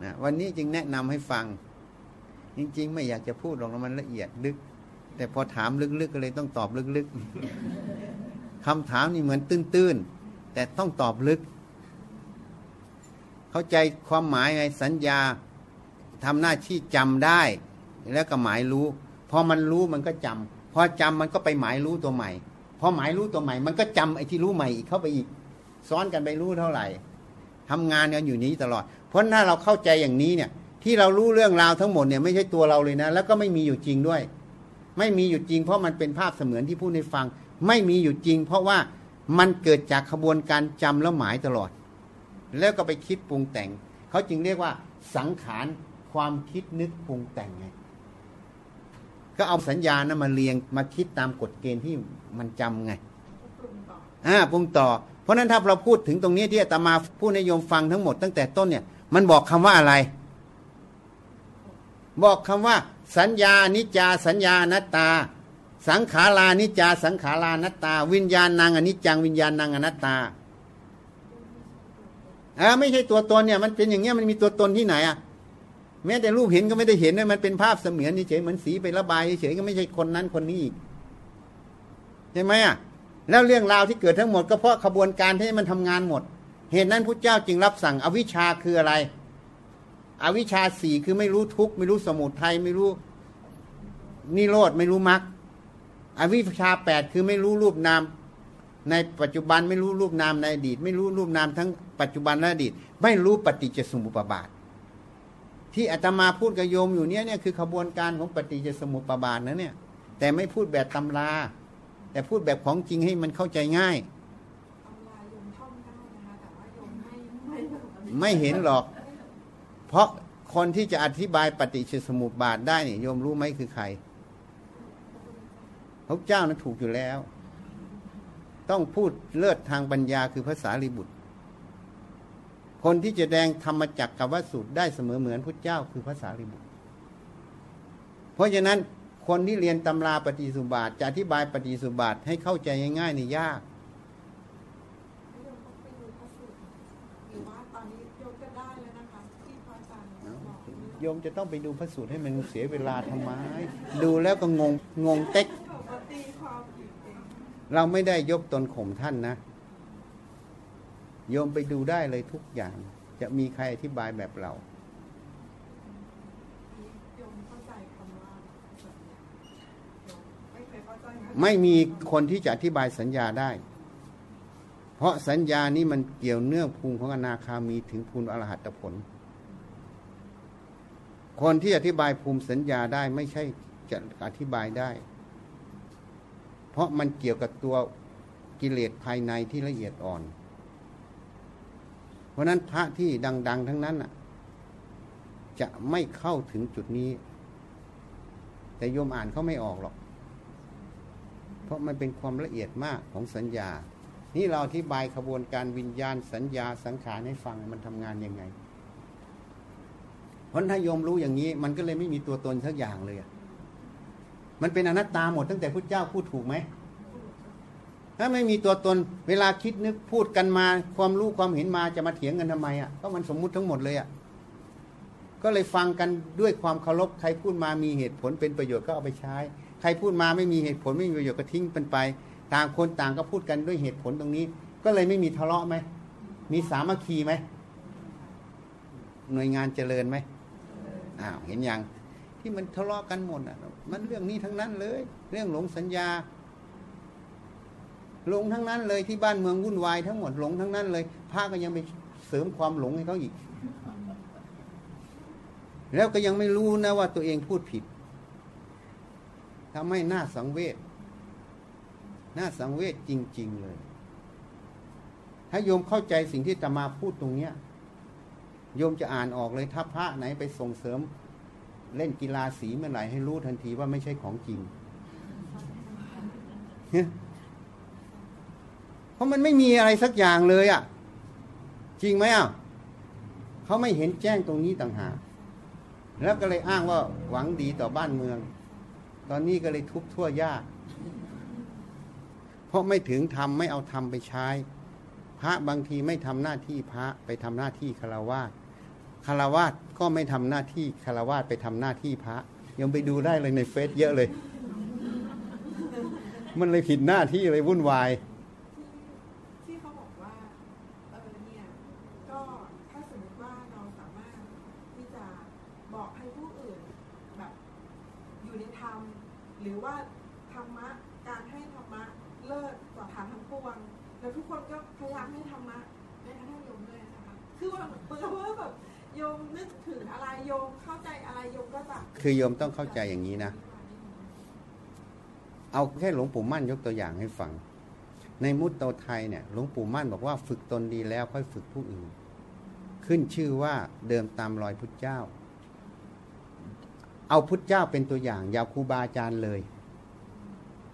นะวันนี้จึงแนะนำให้ฟัง จริง ๆ ไม่อยากจะพูดหรอกมันละเอียดลึก แต่พอถามลึกๆก็เลยต้องตอบลึกๆคำถามนี่เหมือนตื้นๆแต่ต้องตอบลึก เข้าใจความหมายไงสัญญาทำหน้าที่จำได้ แล้วก็หมายรู้พอมันรู้มันก็จำพอจำมันก็ไปหมายรู้ตัวใหม่พอหมายรู้ตัวใหม่ มันก็จำไอ้ที่รู้ใหม่อีกเข้าไปอีก ซ้อนกันไปรู้เท่าไหร่ทำงานกันอยู่นี้ตลอด เพราะถ้าเราเข้าใจอย่างนี้เนี่ย ที่เรารู้เรื่องราวทั้งหมดเนี่ยไม่ใช่ตัวเราเลยนะ แล้วก็ไม่มีอยู่จริงด้วย ไม่มีอยู่จริง เพราะมันเป็นภาพเสมือนที่พูดให้ฟัง ไม่มีอยู่จริง เพราะว่ามันเกิดจากขบวนการจำแล้วหมายตลอด แล้วก็ไปคิดปรุงแต่ง เขาจึงเรียกว่า สังขารความคิดนึกปรุงแต่งไงก็เอาสัญญานะมาเรียงมาคิดตามกฎเกณฑ์ที่มันจำไงอ่าปรุงต่อ เพราะฉะนั้นถ้าเราพูดถึงตรงนี้ที่อาตมาพูดในโยมฟังทั้งหมดตั้งแต่ต้นเนี่ยมันบอกคำว่าอะไร บอกคำว่า สัญญานิจาสัญญานัตตา สังขารานิจจาสังขารานัตตา วิญญาณนางอนิจจังวิญญาณนางอนัตตา อ่าไม่ใช่ตัวตนเนี่ยมันเป็นอย่างเงี้ยมันมีตัวตนที่ไหนอะแม้แต่รูปเห็นก็ไม่ได้เห็นนะมันเป็นภาพเสมือนเฉยเหมือนสีไประบายเฉยก็ไม่ใช่คนนั้นคนนี้อีกใช่ไหมอะแล้วเรื่องราวที่เกิดทั้งหมดก็เพราะขบวนการที่มันทำงานหมด เหตุนั้นพระเจ้าจึงรับสั่งอวิชชาคืออะไร อวิชชาสี่คือไม่รู้ทุกข์ไม่รู้สมุทัยไม่รู้นิโรธไม่รู้มรรคอวิชชาแปดคือไม่รู้รูปนาม ในปัจจุบันไม่รู้รูปนามในอดีต ไม่รู้รูปนามทั้งปัจจุบันและอดีต ไม่รู้ปฏิจจสมุปบาท ที่อาตมาพูดกับโยมอยู่เนี้ยเนี่ยคือขบวนการของปฏิจจสมุปบาทนะเนี่ย แต่ไม่พูดแบบตำรา แต่พูดแบบของจริงให้มันเข้าใจง่ายตำราโยมท่องได้นะคะแต่ว่าโยมไม่ไม่แบบไม่เห็นหรอก เพราะคนที่จะอธิบายปฏิจจสมุปบาทได้เนี่ยโยมรู้ไหมคือใครพระเจ้านั้นถูกอยู่แล้ว ต้องพูดเลิศทางปัญญาคือภาษาลิบุตร คนที่จะแดงธรรมจักรกับวัสูตรได้เสมอเหมือนพระเจ้าคือภาษาลิบุตร เพราะฉะนั้นคนที่เรียนตำราปฏิสุบาทจะอธิบายปฏิสุบาทให้เข้าใจง่ายๆนี่ยากโยมต้องไปดูพระสูตรหรือว่าตอนนี้โยมก็ได้แล้วนะคะที่พระอาจารย์บอกโยมจะต้องไปดูพระสูตรให้มันเสียเวลาทำไม ดูแล้วก็งงงงเต็ก เองเราไม่ได้ยกตนข่มท่านนะโยมไปดูได้เลยทุกอย่าง จะมีใครอธิบายแบบเราโยมเข้าใจคำว่าสัญญาโยมไม่เคยเข้าใจนะไม่มีคนที่จะอธิบายสัญญาได้ เพราะสัญญานี้มันเกี่ยวเนื่องภูมิของอนาคามีถึงภูมิอรหัตผล คนที่อธิบายภูมิสัญญาได้ไม่ใช่จะอธิบายได้ เพราะมันเกี่ยวกับตัวกิเลสภายในที่ละเอียดอ่อน เพราะนั้นพระที่ดัง ๆ ทั้งนั้นจะไม่เข้าถึงจุดนี้ แต่โยมอ่านเขาไม่ออกหรอก เพราะมันเป็นความละเอียดมากของสัญญา นี่เราอธิบายขบวนการวิญญาณสัญญาสังขารให้ฟังมันทำงานยังไง เพราะถ้าโยมรู้อย่างนี้ มันก็เลยไม่มีตัวตนสักอย่างเลยอะ มันเป็นอนัตตาหมดตั้งแต่พุทธเจ้าพูดถูกไหมถ้าไม่มีตัวตนเวลาคิดนึกพูดกันมา ความรู้ความเห็นมาจะมาเถียงกันทำไมอะก็มันสมมุติทั้งหมดเลยอะก็เลยฟังกันด้วยความเคารพใครพูดมามีเหตุผลเป็นประโยชน์ก็เอาไปใช้ ใครพูดมาไม่มีเหตุผลไม่มีประโยชน์ก็ทิ้งมันไป ต่างคนต่างก็พูดกันด้วยเหตุผลตรงนี้ ก็เลยไม่มีทะเลาะไหมมีสามัคคีไหมหน่วยงานเจริญไหมอ้าวเห็นยังที่มันทะเลาะกันหมดอะ มันเรื่องนี้ทั้งนั้นเลย เรื่องหลงสัญญาหลงทั้งนั้นเลยที่บ้านเมืองวุ่นวายทั้งหมดหลงทั้งนั้นเลยพระก็ยังไปเสริมความหลงให้เขาอีก แล้วก็ยังไม่รู้นะว่าตัวเองพูดผิดทำให้หน้าสังเวชหน้าสังเวชจริง ๆเลย ถ้าโยมเข้าใจสิ่งที่ตมาพูดตรงเนี้ยโยมจะอ่านออกเลยถ้าพระไหนไปส่งเสริม เล่นกีฬาสีเมื่อไหร่ให้รู้ทันทีว่าไม่ใช่ของจริง เพราะมันไม่มีอะไรสักอย่างเลยอะ่ะ จริงไหมอะเขาไม่เห็นแจ้งตรงนี้ต่างหากแล้วก็เลยอ้างว่าหวังดีต่อบ้านเมือง ตอนนี้ก็เลยทุบทั่วยากเพราะไม่ถึงทำไม่เอาทำไปใช้ พระบางทีไม่ทำหน้าที่พระไปทำหน้าที่คารวาสคารวาส ก็ไม่ทำหน้าที่คารวาสไปทำหน้าที่พระยังไปดูได้เลยในเฟซเยอะเลย มันเลยผิดหน้าที่เลยวุ่นวายที่เขาบอกว่าเออเนี่ยก็ถ้าสมมติว่าเราสามารถที่จะบอกให้ผู้อื่นแบบอยู่ในธรรมหรือว่าธรรมะการให้ธรรมะเลิกว่าธรรมทั้งปวงแล้วทุกคนก็พยายามให้ธรรมะแม้กระทั่งโยมด้วยนะคะคือว่าเหมือนว่าแบบโย มนึกถึงอะไรโยมเข้าใจอะไรโยมก็จะคือโยมต้องเข้าใจอย่างนี้นะ เอาแค่หลวงปู่มั่นยกตัวอย่างให้ฟัง ในมุตโตไทยเนี่ยหลวงปู่มั่นบอกว่าฝึกตนดีแล้วค่อยฝึกผู้อื่น ขึ้นชื่อว่าเดิมตามรอยพุทธเจ้า เอาพุทธเจ้าเป็นตัวอย่างย่าครูบาอาจารย์เลย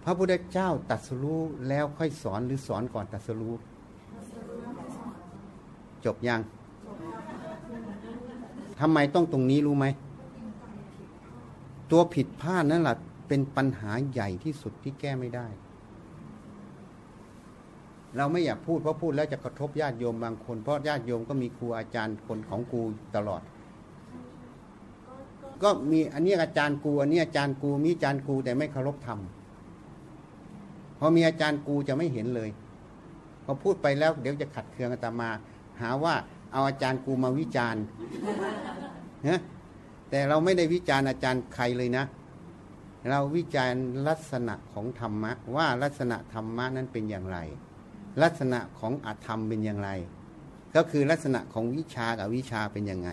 พระพุทธเจ้าตรัสรู้แล้วค่อยสอนหรือสอนก่อนตรัสรู้จบยัง ทำไมต้องตรงนี้รู้ไหม ตัวผิดพลาดนั่นแหละเป็นปัญหาใหญ่ที่สุดที่แก้ไม่ได้ เราไม่อยากพูดเพราะพูดแล้วจะกระทบญาติโยมบางคน เพราะญาติโยมก็มีครูอาจารย์คนของกูตลอด ก็มีอันนี้อาจารย์กูอันนี้อาจารย์กูมีอาจารย์กูแต่ไม่เคารพธรรมพอมีอาจารย์กูจะไม่เห็นเลยพอพูดไปแล้วเดี๋ยวจะขัดเคืองอาตมา หาว่า เอาอาจารย์กูมาวิจารณ์นะแต่เราไม่ได้วิจารณ์อาจารย์ใครเลยนะ เราวิจารณ์ลักษณะของธรรมะ ว่าลักษณะธรรมะนั้นเป็นอย่างไร ลักษณะของอาธรรมเป็นอย่างไร ก็คือลักษณะของวิชากับวิชาเป็นยังไง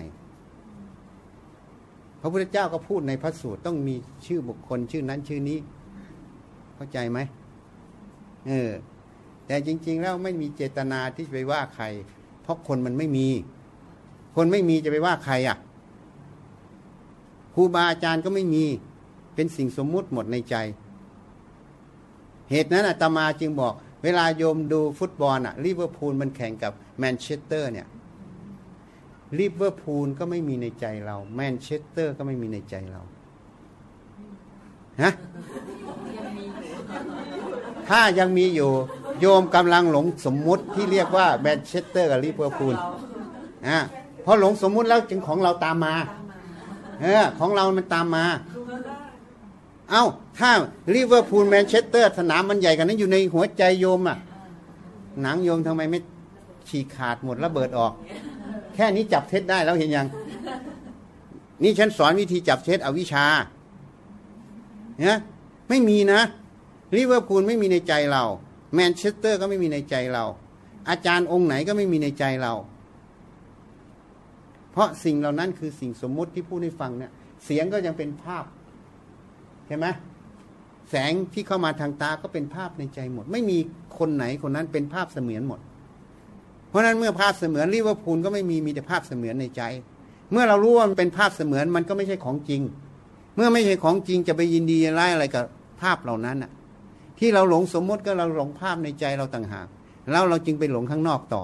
พระพุทธเจ้าก็พูดในพระสูตรต้องมีชื่อบุคคลชื่อนั้นชื่อนี้ เข้าใจไหมเออแต่จริง ๆ แล้วไม่มีเจตนาที่จะไปว่าใครเพ ราะคนมันไม่มี คนไม่มีจะไปว่าใครอะครูบาอาจารย์ก็ไม่มีเป็นสิ่งสมมุติหมดในใจ เหตุนั้นอาตมาจึงบอก เวลาโยมดูฟุตบอลอะลิเวอร์พูลมันแข่งกับแมนเชสเตอร์เนี่ยลิเวอร์พูลก็ไม่มีในใจเรา แมนเชสเตอร์ก็ไม่มีในใจเราฮะถ้ายังมีอยู่ โยมกำลังหลงสมมุติที่เรียกว่าแมนเชสเตอร์กับลิเวอร์พูลอะพอหลงสมมุติแล้วจึงของเราตามมาเออของเรามันตามมา เอ้า ถ้าลิเวอร์พูลแมนเชสเตอร์สนามมันใหญ่ขนาดนั้นอยู่ในหัวใจโยมอะ หนังโยมทำไมไม่ฉีกขาดหมดระเบิดออก แค่นี้จับเท็จได้แล้วเห็นยัง นี่ฉันสอนวิธีจับเท็จเอาวิชาเนี่ยไม่มีนะลิเวอร์พูลไม่มีในใจเรา แมนเชสเตอร์ก็ไม่มีในใจเรา อาจารย์องค์ไหนก็ไม่มีในใจเรา เพราะสิ่งเหล่านั้นคือสิ่งสมมุติที่พูดให้ฟังเนี่ย เสียงก็ยังเป็นภาพใช่ไหมแสงที่เข้ามาทางตาก็เป็นภาพในใจหมด ไม่มีคนไหนคนนั้นเป็นภาพเสมือนหมด เพราะนั้นเมื่อภาพเสมือนลิเวอร์พูลก็ไม่มีมีแต่ภาพเสมือนในใจ เมื่อเรารู้ว่ามันเป็นภาพเสมือนมันก็ไม่ใช่ของจริง เมื่อไม่ใช่ของจริงจะไปยินดีร้ายอะไรกับภาพเหล่านั้นอะ ที่เราหลงสมมติก็เราหลงภาพในใจเราต่างหากแล้วเราจึงไปหลงข้างนอกต่อ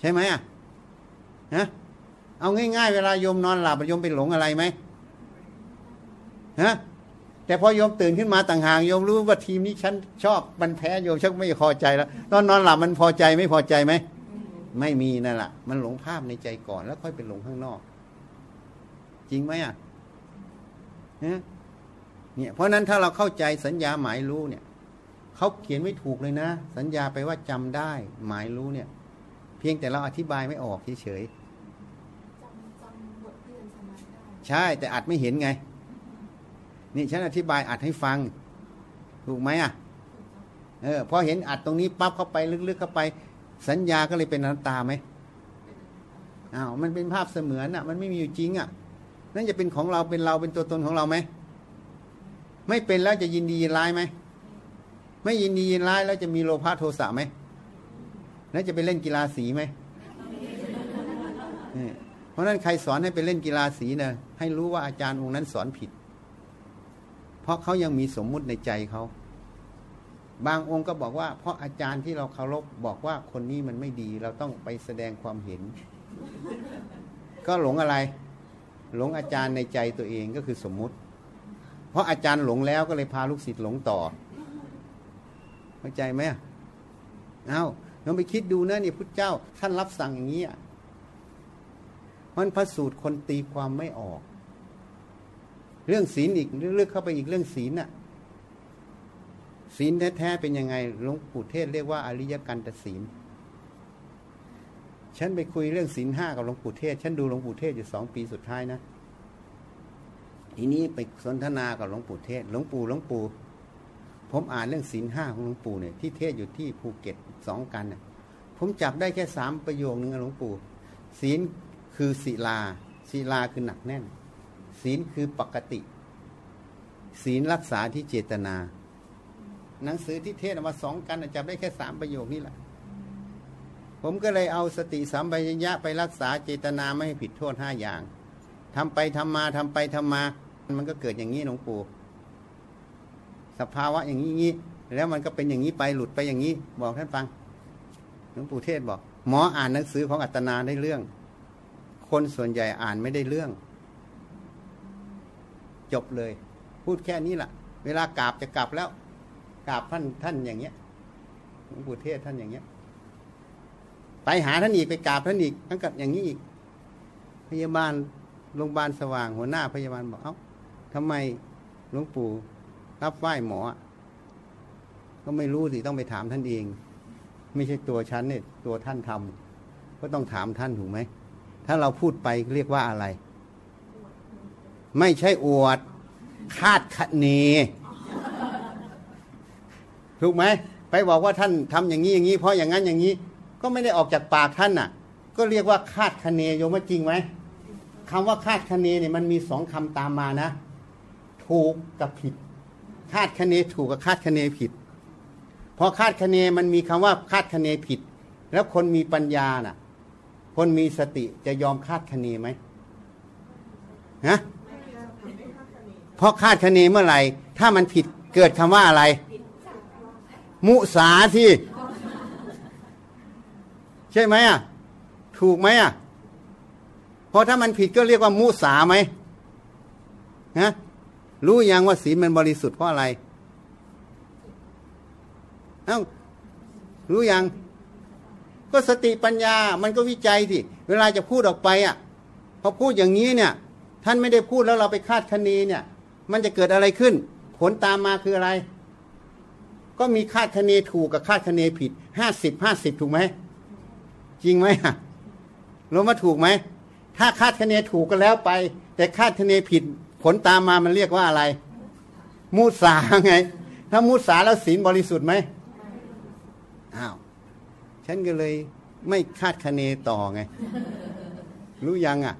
ใช่ไหมอะฮะเอาง่ายๆเวลาโยมนอนหลับโยมไปหลงอะไรไหมฮะแต่พอโยมตื่นขึ้นมาต่างหากโยมรู้ว่าทีมนี้ฉันชอบมันแพ้โยมชักไม่พอใจแล้ว ตอนนอนหลับมันพอใจไม่พอใจไหมไม่มีนั่นแหละมันหลงภาพในใจก่อนแล้วค่อยไปหลงข้างนอก จริงไหมอะ เนี่ยเพราะนั้นถ้าเราเข้าใจสัญญาหมายรู้เนี่ยเขาเขียนไม่ถูกเลยนะ สัญญาไปว่าจำได้ หมายรู้เนี่ย เพียงแต่เราอธิบายไม่ออกเฉยๆใช่ แต่อัดไม่เห็นไง นี่ฉันอธิบายอัดให้ฟัง ถูกไหมอะเออพอเห็นอัดตรงนี้ปั๊บเข้าไปลึกๆเข้าไป สัญญาก็เลยเป็นอนัตตาไหมอ้าวมันเป็นภาพเสมือนอะ มันไม่มีอยู่จริงอะนั่นจะเป็นของเราเป็นเราเป็นตัวตนของเราไหม ไม่เป็นแล้วจะยินดียินร้ายไหมไม่ยินดียินร้ายแล้วจะมีโลภะโทสะไหมแล้วจะไปเล่นกีฬาสีไหมเพราะนั้นใครสอนให้ไปเล่นกีฬาสีเนะให้รู้ว่าอาจารย์องค์นั้นสอนผิด เพราะเขายังมีสมมุติในใจเขาบางองค์ก็บอกว่า เพราะอาจารย์ที่เราเคารพบอกว่าคนนี้มันไม่ดี เราต้องไปแสดงความเห็น ก็หลงอะไร หลงอาจารย์ในใจตัวเองก็คือสมมุติ เพราะอาจารย์หลงแล้วก็เลยพาลูกศิษย์หลงต่อเข้าใจไหมเอาลองไปคิดดูนะนี่พุทธเจ้า ท่านรับสั่งอย่างนี้มันพระสูตรคนตีความไม่ออก เรื่องศีลอีกเรื่องเข้าไปอีกเรื่องศีลน่ะ ศีลแท้ๆเป็นยังไงหลวงปู่เทศเรียกว่าอริยกันตศีลฉันไปคุยเรื่องศีลห้ากับหลวงปู่เทศ ฉันดูหลวงปู่เทศอยู่สองปีสุดท้ายนะ ทีนี้ไปสนทนากับหลวงปู่เทศ หลวงปู่หลวงปู่ ผมอ่านเรื่องศีลห้าของหลวงปู่เนี่ยที่เทศอยู่ที่ภูเก็ตสองกันเนี่ยผมจับได้แค่สามประโยคนึงหลวงปู่ศีลคือศิลาศิลาคือหนักแน่น ศีลคือปกติ ศีลรักษาที่เจตนา หนังสือที่เทศมาสองกันจับได้แค่สามประโยคนี้แหละ ผมก็เลยเอาสติสัมปัญญะไปรักษาเจตนาไม่ให้ผิดโทษห้าอย่าง ทำไปทำมาทำไปทำมา มันก็เกิดอย่างนี้หลวงปู่สภาวะอย่างนี้งี้แล้วมันก็เป็นอย่างนี้ไปหลุดไปอย่างนี้ บอกท่านฟังหลวงปู่เทศบอก หมออ่านหนังสือของอัตนาได้เรื่อง คนส่วนใหญ่อ่านไม่ได้เรื่อง จบเลย พูดแค่นี้แหละเวลากราบจะกลับแล้วกราบท่านท่านอย่างเงี้ยหลวงปู่เทศท่านอย่างเงี้ย ไปหาท่านอีกไปกราบท่านอีกท่านกับอย่างนี้อีกพยาบาล โรงพยาบาลสว่างหัวหน้าพยาบาลบอกเอ้าทำไมหลวงปู่รับไหว้หมอ ก็ไม่รู้สิต้องไปถามท่านเอง ไม่ใช่ตัวฉันเนี่ยตัวท่านทำก็ต้องถามท่านถูกไหม ถ้าเราพูดไปเรียกว่าอะไร ไม่ใช่อวด คาดคะเนถูกไหมไปบอกว่าท่านทำอย่างนี้อย่างนี้ เพราะอย่างนั้นอย่างนี้ ก็ไม่ได้ออกจากปากท่านน่ะ ก็เรียกว่าคาดคะเนโยมว่าจริงไหม คำว่าคาดคะเนเนี่ยมันมีสองคำตามมานะ ถูกกับผิด คาดคะเนถูกกับคาดคะเนผิดพอคาดคะเนมันมีคำว่าคาดคะเนผิด แล้วคนมีปัญญาน่ะ คนมีสติจะยอมคาดคะเนไหมฮะเนเพราะคาดคะเนเมื่อไหร่ ถ้ามันผิดเกิดคำว่าอะไร มุสาที่ใช่ไหมอะถูกไหมอะ เพราะถ้ามันผิดก็เรียกว่ามุสาไหมฮะรู้ยังว่าศีลมันบริสุทธิ์เพราะอะไรเอ้ารู้ยัง ก็สติปัญญามันก็วิจัยสิเวลาจะพูดออกไปอะพอพูดอย่างนี้เนี่ย ท่านไม่ได้พูดแล้วเราไปคาดคะเนเนี่ย มันจะเกิดอะไรขึ้น ผลตามมาคืออะไร ก็มีคาดคะเนถูกกับคาดคะเนผิดห้าสิบห้าสิบถูกไหมจริงไหมอะรู้ว่าถูกไหม ถ้าคาดคะเนถูกก็แล้วไป แต่คาดคะเนผิด ผลตามมามันเรียกว่าอะไรมุสาไง ถ้ามุสาแล้วศีลบริสุทธิ์ไหมอ้าวฉันก็เลยไม่คาดคะเนต่อไง รู้ยังอะ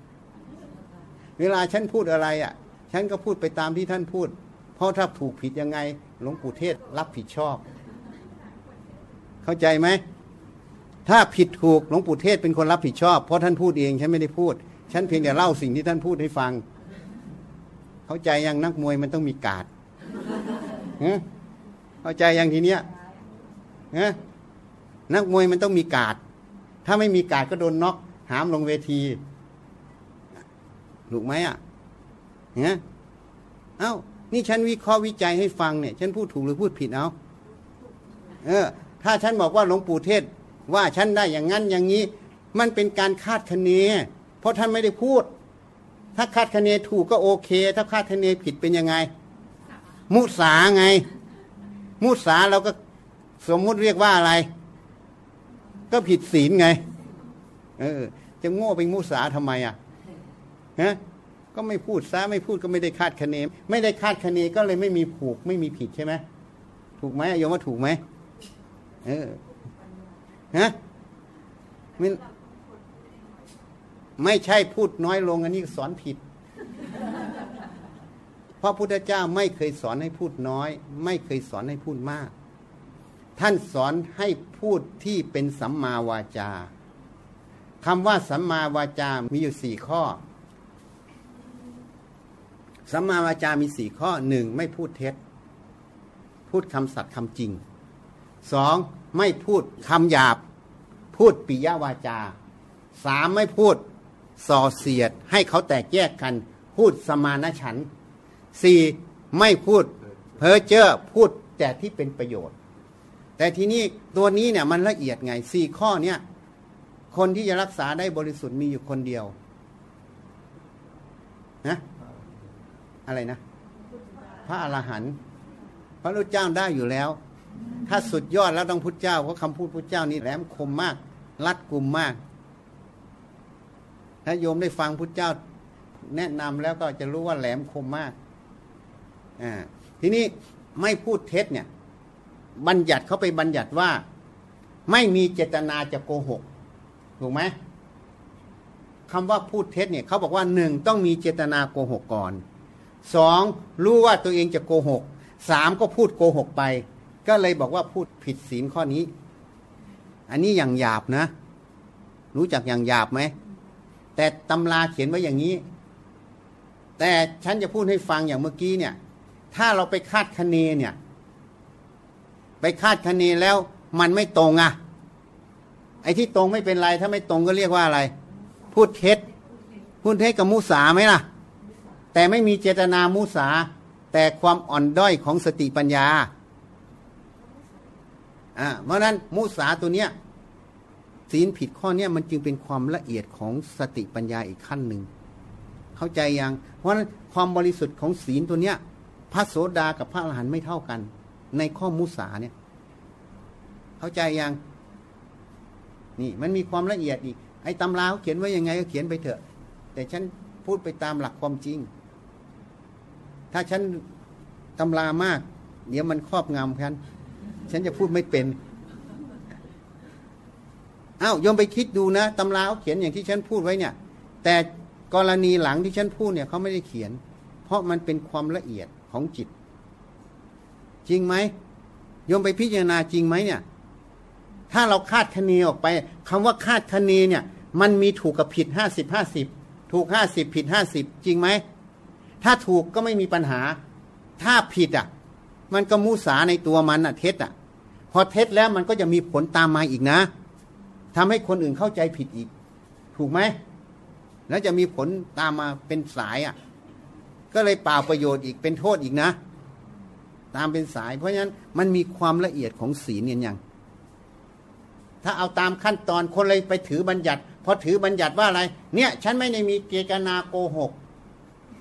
เวลาฉันพูดอะไรอะ ฉันก็พูดไปตามที่ท่านพูด เพราะถ้าถูกผิดยังไง หลวงปู่เทศรับผิดชอบ เข้าใจไหม ถ้าผิดถูกหลวงปู่เทศเป็นคนรับผิดชอบ เพราะท่านพูดเองฉันไม่ได้พูด ฉันเพียงแต่เล่าสิ่งที่ท่านพูดให้ฟัง เข้าใจยังนักมวยมันต้องมีกาดเข้าใจยังทีเนี้ยนักมวยมันต้องมีกาด ถ้าไม่มีกาดก็โดนน็อกหามลงเวทีถูกไหมอะเนี่ยเอ้า นี่ฉันวิเคราะห์วิจัยให้ฟังเนี่ย ฉันพูดถูกหรือพูดผิดเอา เออ ถ้าฉันบอกว่าหลวงปู่เทศ ว่าฉันได้อย่างนั้นอย่างนี้ มันเป็นการคาดคะเน เพราะท่านไม่ได้พูด ถ้าคาดคะเนถูกก็โอเค ถ้าคาดคะเนผิดเป็นยังไง มุสาไง มุสาเราก็สมมุติเรียกว่าอะไร ก็ผิดศีลไง เออ จะโง่เป็นมุสาทำไมอะฮะก็ไม่พูดซะไม่พูดก็ไม่ได้คาดคะเน ไม่ได้คาดคะเนก็เลยไม่มีผูกไม่มีผิดใช่ไหมถูกไหมโยมว่าถูกไหมเออ ฮะไม่ไม่ใช่พูดน้อยลงอันนี้สอนผิด เพราะพุทธเจ้าไม่เคยสอนให้พูดน้อย ไม่เคยสอนให้พูดมาก ท่านสอนให้พูดที่เป็นสัมมาวาจาคำว่าสัมมาวาจา มีอยู่สี่ข้อ สัมมาวาจามีสี่ข้อหนึ่งไม่พูดเท็จ พูดคำสัตย์คำจริงสอง ไม่พูดคำหยาบ พูดปิยวาจาสามไม่พูดส่อเสียดให้เขาแตกแยกกัน พูดสมานฉันสี่ไม่พูดเพ้อเจ้อพูดแต่ที่เป็นประโยชน์ แต่ทีนี้ตัวนี้เนี่ยมันละเอียดไงสี่ข้อเนี้ยคนที่จะรักษาได้บริสุทธิ์มีอยู่คนเดียวนะอะไรนะ พระอรหันต์พระรูปเจ้าได้อยู่แล้ว ถ้าสุดยอดแล้วต้องพุทธเจ้าเพราะคำพูดพุทธเจ้านี่แหลมคมมาก รัดกุมมาก ถ้าโยมได้ฟังพุทธเจ้า แนะนำแล้วก็จะรู้ว่าแหลมคมมากอ่าทีนี้ไม่พูดเท็จเนี่ย บัญญัติเขาไปบัญญัติว่า ไม่มีเจตนาจะโกหก ถูกไหมคำว่าพูดเท็จเนี่ยเขาบอกว่าหนึ่งต้องมีเจตนาโกหกก่อนสองรู้ว่าตัวเองจะโกหกสามก็พูดโกหกไป ก็เลยบอกว่าพูดผิดศีลข้อนี้ อันนี้อย่างหยาบนะ รู้จักอย่างหยาบไหม แต่ตำราเขียนไว้อย่างนี้ แต่ฉันจะพูดให้ฟังอย่างเมื่อกี้เนี่ย ถ้าเราไปคาดคะเนเนี่ย ไปคาดคะเนแล้วมันไม่ตรงอะไอ้ที่ตรงไม่เป็นไร ถ้าไม่ตรงก็เรียกว่าอะไร พูดเท็จ พูดเท็จกับมุสาไหมล่ะ แต่ไม่มีเจตนามุสา แต่ความอ่อนด้อยของสติปัญญา อ่าเพราะนั้นมุสาตัวเนี้ยศีลผิดข้อเนี้ยมันจึงเป็นความละเอียดของสติปัญญาอีกขั้นหนึ่งเข้าใจยัง เพราะนั้นความบริสุทธิ์ของศีลตัวเนี้ย พระโสดากับพระอรหันต์ไม่เท่ากัน ในข้อมุสาเนี่ย เข้าใจยังนี่มันมีความละเอียดอีกไอ้ตำราเขาเขียนไว้ยังไงก็เขียนไปเถอะ แต่ฉันพูดไปตามหลักความจริง ถ้าฉันตำรามาก เดี๋ยวมันครอบงำฉัน ฉันจะพูดไม่เป็นอ้าวยอมไปคิดดูนะตำราเขาเขียนอย่างที่ฉันพูดไว้เนี่ย แต่กรณีหลังที่ฉันพูดเนี่ยเขาไม่ได้เขียน เพราะมันเป็นความละเอียดของจิต จริงไหมยมไปพิจารณาจริงไหมเนี่ย ถ้าเราคาดคะเนออกไปคำว่าคาดคะเนเนี่ย มันมีถูกกับผิดห้าสิบห้าสิบถูกห้าสิบผิดห้าสิบจริงไหมถ้าถูกก็ไม่มีปัญหา ถ้าผิดอะ มันก็มุสาในตัวมันอะเท็จอะพอเท็จแล้วมันก็จะมีผลตามมาอีกนะทำให้คนอื่นเข้าใจผิดอีก ถูกไหม แล้วจะมีผลตามมาเป็นสายอะก็เลยเปล่าประโยชน์อีกเป็นโทษอีกนะ ตามเป็นสาย เพราะฉะนั้นมันมีความละเอียดของศีลเนี่ยยังถ้าเอาตามขั้นตอนคนเลยไปถือบัญญัติพอถือบัญญัติว่าอะไร เนี่ย ฉันไม่ได้มีเจตนาโกหก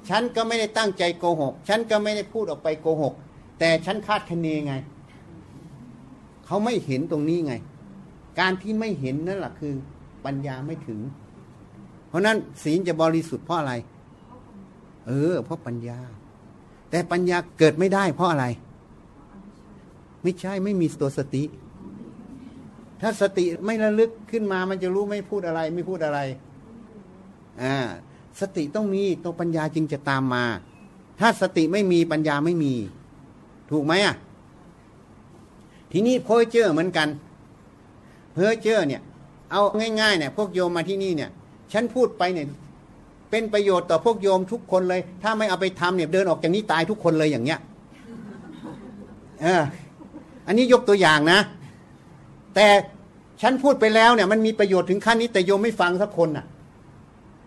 ฉันก็ไม่ได้ตั้งใจโกหก ฉันก็ไม่ได้พูดออกไปโกหก แต่ฉันคาดคะเนไง เขาไม่เห็นตรงนี้ไง การที่ไม่เห็นนั่นแหละคือ ปัญญาไม่ถึง เพราะนั้นศีลจะบริสุทธิ์เพราะอะไร เออ เพราะปัญญา แต่ปัญญาเกิดไม่ได้ เพราะอะไร ไม่ใช่ไม่มีตัวสติ ถ้าสติไม่ระลึกขึ้นมา มันจะรู้ไม่พูดอะไร ไม่พูดอะไร อ่า สติต้องมีตัวปัญญาจึงจะตามมา ถ้าสติไม่มีปัญญาไม่มี ถูกไหมอะ ทีนี้เพ้อเจอเหมือนกัน เพอเจอเนี่ย เอาง่ายๆเนี่ยพวกโยมมาที่นี่เนี่ย ฉันพูดไปเนี่ยเป็นประโยชน์ต่อพวกโยมทุกคนเลย ถ้าไม่เอาไปทำเนี่ยเดินออกจากนี้ตายทุกคนเลยอย่างเงี้ยเอออันนี้ยกตัวอย่างนะ แต่ฉันพูดไปแล้วเนี่ย มันมีประโยชน์ถึงขั้นนี้ แต่โยมไม่ฟังสักคนน่ะ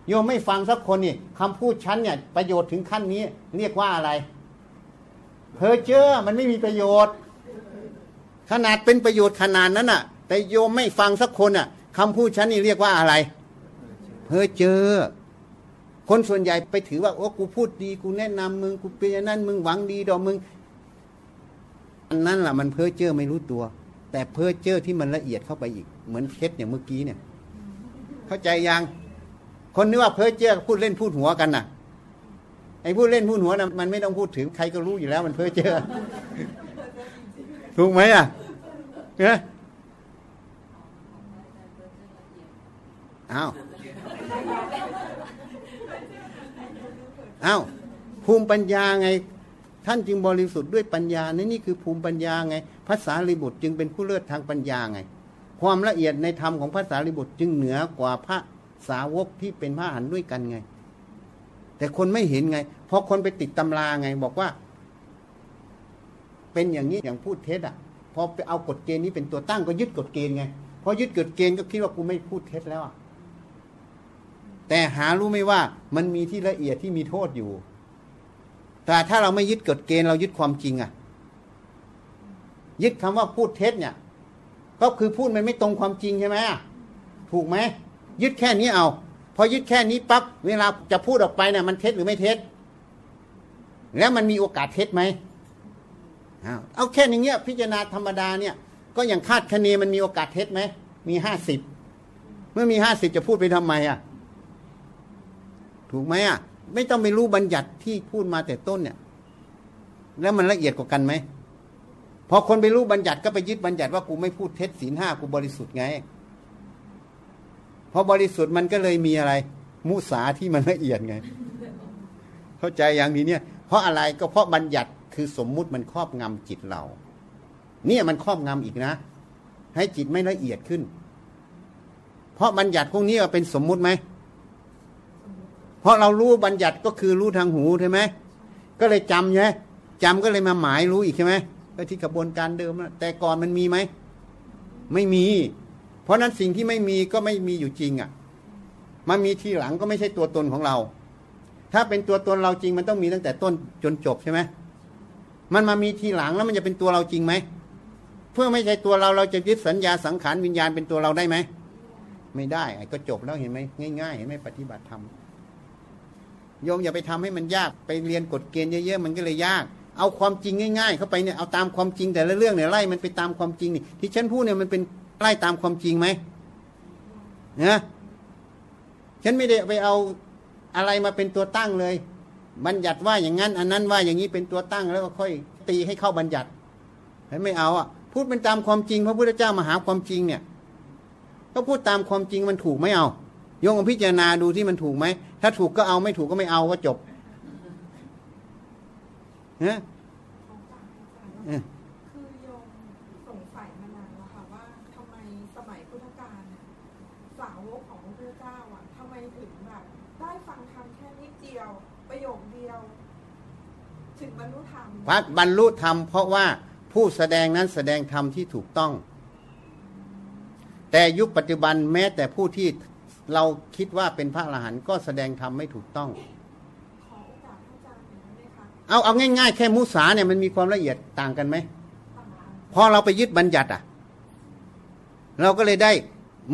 โยมไม่ฟังสักคนนี่คำพูดฉันเนี่ย ประโยชน์ถึงขั้นนี้ เรียกว่าอะไร เพอเจอมันไม่มีประโยชน์ ขนาดเป็นประโยชน์ขนาดนั้นน่ะ แต่โยมไม่ฟังสักคนน่ะคำพูดฉันนี่เรียกว่าอะไรเพอเจอ คนส่วนใหญ่ไปถือว่าโอ้กูพูดดีกูแนะนำมึงกูเป็นอย่างนั้นมึงหวังดีดอกมึงอันนั้นแหละมันเพ้อเจ้อไม่รู้ตัว แต่เพ้อเจ้อที่มันละเอียดเข้าไปอีก เหมือนเท็จอย่างเมื่อกี้เนี่ย เข้าใจยัง คนนึกว่าเพ้อเจ้อพูดเล่นพูดหัวกันน่ะ ไอ้พูดเล่นพูดหัวน่ะมันไม่ต้องพูดถึงใครก็รู้อยู่แล้ว มันเพ้อเจ้อถูกไหมอะเนี่ยอ้าวอ้าวภูมิปัญญาไง ท่านจึงบริสุทธิ์ด้วยปัญญานี่นี่คือภูมิปัญญาไงภาษาลิบุตรจึงเป็นผู้เลิศทางปัญญาไง ความละเอียดในธรรมของภาษาลิบุตรจึงเหนือกว่าพระสาวกที่เป็นพระหันด้วยกันไง แต่คนไม่เห็นไง เพราะคนไปติดตำราไง บอกว่า เป็นอย่างนี้อย่างพูดเท็จอะพอไปเอากฎเกณฑ์นี้เป็นตัวตั้งก็ยึดกฎเกณฑ์ไงพอยึดกฎเกณฑ์ก็คิดว่ากูไม่พูดเท็จแล้วอะแต่หารู้ไหมว่ามันมีที่ละเอียดที่มีโทษอยู่ แต่ถ้าเราไม่ยึดกฎเกณฑ์เรายึดความจริงอะ ยึดคำว่าพูดเท็จเนี่ย ก็คือพูดมันไม่ตรงความจริงใช่ไหมถูกไหมยึดแค่นี้เอา พอยึดแค่นี้ปั๊บเวลาจะพูดออกไปเนี่ยมันเท็จหรือไม่เท็จ แล้วมันมีโอกาสเท็จไหมเอาแค่อย่างเงี้ยพิจารณาธรรมดาเนี่ย ก็อย่างคาดคะเนมันมีโอกาสเท็จไหมมีห้าสิบเมื่อมีห้าสิบจะพูดไปทำไมอะ ถูกไหมอะ ไม่ต้องไปรู้บัญญัติที่พูดมาแต่ต้นเนี่ย แล้วมันละเอียดกว่ากันไหมพอคนไปรู้บัญญัติก็ไปยึดบัญญัติว่ากูไม่พูดเท็จศีลห้ากูบริสุทธิ์ไง พอบริสุทธิ์มันก็เลยมีอะไร มุสาที่มันละเอียดไง เข้าใจอย่างนี้เนี่ย เพราะอะไรก็เพราะบัญญัติคือสมมุติมันครอบงำจิตเรา เนี่ยมันครอบงำอีกนะ ให้จิตไม่ละเอียดขึ้น เพราะบัญญัติพวกนี้เป็นสมมุติไหมเพราะเรารู้บัญญัติก็คือรู้ทางหูใช่ไหมก็เลยจำใช่ไหมจำก็เลยมาหมายรู้อีกใช่ไหมก็ที่กระบวนการเดิมแต่ก่อนมันมีไหมไม่มี เพราะนั้นสิ่งที่ไม่มีก็ไม่มีอยู่จริงอะ่ะมันมีทีหลังก็ไม่ใช่ตัวตนของเรา ถ้าเป็นตัวตนเราจริงมันต้องมีตั้งแต่ต้นจนจบใช่ไหมมันมามีทีหลังแล้วมันจะเป็นตัวเราจริงไหมเพื่อไม่ใช่ตัวเราเราจะยึดสัญญาสังขารวิญญาณเป็นตัวเราได้ไหมไม่ได้ไอ้ก็จบแล้วเห็นไหมง่ายๆเห็นไหมปฏิบัติธรรมโยมอย่าไปทำให้มันยากไปเรียนกฎเกณฑ์เยอะๆมันก็เลยยาก เอาความจริงง่าย ๆ เข้าไปเนี่ยเอาตามความจริงแต่ละเรื่องเนี่ยไล่มันไปตามความจริงนี่ที่ฉันพูดเนี่ยมันเป็น ไล่ตามความจริงไหมนะฉันไม่ได้ไปเอาอะไรมาเป็นตัวตั้งเลย บัญญัติว่าอย่างนั้น อันนั้นว่าอย่างนี้เป็นตัวตั้งแล้วก็ค่อยตีให้เข้าบัญญัติไม่เอาอะ พูดเป็นตามความจริง พระพุทธเจ้ามาหาความจริงเนี่ย ก็พูดตามความจริงมันถูกไม่เอาโยงพิจารณาดูที่มันถูกไหม ถ้าถูกก็เอาไม่ถูกก็ไม่เอาก็จบเนะคือโยมสงสัยมานานแล้วค่ะว่าทำไมสมัยพุทธกาลสาวกของพระพุทธเจ้าอะทำไมถึงแบบได้ฟังธรรมแค่นิดเดียว ประโยคเดียว ถึงบรรลุธรรมพัดบรรลุธรรมเพราะว่าผู้แสดงนั้นแสดงธรรมที่ถูกต้อง แต่ยุคปัจจุบันแม้แต่ผู้ที่เราคิดว่าเป็นพระอรหันต์ก็แสดงธรรมไม่ถูกต้อง เอาเอาง่ายๆ แค่มุสาเนี่ยมันมีความละเอียดต่างกันไหมพอเราไปยึดบัญญัติอะ เราก็เลยได้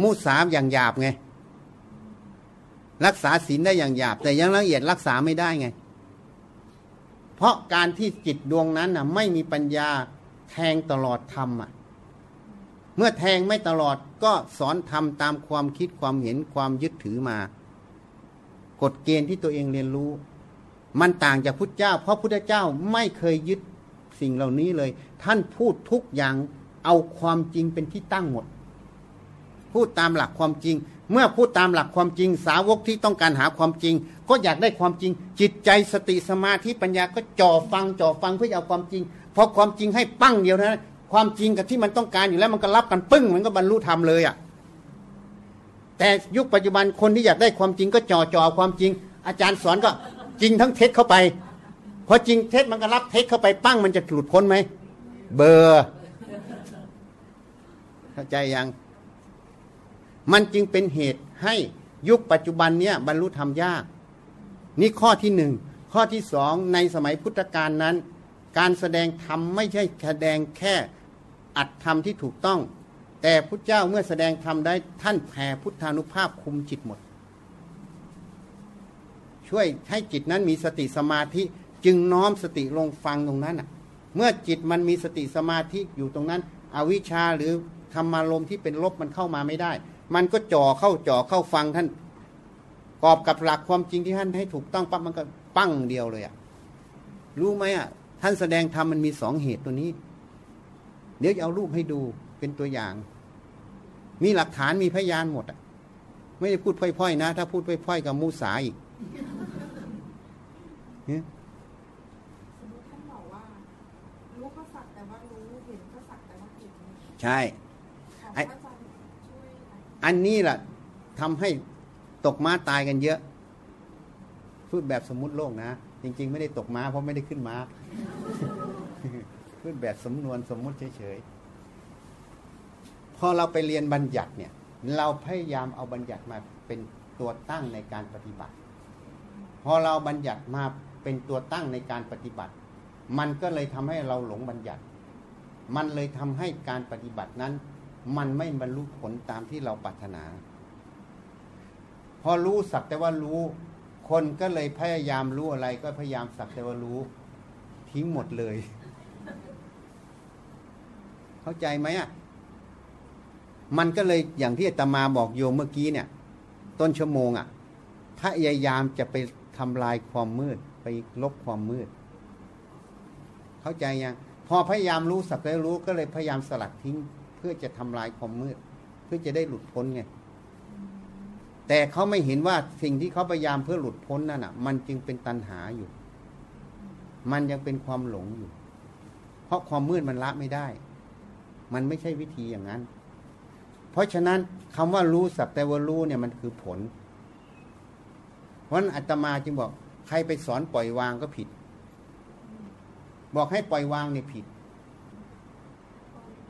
มุสาอย่างหยาบไง รักษาศีลได้อย่างหยาบ แต่ยังละเอียดรักษาไม่ได้ไง เพราะการที่จิตดวงนั้นอะไม่มีปัญญาแทงตลอดธรรมอะเมื่อแทงไม่ตลอดก็สอนทำตามความคิดความเห็นความยึดถือมา กฎเกณฑ์ที่ตัวเองเรียนรู้ มันต่างจากพุทธเจ้า เพราะพุทธเจ้าไม่เคยยึดสิ่งเหล่านี้เลย ท่านพูดทุกอย่างเอาความจริงเป็นที่ตั้งหมด พูดตามหลักความจริง เมื่อพูดตามหลักความจริงสาวกที่ต้องการหาความจริง ก็อยากได้ความจริง จิตใจสติสมาธิปัญญาก็จ่อฟังจ่อฟังเพื่อเอาความจริงพอความจริงให้ปั้งเดียวนะความจริงกับที่มันต้องการอยู่แล้วมันก็รับกันปึ้งมันก็บรรลุธรรมเลยอะแต่ยุคปัจจุบันคนที่อยากได้ความจริงก็จ่อจ่อความจริง อาจารย์สอนก็จริงทั้งเท็จเข้าไปพอจริงเท็จมันก็รับเท็จเข้าไปปั้งมันจะหลุดพ้นไหมเบอร์เข้าใจยัง มันจึงเป็นเหตุให้ยุคปัจจุบันเนี้ยบรรลุธรรมยาก นี่ข้อที่หนึ่งข้อที่สองในสมัยพุทธกาลนั้น การแสดงธรรมไม่ใช่แสดงแค่อัดธรรมที่ถูกต้อง แต่พุทธเจ้าเมื่อแสดงธรรมได้ท่านแผ่พุทธานุภาพคุมจิตหมด ช่วยให้จิตนั้นมีสติสมาธิจึงน้อมสติลงฟังตรงนั้นอะ เมื่อจิตมันมีสติสมาธิอยู่ตรงนั้น อวิชชาหรือธรรมารมที่เป็นลบมันเข้ามาไม่ได้ มันก็จ่อเข้าจ่อเข้าฟังท่านกอบกับหลักความจริงที่ท่านให้ถูกต้องปั๊บมันก็ปั้งเดียวเลยอะรู้ไหมอะท่านแสดงธรรมมันมีสองเหตุตัวนี้ เดี๋ยวจะเอารูปให้ดูเป็นตัวอย่าง มีหลักฐานมีพยานหมดอะไม่ได้พูดพ่อยๆนะ ถ้าพูดพ่อยๆกับมูสาอีกเนี่ยสมมติท่านบอกว่ารู้ก็สักแต่ว่ารู้เห็นก็สักแต่ว่าเห็นใช่ อันนี้แหละทำให้ตกม้าตายกันเยอะพูดแบบสมมุติโลกนะ จริง ๆ ไม่ได้ตกม้าเพราะไม่ได้ขึ้นม้าพูดแบบสมนวนสมมุติเฉยๆพอเราไปเรียนบัญญัติเนี่ย เราพยายามเอาบัญญัติมาเป็นตัวตั้งในการปฏิบัติ พอเราบัญญัติมาเป็นตัวตั้งในการปฏิบัติ มันก็เลยทำให้เราหลงบัญญัติ มันเลยทำให้การปฏิบัตินั้น มันไม่บรรลุผลตามที่เราปรารถนา พอรู้สักแต่ว่ารู้ คนก็เลยพยายามรู้อะไร ก็พยายามสักแต่ว่ารู้ ทิ้งหมดเลย เข้าใจไหมอะมันก็เลยอย่างที่อาตมาบอกโยมเมื่อกี้เนี่ย ต้นชั่วโมงอะพยายามจะไปทำลายความมืด ไปลบความมืด เข้าใจยัง พอพยายามรู้สักแล้วรู้ก็เลยพยายามสลัดทิ้ง พื่อจะทำลายความมืด เพื่อจะได้หลุดพ้นไงแต่เขาไม่เห็นว่าสิ่งที่เขาพยายามเพื่อหลุดพ้นนั่นอะ มันจึงเป็นตัณหาอยู่ มันยังเป็นความหลงอยู่ เพราะความมืดมันละไม่ได้ มันไม่ใช่วิธีอย่างนั้น เพราะฉะนั้นคำว่ารู้สักแต่ว่ารู้เนี่ยมันคือผล เพราะฉะนั้นอาตมาจึงบอก ใครไปสอนปล่อยวางก็ผิด บอกให้ปล่อยวางเนี่ยผิด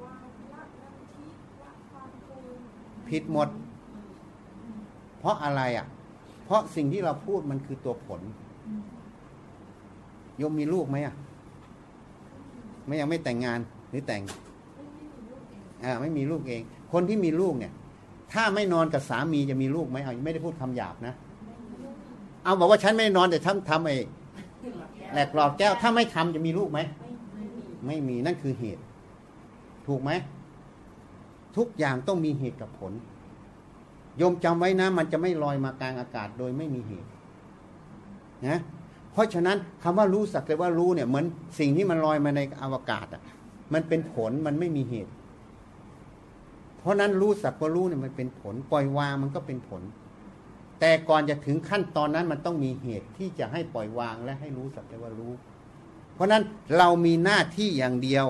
ว่าละนันทิละความคูณ ผิดหมด เพราะอะไรอะ เพราะสิ่งที่เราพูดมันคือตัวผลโยมมีลูกไหมอะไม่ยังไม่แต่งงานหรือแต่งอ่าไม่มีลูกเอง คนที่มีลูกเนี่ย ถ้าไม่นอนกับสามีจะมีลูกไหมเอาไม่ได้พูดคำหยาบนะเอาบอกว่าฉันไม่นอนแต่ทำทำไอ้แหลกหลอดแก้ว ถ้าไม่ทำจะมีลูกไหมไม่มีนั่นคือเหตุ ถูกไหม ทุกอย่างต้องมีเหตุกับผลโยมจำไว้นะ มันจะไม่ลอยมากลางอากาศโดยไม่มีเหตุนะเพราะฉะนั้นคำว่ารู้สักแต่ว่ารู้เนี่ยเหมือนสิ่งที่มันลอยมาในอวกาศอะ มันเป็นผลมันไม่มีเหตุ เพราะนั้นรู้สักว่ารู้เนี่ยมันเป็นผล ปล่อยวางมันก็เป็นผล แต่ก่อนจะถึงขั้นตอนนั้นมันต้องมีเหตุที่จะให้ปล่อยวางและให้รู้สักแต่ว่ารู้ เพราะนั้นเรามีหน้าที่อย่างเดียว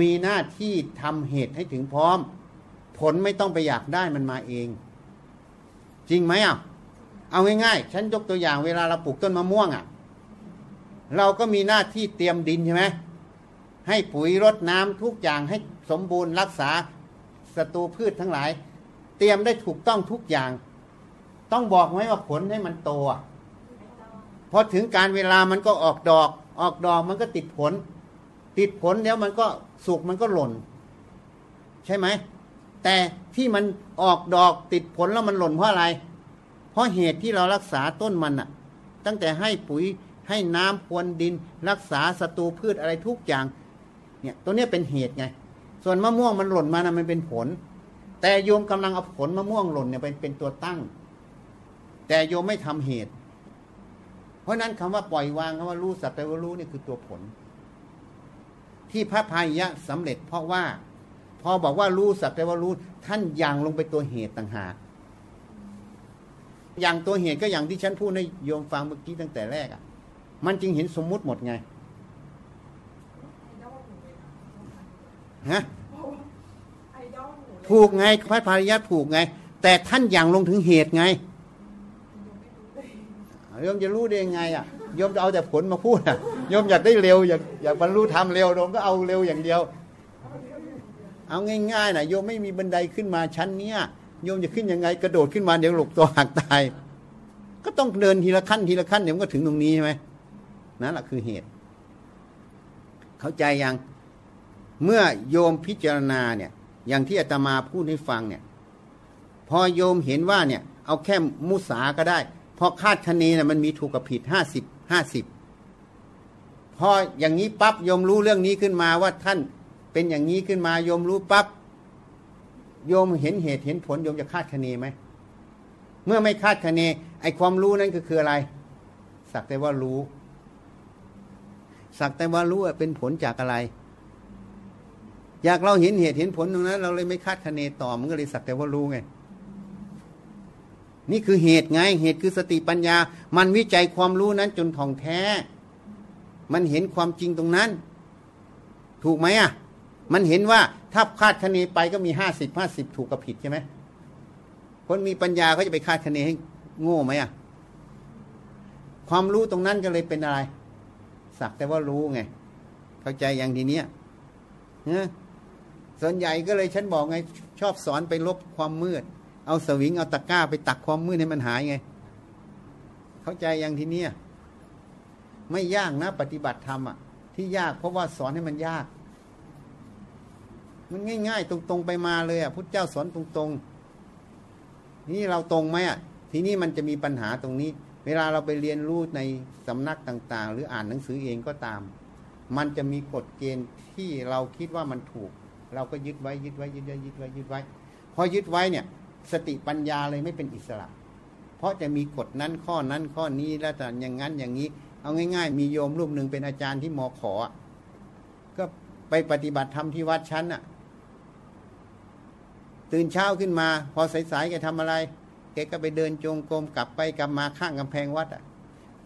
มีหน้าที่ทำเหตุให้ถึงพร้อม ผลไม่ต้องไปอยากได้มันมาเอง จริงไหมอะเอาง่ายๆฉันยกตัวอย่างเวลาเราปลูกต้นมะม่วงอะ เราก็มีหน้าที่เตรียมดินใช่ไหมให้ปุ๋ยรดน้ำทุกอย่างให้สมบูรณ์รักษาศัตรูพืชทั้งหลาย เตรียมได้ถูกต้องทุกอย่าง ต้องบอกไหมว่าผลให้มันโตพอถึงการเวลามันก็ออกดอก ออกดอกมันก็ติดผล ติดผลแล้วมันก็สุกมันก็หล่น ใช่ไหม แต่ที่มันออกดอกติดผลแล้วมันหล่นเพราะอะไร เพราะเหตุที่เรารักษาต้นมันอะตั้งแต่ให้ปุ๋ยให้น้ำพรวนดิน รักษาศัตรูพืชอะไรทุกอย่าง เนี่ยตัวเนี้ยเป็นเหตุไง ส่วนมะม่วงมันหล่นมานะมันเป็นผล แต่โยมกำลังเอาผลมะม่วงหล่นเนี่ยเป็นเป็นตัวตั้ง แต่โยมไม่ทำเหตุ เพราะนั้นคำว่าปล่อยวางคำว่ารู้สัตว์แต่ว่ารู้นี่คือตัวผล ที่พระพายะสำเร็จเพราะว่า พอบอกว่ารู้สัตว์แต่ว่ารู้ ท่านยังลงไปตัวเหตุต่างหากอย่างตัวเหตุก็อย่างที่ฉันพูดให้โยมฟังเมื่อกี้ตั้งแต่แรกอะ มันจึงเห็นสมมุติหมดไงไอดอลหนูเลยนะฮะเพราะว่าไอดอลหนูเลยถูกไงพระพายะถูกไง แต่ท่านยังลงถึงเหตุไงโยมจะรู้ได้ยังไงอะโยมจะเอาแต่ผลมาพูดอะโยมอยากได้เร็ว อยากอยากบรรลุธรรมเร็วโยมก็เอาเร็วอย่างเดียว เอาง่ายๆนะโยมไม่มีบันไดขึ้นมาชั้นเนี้ยโยมจะขึ้นยังไงกระโดดขึ้นมาเดี๋ยวหลบตัวหักตาย ก็ต้องเดินทีละขั้นทีละขั้นเดี๋ยวมันก็ถึงตรงนี้ใช่ไหมนั่นแหละคือเหตุ เข้าใจยังเมื่อโยมพิจารณาเนี่ย อย่างที่อาตมาพูดให้ฟังเนี่ย พอโยมเห็นว่าเนี่ย เอาแค่มุสาก็ได้พราะคาดคะเนนะมันมีถูกกับผิดห้าสิบห้าสิบพออย่างนี้ปั๊บโยมรู้เรื่องนี้ขึ้นมาว่าท่าน เป็นอย่างนี้ขึ้นมาโยมรู้ปั๊บโยมเห็นเหตุเห็นผลโยมจะคาดคะเนไหมเมื่อไม่คาดคะเนไอความรู้นั่นก็คืออะไร สักแต่ว่ารู้ สักแต่ว่ารู้เป็นผลจากอะไร อยากเราเห็นเหตุเห็นผลตรงนั้น เราเลยไม่คาดคะเนต่อมันก็เลยสักแต่ว่ารู้ไงนี่คือเหตุไงเหตุคือสติปัญญา มันวิจัยความรู้นั้นจนท่องแท้ มันเห็นความจริงตรงนั้น ถูกไหมอะ มันเห็นว่าถ้าคาดคะเนไปก็มีห้าสิบห้าสิบถูกกับผิดใช่ไหมคนมีปัญญาเขาจะไปคาดคะเนให้โง่ไหมอะ ความรู้ตรงนั้นก็เลยเป็นอะไร สักแต่ว่ารู้ไง เข้าใจอย่างทีเนี้ยนะส่วนใหญ่ก็เลยฉันบอกไง ชอบสอนไปลบความมืด เอาสวิงเอาตะกร้าไปตักความมืดให้มันหายไง เข้าใจอย่างทีเนี้ยไม่ยากนะ ปฏิบัติธรรมอะที่ยากเพราะว่าสอนให้มันยาก มันง่าย ๆ ตรงๆไปมาเลยอะพุทธเจ้าสอนตรงๆ นี่เราตรงไหมอะ ทีนี้มันจะมีปัญหาตรงนี้ เวลาเราไปเรียนรู้ในสำนักต่างๆ หรืออ่านหนังสือเองก็ตาม มันจะมีกฎเกณฑ์ที่เราคิดว่ามันถูก เราก็ยึดไว้ยึดไว้ยึดไว้ยึดไว้ยึดไว้ พอยึดไว้เนี่ย สติปัญญาเลยไม่เป็นอิสระ เพราะจะมีกฎนั้นข้อนั้นข้อนี้แล้วแต่อย่างนั้นอย่างนี้ เอาง่าย ๆ มีโยมรูปหนึ่งเป็นอาจารย์ที่มอขอก็ไปปฏิบัติธรรมที่วัดชั้นอะ ตื่นเช้าขึ้นมา พอสายๆแกทำอะไรแกก็ไปเดินจงกรมกลับไปกลับมาข้างกำแพงวัดอะ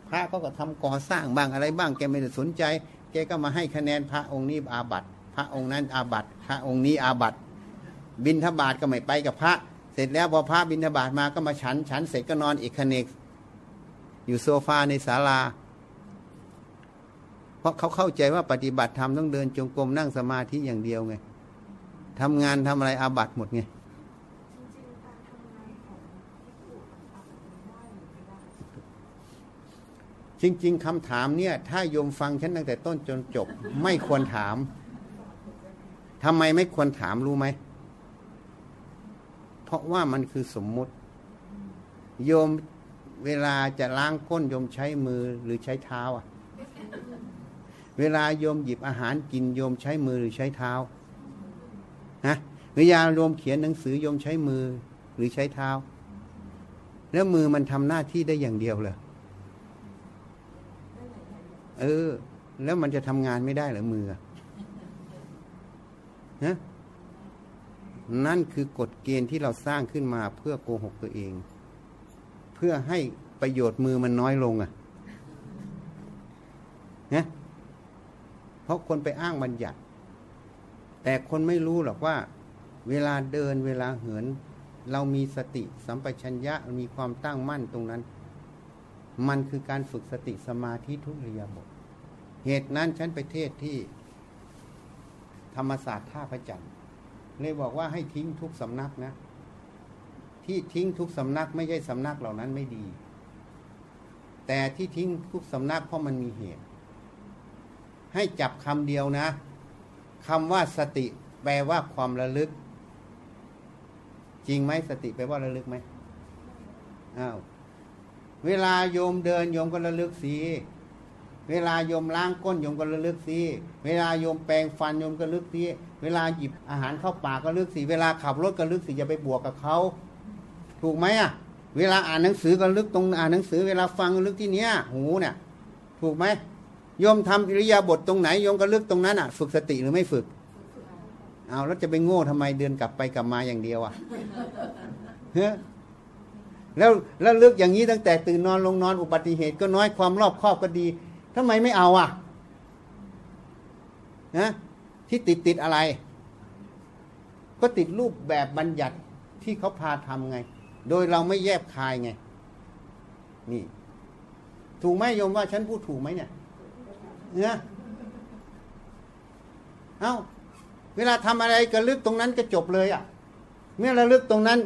พระเขาก็ทำก่อสร้างบ้างอะไรบ้างแกไม่ได้สนใจ แกก็มาให้คะแนนพระองค์นี้อาบัตพระองค์นั้นอาบัตพระองค์นี้อาบัตบินทบาทก็ไม่ไปกับพระ เสร็จแล้วพอพระบินทบาทมาก็มาฉัน ฉันเสร็จก็นอนอีกคเนกอยู่โซฟาในศาลา เพราะเขาเข้าใจว่าปฏิบัติธรรมต้องเดินจงกรมนั่งสมาธิอย่างเดียวไง ทำงานทำอะไรอาบัตหมดไงจริงๆการทำงานของพิสูจน์มันทำได้หรือไม่ได้จริง ๆคำถามเนี่ย ถ้าโยมฟังฉันตั้งแต่ต้นจนจบ ไม่ควรถามทำไมไม่ควรถามรู้ไหม เพราะว่ามันคือสมมุติ โยมเวลาจะล้างก้นโยมใช้มือหรือใช้เท้าอะ เวลาโยมหยิบอาหารกินโยมใช้มือหรือใช้เท้า นะเวลาโยมเขียนหนังสือโยมใช้มือหรือใช้เท้า แล้วมือมันทำหน้าที่ได้อย่างเดียวเลยเออ แล้วมันจะทำงานไม่ได้เหรอมือนะนั่นคือกฎเกณฑ์ที่เราสร้างขึ้นมาเพื่อโกหกตัวเอง เพื่อให้ประโยชน์มือมันน้อยลงอะนะเพราะคนไปอ้างบัญญัติ แต่คนไม่รู้หรอกว่า เวลาเดินเวลาเหิน เรามีสติสัมปชัญญะมีความตั้งมั่นตรงนั้น มันคือการฝึกสติสมาธิทุกเรียบทเหตุนั้นฉันไปเทศที่ ธรรมศาสตร์ท่าพระจันทร์เลยบอกว่าให้ทิ้งทุกสำนักนะ ที่ทิ้งทุกสำนักไม่ใช่สำนักเหล่านั้นไม่ดี แต่ที่ทิ้งทุกสำนักเพราะมันมีเหตุ ให้จับคำเดียวนะ คำว่าสติแปลว่าความระลึก จริงไหมสติแปลว่าระลึกไหมอ้าวเวลาโยมเดินโยมก็ระลึกสีเวลาโยมล้างก้นโยมก็ระลึกสีเวลาโยมแปรงฟันโยมก็ระลึกสีเวลาหยิบอาหารเข้าปากก็ระลึกสีเวลาขับรถก็ระลึกสีอย่าไปบวกกับเขาถูกไหมอะ เวลาอ่านหนังสือก็ระลึกตรงอ่านหนังสือ เวลาฟังก็ระลึกที่เนี้ย หูเนี่ย ถูกไหม โยมทำอิริยาบถตรงไหนโยมก็ระลึกตรงนั้นอะ ฝึกสติหรือไม่ฝึก เอาแล้วจะไปโง่ทำไมเดินกลับไปกลับมาอย่างเดียวอะเฮ้แล้วแล้วเลึกอย่างนี้ตั้งแต่ตื่นนอนลงนอนอุบัติเหตุก็น้อยความรอบครอบก็ดีทำไมไม่เอาอะนะที่ติดติดอะไร ก็ติดรูปแบบบัญญัติที่เขาพาทำไง โดยเราไม่แยบคายไง นี่ ถูกไหมโยมว่าฉันพูดถูกไหมเนี่ย เนี่ยเอา้า เวลาทำอะไรก็ลึกตรงนั้นก็จบเลยอะ่ะ เมื่อระลึกตรงนั้น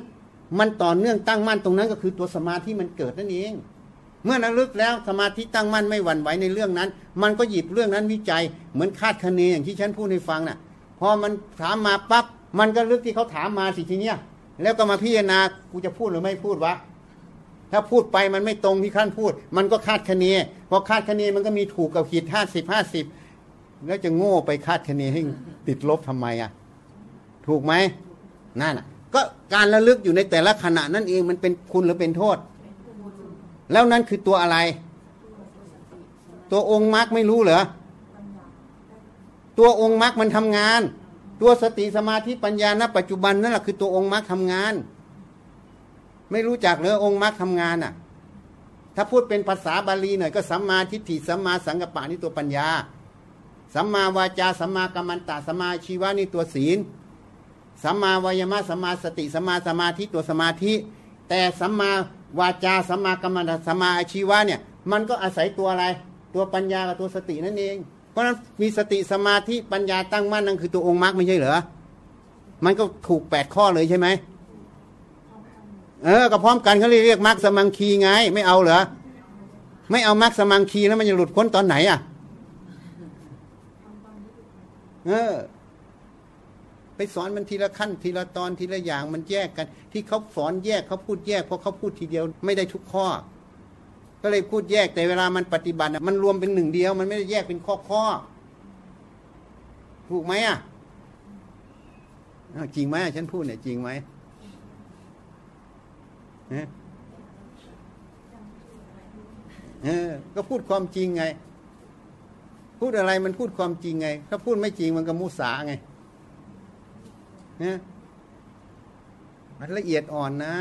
มันต่อเนื่องตั้งมั่นตรงนั้นก็คือตัวสมาธิมันเกิดนั่นเอง เมื่อระลึกแล้วสมาธิตั้งมั่นไม่หวั่นไหวในเรื่องนั้น มันก็หยิบเรื่องนั้นวิจัย เหมือนคาดคะเนอย่างที่ฉันพูดให้ฟังน่ะพอมันถามมาปั๊บมันก็ลึกที่เขาถามมาสิทีเนี้ยแล้วก็มาพิจารณากูจะพูดหรือไม่พูดวะ ถ้าพูดไปมันไม่ตรงที่ขั้นพูด มันก็คาดคะเนพอคาดคะเนมันก็มีถูกกับขีดห้าสิบห้าสิบแล้วจะโง่ไปคาดคะเนให้ติดลบทำไมอะ ถูกไหมนั่นอะ ก็การระลึกอยู่ในแต่ละขณะนั่นเองมันเป็นคุณหรือเป็นโทษ แล้วนั่นคือตัวอะไร ตัวองค์มรรคไม่รู้เหรอตัวองค์มรรคมันทำงาน ตัวสติสมาธิปัญญาณปัจจุบันนั่นแหละคือตัวองค์มรรคทำงาน ไม่รู้จักเลยองค์มรรคทำงานอะ ถ้าพูดเป็นภาษาบาลีหน่อยก็สัมมาทิฏฐิสัมมาสังกัปปะนี่ตัวปัญญา สัมมาวาจาสัมมากัมมันตะสัมมาชีวะนี่ตัวศีล สัมมาวายมะสัมมาสติสัมมาสมาธิตัวสมาธิ แต่สัมมาวาจาสัมมากัมมันตะสัมมาชีวะเนี่ย มันก็อาศัยตัวอะไร ตัวปัญญากับตัวสตินั่นเอง เพราะฉะนั้นมีสติสมาธิปัญญาตั้งมั่นนั่นคือตัวองค์มรรคไม่ใช่เหรอ มันก็ถูกแปดข้อเลยใช่ไหม เออก็พร้อมกันเขาเรียกมรรคสมังคีไง ไม่เอาเหรอไม่เอามรรคสมังคีแล้วมันจะหลุดพ้นตอนไหนอะเออ ไปสอนมันทีละขั้น ทีละตอนทีละอย่างมันแยกกัน ที่เขาสอนแยกเขาพูดแยกเพราะเขาพูดทีเดียวไม่ได้ทุกข้อ ก็เลยพูดแยกแต่เวลามันปฏิบัติมันรวมเป็นหนึ่งเดียว มันไม่ได้แยกเป็นข้อข้อถูกไหมอะจริงไหมฉันพูดเนี่ยจริงไหม เออเออ ก็พูดความจริงไง พูดอะไรมันพูดความจริงไง ถ้าพูดไม่จริงมันก็มุสาไงเนะมันละเอียดอ่อนนะ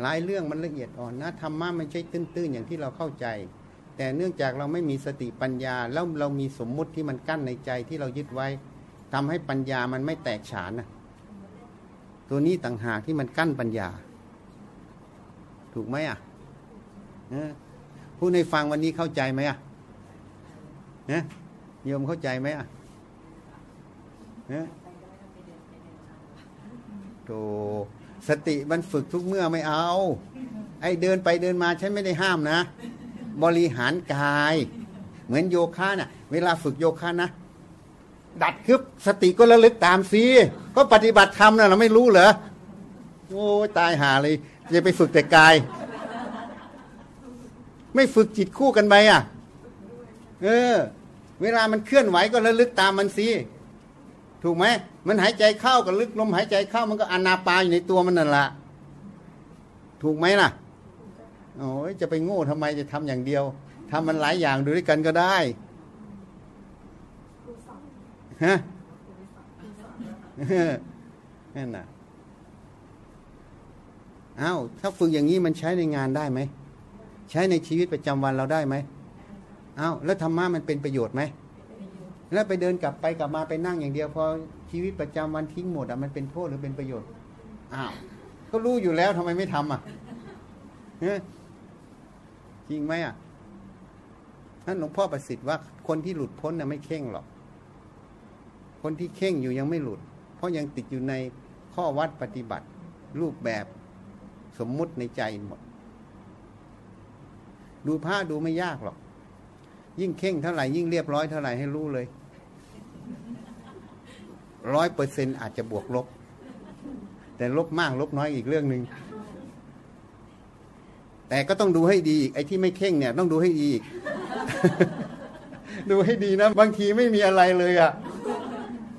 หลายเรื่องมันละเอียดอ่อนนะธรรมะมันใช่ตื้นๆอย่างที่เราเข้าใจ แต่เนื่องจากเราไม่มีสติปัญญา แล้วเรามีสมมุติที่มันกั้นในใจที่เรายึดไว้ทำให้ปัญญามันไม่แตกฉานนะตัวนี้ต่างหากที่มันกั้นปัญญา ถูกไหมอะเออพูดในฟังวันนี้เข้าใจไหมอะนะโยมเข้าใจไหมอะนะโธสติมันฝึกทุกเมื่อไม่เอา ไอ้เดินไปเดินมาฉันไม่ได้ห้ามนะ บริหารกาย เหมือนโยคะน่ะ เวลาฝึกโยคะนะดัดคึบสติก็ระลึกตามสิก็ปฏิบัติธรรมนะเราไม่รู้เหรอโอ้ตายหาเลย จะไปฝึกแต่กาย ไม่ฝึกจิตคู่กันไปอะ เออ เวลามันเคลื่อนไหวก็ระลึกตามมันสิถูกไหมมันหายใจเข้ากับลึกลมหายใจเข้ามันก็อนาปาอยู่ในตัวมันนั่นแหละถูกไหมล่ะโอ้ยจะไปโง่ทำไมจะทำอย่างเดียวทำมันหลายอย่างดูด้วยกันก็ได้ฮะครูสอนนั่นน่ะ อ้าวถ้าฝึกอย่างนี้มันใช้ในงานได้ไหม ใช้ในชีวิตประจำวันเราได้ไหมอ้าวแล้วธรรมะมันเป็นประโยชน์ไหม แล้วไปเดินกลับไปกลับมาไปนั่งอย่างเดียวพอชีวิตประจำวันทิ้งหมดอะมันเป็นโทษหรือเป็นประโยชน์ อ้าว ก็รู้อยู่แล้วทำไมไม่ทำอะเฮ้ยจริงไหมอะท่านหลวงพ่อประสิทธิ์ว่าคนที่หลุดพ้นน่ะไม่เข่งหรอก คนที่เข่งอยู่ยังไม่หลุด เพราะยังติดอยู่ในข้อวัดปฏิบัติ รูปแบบ สมมุติในใจหมด ดูผ้าดูไม่ยากหรอก ยิ่งเข่งเท่าไหร่ ยิ่งเรียบร้อยเท่าไหร่ให้รู้เลยร้อยเปอร์เซ็นอาจจะบวกลบ แต่ลบมากลบน้อยอีกเรื่องหนึ่งแต่ก็ต้องดูให้ดีอีกไอ้ที่ไม่เข่งเนี่ย ต้องดูให้ดีอีกดูให้ดีนะ บางทีไม่มีอะไรเลยอะ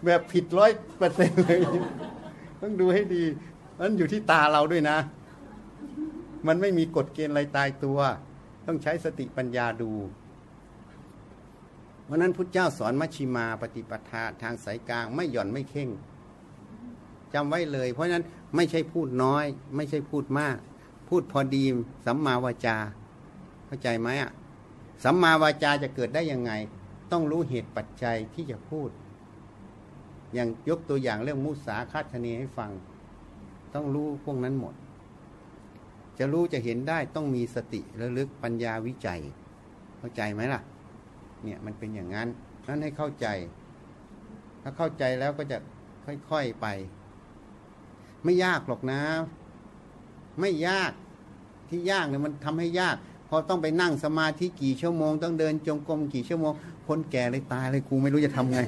แบบผิดร้อยเปอร์เซ็นเลย ต้องดูให้ดีมันอยู่ที่ตาเราด้วยนะ มันไม่มีกฎเกณฑ์อะไรตายตัว ต้องใช้สติปัญญาดู เพราะนั้นพุทธเจ้าสอนมัชชิมาปฏิปทาทางสายกลางไม่หย่อนไม่เข่งจำไว้เลย เพราะนั้นไม่ใช่พูดน้อย ไม่ใช่พูดมาก พูดพอดีสัมมาวาจา เข้าใจไหมอะสัมมาวาจาจะเกิดได้ยังไง ต้องรู้เหตุปัจจัยที่จะพูด อย่างยกตัวอย่างเรื่องมุสาคาตคเนให้ฟัง ต้องรู้พวกนั้นหมด จะรู้จะเห็นได้ต้องมีสติระลึกปัญญาวิจัย เข้าใจไหมล่ะ เนี่ยมันเป็นอย่างนั้นนั้นให้เข้าใจ ถ้าเข้าใจแล้วก็จะค่อยๆไป ไม่ยากหรอกนะ ไม่ยากที่ยากเนี่ยมันทำให้ยากพอต้องไปนั่งสมาธิกี่ชั่วโมง ต้องเดินจงกรมกี่ชั่วโมง คนแก่เลยตายเลยกูไม่รู้จะทำไง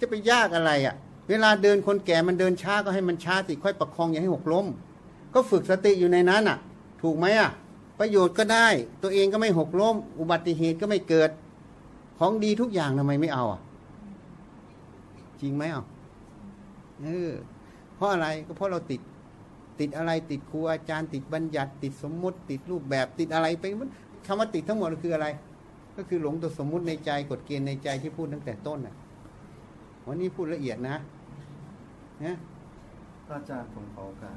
จะไปยากอะไรอะ่ะ เวลาเดินคนแก่มันเดินช้าก็ให้มันช้าสิค่อยประคองอย่าให้หกล้ม ก็ฝึกสติอยู่ในนั้นอะ ถูกไหมอะ ประโยชน์ก็ได้ ตัวเองก็ไม่หกล้ม อุบัติเหตุก็ไม่เกิด ของดีทุกอย่างทำไมไม่เอาอะ จริงไหมอะเออเพราะอะไรก็เพราะเราติดติดอะไรติดครูอาจารย์ติดบัญญัติ ติดสมมุติ ติดรูปแบบติดอะไรไปคำว่าติดทั้งหมดคืออะไร ก็คือหลงตัวสมมุติในใจกฎเกณฑ์ในใจที่พูดตั้งแต่ต้นน่ะวันนี้พูดละเอียดนะนะพระอาจารย์ผมขอโอกาส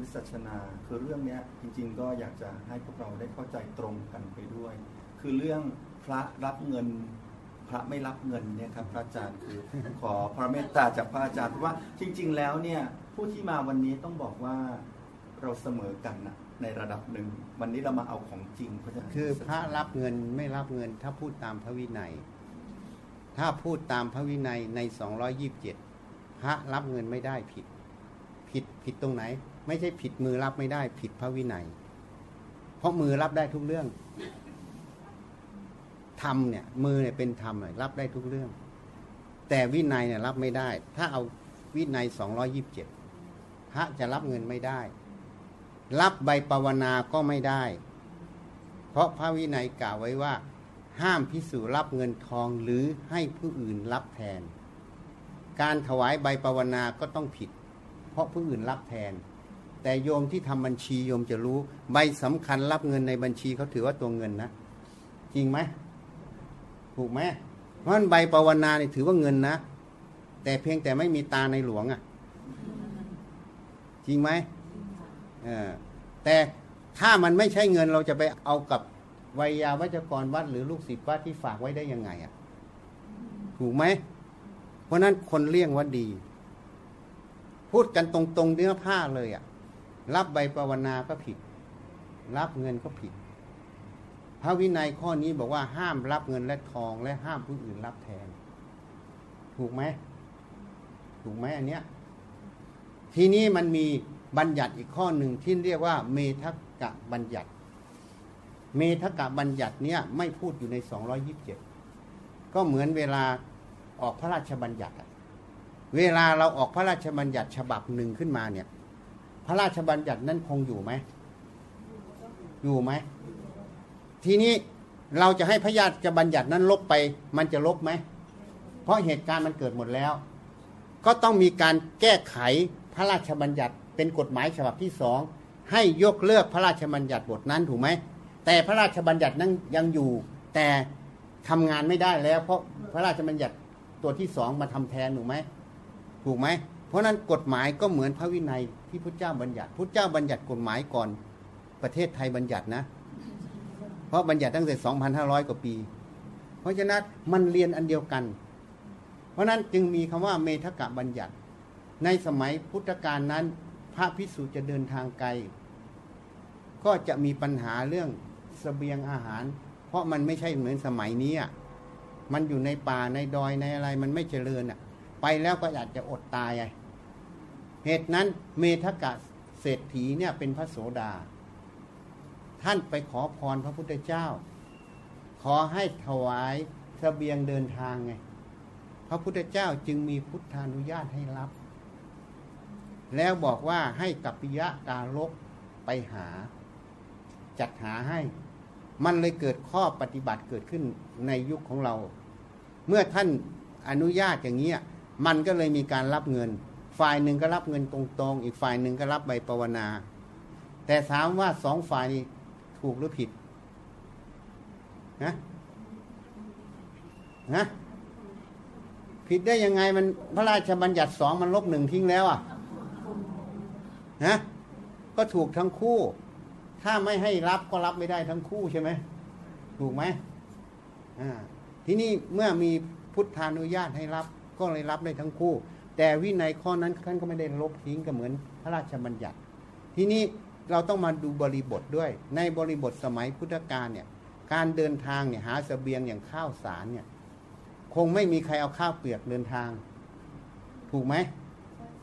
วิสัชนาคือเรื่องเนี้ยจริง ๆ ก็อยากจะให้พวกเราได้เข้าใจตรงกันไปด้วย คือเรื่องพระรับเงินพระไม่รับเงินเนี่ยครับพระอาจารย์คือขอพระเมตตาจากพระอาจารย์เพราะว่าจริง ๆ แล้วเนี่ยผู้ที่มาวันนี้ต้องบอกว่าเราเสมอกันนะในระดับหนึ่งวันนี้เรามาเอาของจริงพระอาจารย์คือพระรับเงินไม่รับเงินถ้าพูดตามพระวินัย ถ้าพูดตามพระวินัยในสองร้อยิบเจ็ดพระรับเงินไม่ได้ผิด ผิดผิดตรงไหน ไม่ใช่ผิดมือรับไม่ได้ ผิดพระวินัย เพราะมือรับได้ทุกเรื่องธรรมเนี่ย มือเนี่ยเป็นธรรมเนี่ยรับได้ทุกเรื่อง แต่วินัยเนี่ยรับไม่ได้ ถ้าเอาวินัยสองร้อยิบเจ็ดพระจะรับเงินไม่ได้ รับใบปวนาก็ไม่ได้ เพราะพระวินัยกล่าวไว้ว่า ห้ามพิสูรับเงินทองหรือให้ผู้อื่นรับแทน การถวายใบปวนาก็ต้องผิด เพราะผู้อื่นรับแทน แต่โยมที่ทำบัญชีโยมจะรู้ใบสำคัญรับเงินในบัญชีเขาถือว่าตัวเงินนะ จริงไหมถูกไหมเพราะนั้นใบปวนาเนี่ยถือว่าเงินนะ แต่เพียงแต่ไม่มีตาในหลวงอะ่ะ จริงไหมเออแต่ถ้ามันไม่ใช่เงินเราจะไปเอากับวัยยาวัจกรวัดหรือลูกศิษย์วัดที่ฝากไว้ได้ยังไงอะ่ะ ถูกไหม เพราะนั้นคนเลี่ยงว่าดี พูดกันตรงๆเนื้อผ้าเลยอะ่ะ รับใบปวนาก็ผิด รับเงินก็ผิด พระวินัยข้อนี้บอกว่าห้ามรับเงินและทอง และห้ามผู้อื่นรับแทน ถูกไหมถูกไหมอันเนี้ยทีนี้มันมีบัญญัติอีกข้อหนึ่งที่เรียกว่า เมทกะบัญญัติ เมทกะบัญญัติเนี้ยไม่พูดอยู่ใน 227 ก็เหมือนเวลาออกพระราชบัญญัติ เวลาเราออกพระราชบัญญัติฉบับหนึ่งขึ้นมาเนี่ย พระราชบัญญัตินั้นคงอยู่ไหม อยู่ไหม ทีนี้เราจะให้พระราชบัญญัตินั้นลบไป มันจะลบไหม เพราะเหตุการณ์มันเกิดหมดแล้ว ก็ต้องมีการแก้ไขพระราชบัญญัติเป็นกฎหมายฉบับที่สองให้ยกเลิกพระราชบัญญัติบทนั้นถูกไหม แต่พระราชบัญญัตินั้นยังอยู่ แต่ทำงานไม่ได้แล้ว เพราะพระราชบัญญัติตัวที่สองมาทำแทนถูกไหมถูกไหม ราะนั้นกฎหมายก็เหมือนพระวินัยที่พระเจ้าบัญญัติพระเจ้าบัญญัติกฎหมายก่อนประเทศไทยบัญญัตินะ เพราะบัญญัติตั้งแต่ 2,500 กว่าปี เพราะฉะนั้นมันเรียนอันเดียวกัน เพราะนั้นจึงมีคำว่าเมทกะบัญญัติ ในสมัยพุทธกาลนั้น พระพิสุจะเดินทางไกล ก็จะมีปัญหาเรื่องเสบียงอาหาร เพราะมันไม่ใช่เหมือนสมัยนี้อะมันอยู่ในป่าในดอยในอะไร มันไม่เจริญอะ ไปแล้วก็อาจจะอดตายไง เหตุนั้นเมทกะเศรษฐีเนี่ยเป็นพระโสดา ท่านไปขอพรพระพุทธเจ้า ขอให้ถวายเสบียงเดินทางไง พระพุทธเจ้าจึงมีพุทธานุญาตให้รับ แล้วบอกว่าให้กัปปิยะกาลกไปหา จัดหาให้ มันเลยเกิดข้อปฏิบัติเกิดขึ้นในยุคของเรา เมื่อท่านอนุญาตอย่างเงี้ยมันก็เลยมีการรับเงิน ฝ่ายหนึ่งก็รับเงินตรงๆ อีกฝ่ายหนึ่งก็รับใบปวนา แต่ถามว่าสองฝ่ายนี้ถูกหรือผิดนะนะผิดได้ยังไงมันพระราชบัญญัติสองมันลบหนึ่งทิ้งแล้วอะนะก็ถูกทั้งคู่ ถ้าไม่ให้รับก็รับไม่ได้ทั้งคู่ใช่ไหมถูกไหมอ่าที่นี้เมื่อมีพุทธานุญาตให้รับก็เลยรับได้ทั้งคู่ แต่วินัยข้อนั้นท่านก็ไม่ได้ลบทิ้งก็เหมือนพระราชบัญญัติ ทีนี้เราต้องมาดูบริบทด้วย ในบริบทสมัยพุทธกาลเนี่ยการเดินทางเนี่ยหาเสบียงอย่างข้าวสารเนี่ยคงไม่มีใครเอาข้าวเปลือกเดินทาง ถูกไหม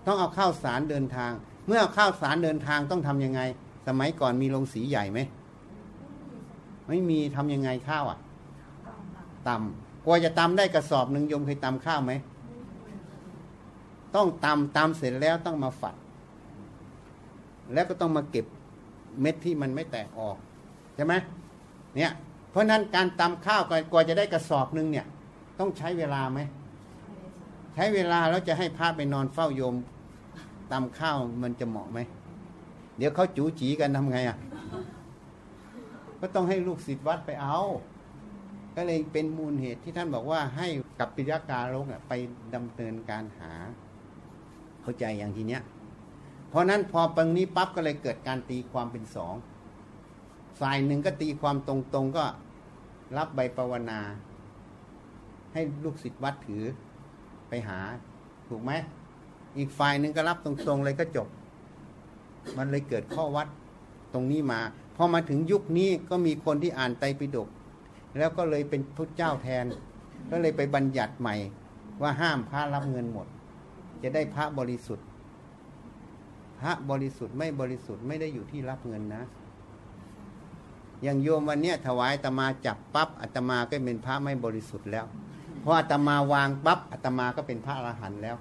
ต้องเอาข้าวสารเดินทาง เมื่อเอาข้าวสารเดินทางต้องทํำยังไง สมัยก่อนมีโรงสีใหญ่ไหมไม่มีทำยังไงข้าวอะตำกว่าจะตำได้กระสอบหนึ่งยมเคยตำข้าวไหม ต้องตำตำเสร็จแล้วต้องมาฝัด แล้วก็ต้องมาเก็บเม็ดที่มันไม่แตกออกใช่ไหมเนี่ยเพราะนั้นการตำข้าวกว่าจะได้กระสอบหนึ่งเนี่ย ต้องใช้เวลาไหมใช้เวลาแล้วจะให้พระไปนอนเฝ้าโยมตำข้าวมันจะเหมาะไหมเดี๋ยวเขาจูจีกันทำไงอะก็ต้องให้ลูกศิษย์วัดไปเอา ก็เลยเป็นมูลเหตุที่ท่านบอกว่าให้กับปิยการกไปดำเนินการหา เข้าใจอย่างทีเนี้ย เพราะนั้นพอปังนี้ปั๊บก็เลยเกิดการตีความเป็นสองฝ่ายหนึ่งก็ตีความตรงๆก็รับใบปวนา ให้ลูกศิษย์วัดถือไปหา ถูกไหมอีกฝ่ายหนึ่งก็รับตรงๆเลยก็จบ มันเลยเกิดข้อวัดตรงนี้มาพอมาถึงยุคนี้ก็มีคนที่อ่านไตรปิฎกแล้วก็เลยเป็นพุทธเจ้าแทน ก็เลยไปบัญญัติใหม่ว่าห้ามพระรับเงินหมด จะได้พระบริสุทธิ์ พระบริสุทธิ์ไม่บริสุทธิ์ไม่ได้อยู่ที่รับเงินนะอย่างโยมวันเนี้ยถวายอาตมาจับปั๊บอาตมาก็เป็นพระไม่บริสุทธิ์แล้ว เพราะอาตมาวางปั๊บอาตมาก็เป็นพระอรหันต์แล้ว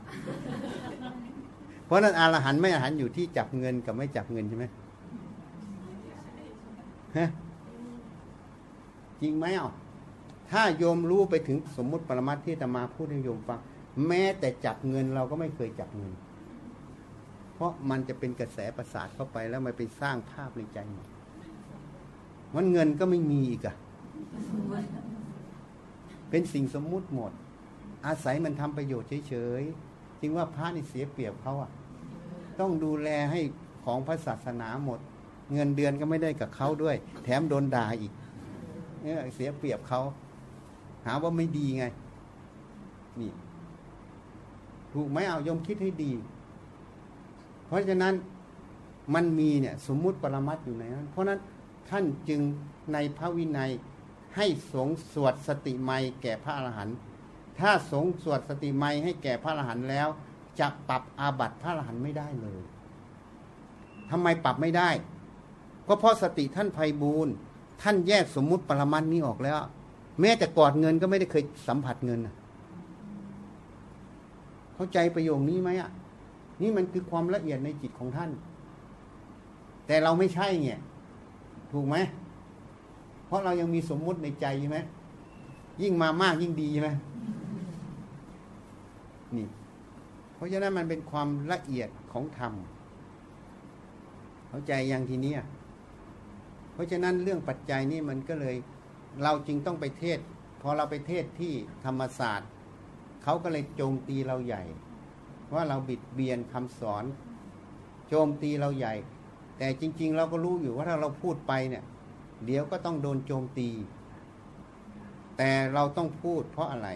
เพราะนั้นอรหันต์ไม่อรหันต์อยู่ที่จับเงินกับไม่จับเงินใช่ไหมฮะจริงไหมอะถ้าโยมรู้ไปถึงสมมุติปรมัตที่อาตมาพูดให้โยมฟัง แม้แต่จับเงินเราก็ไม่เคยจับเงิน เพราะมันจะเป็นกระแสประสาทเข้าไปแล้วมันไปสร้างภาพในใจหมดมันเงินก็ไม่มีอีกอะเป็นสิ่งสมมุติหมด อาศัยมันทำประโยชน์เฉยๆจริงว่าพระนี่เสียเปรียบเขาอะต้องดูแลให้ของพระศาสนาหมด เงินเดือนก็ไม่ได้กับเขาด้วย แถมโดนด่าอีกเนี่ยเสียเปรียบเขา หาว่าไม่ดีไง นี่ ถูกไหมเอายมคิดให้ดี เพราะฉะนั้นมันมีเนี่ยสมมุติปรมัตอยู่ในนั้น เพราะนั้นท่านจึงในพระวินัยให้สงสวดสติไมยแก่พระอรหันต์ถ้าสงสวดสติไมยให้แก่พระอรหันต์แล้ว จะปรับอาบัติพระอรหันต์ไม่ได้เลยทำไมปรับไม่ได้ ก็เพราะสติท่านไพบูรณ์ท่านแยกสมมุติปรมันนี้ออกแล้ว แม้แต่กอดเงินก็ไม่ได้เคยสัมผัสเงินนะ เข้าใจประโยคนี้ไหมอะ นี่มันคือความละเอียดในจิตของท่าน แต่เราไม่ใช่เนี่ย ถูกไหม เพราะเรายังมีสมมุติในใจใช่ไหมยิ่งมามากยิ่งดีใช่ไหมนี่ เพราะฉะนั้นมันเป็นความละเอียดของธรรม เข้าใจยังทีเนี้ยเพราะฉะนั้นเรื่องปัจจัยนี่มันก็เลย เราจรึงต้องไปเทศพอเราไปเทศที่ธรรมศาสตร์ เขาก็เลยโจมตีเราใหญ่ ว่าเราบิดเบียนคำสอน โจมตีเราใหญ่ แต่จริง ๆ เราก็รู้อยู่ว่าถ้าเราพูดไปเนี่ย เดี๋ยวก็ต้องโดนโจมตี แต่เราต้องพูดเพราะอะไร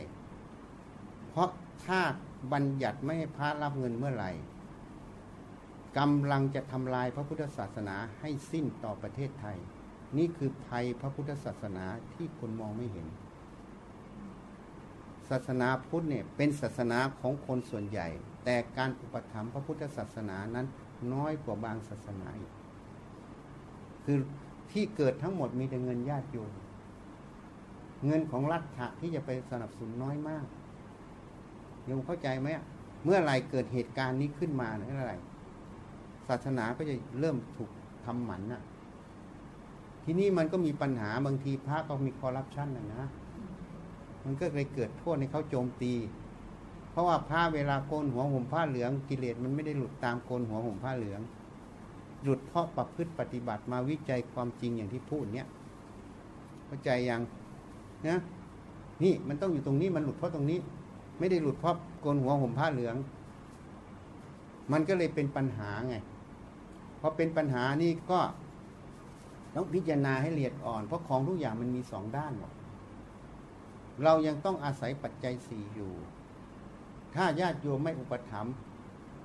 เพราะถ้าบัญญัติไม่ให้พระรับเงินเมื่อไหร่กำลังจะทำลายพระพุทธศาสนาให้สิ้นต่อประเทศไทย นี่คือภัยพระพุทธศาสนาที่คนมองไม่เห็น ศาสนาพุทธเนี่ยเป็นศาสนาของคนส่วนใหญ่ แต่การอุปถัมภ์พระพุทธศาสนานั้นน้อยกว่าบางศาสนาอีกคือที่เกิดทั้งหมดมีแต่เงินญาติโยมเงินของรัฐะที่จะไปสนับสนุนน้อยมากโยมเข้าใจไหมเมื่อไรเกิดเหตุการณ์นี้ขึ้นมาเมื่อะไร ศาสนาก็จะเริ่มถูกทำหมันน่ะ ที่นี้มันก็มีปัญหาบางทีพระก็มีคอร์รัปชันนะนะ มันก็เลยเกิดโทษในเขาโจมตี เพราะว่าผ้าเวลาโกนหัวห่มผ้าเหลืองกิเลสมันไม่ได้หลุดตามโกนหัวห่มผ้าเหลือง หลุดเพราะประพฤติปฏิบัติมาวิจัยความจริงอย่างที่พูดเนี้ยเข้าใจยังนะนี่มันต้องอยู่ตรงนี้มันหลุดเพราะตรงนี้ ไม่ได้หลุดเพราะโกนหัวห่มผ้าเหลือง มันก็เลยเป็นปัญหาไงพอเป็นปัญหานี่ก็ต้องพิจารณาให้ละเอียดอ่อน เพราะของทุกอย่างมันมีสองด้านหมด เรายังต้องอาศัยปัจจัยสี่อยู่ ถ้าญาติโยมไม่อุปถัมภ์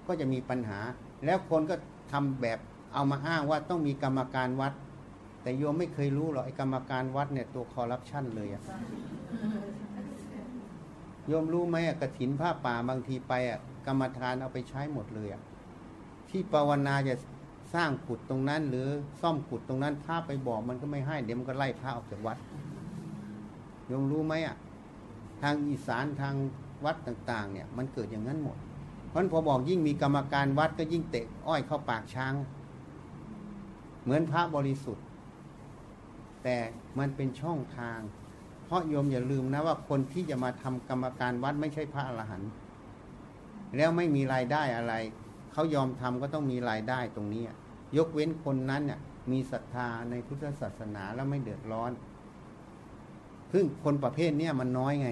ก็จะมีปัญหา แล้วคนก็ทำแบบเอามาอ้างว่าต้องมีกรรมการวัด แต่โยมไม่เคยรู้หรอกไอ้กรรมการวัดเนี่ยตัวคอร์รัปชันเลยอะโยมรู้ไหมอะกระถินผ้าป่าบางทีไปอะกรรมฐานเอาไปใช้หมดเลยอะที่ภาวนาจะสร้างขุดตรงนั้น หรือซ่อมขุดตรงนั้นพระไปบอกมันก็ไม่ให้เดี๋ยวมันก็ไล่พระออกจากวัด ยมรู้ไหมอะทางอีสานทางวัดต่าง ๆ เนี่ย มันเกิดอย่างนั้นหมด เพราะพอบอกยิ่งมีกรรมการวัดก็ยิ่งเตะอ้อยเข้าปากช้าง เหมือนพระบริสุทธิ์ แต่มันเป็นช่องทาง เพราะโยมอย่าลืมนะว่าคนที่จะมาทำกรรมการวัดไม่ใช่พระอรหันต์แล้วไม่มีรายได้อะไร เขายอมทำก็ต้องมีรายได้ตรงนี้ยกเว้นคนนั้นเนี่ยมีศรัทธาในพุทธศาสนาแล้วไม่เดือดร้อน ซึ่งคนประเภทเนี้ยมันน้อยไง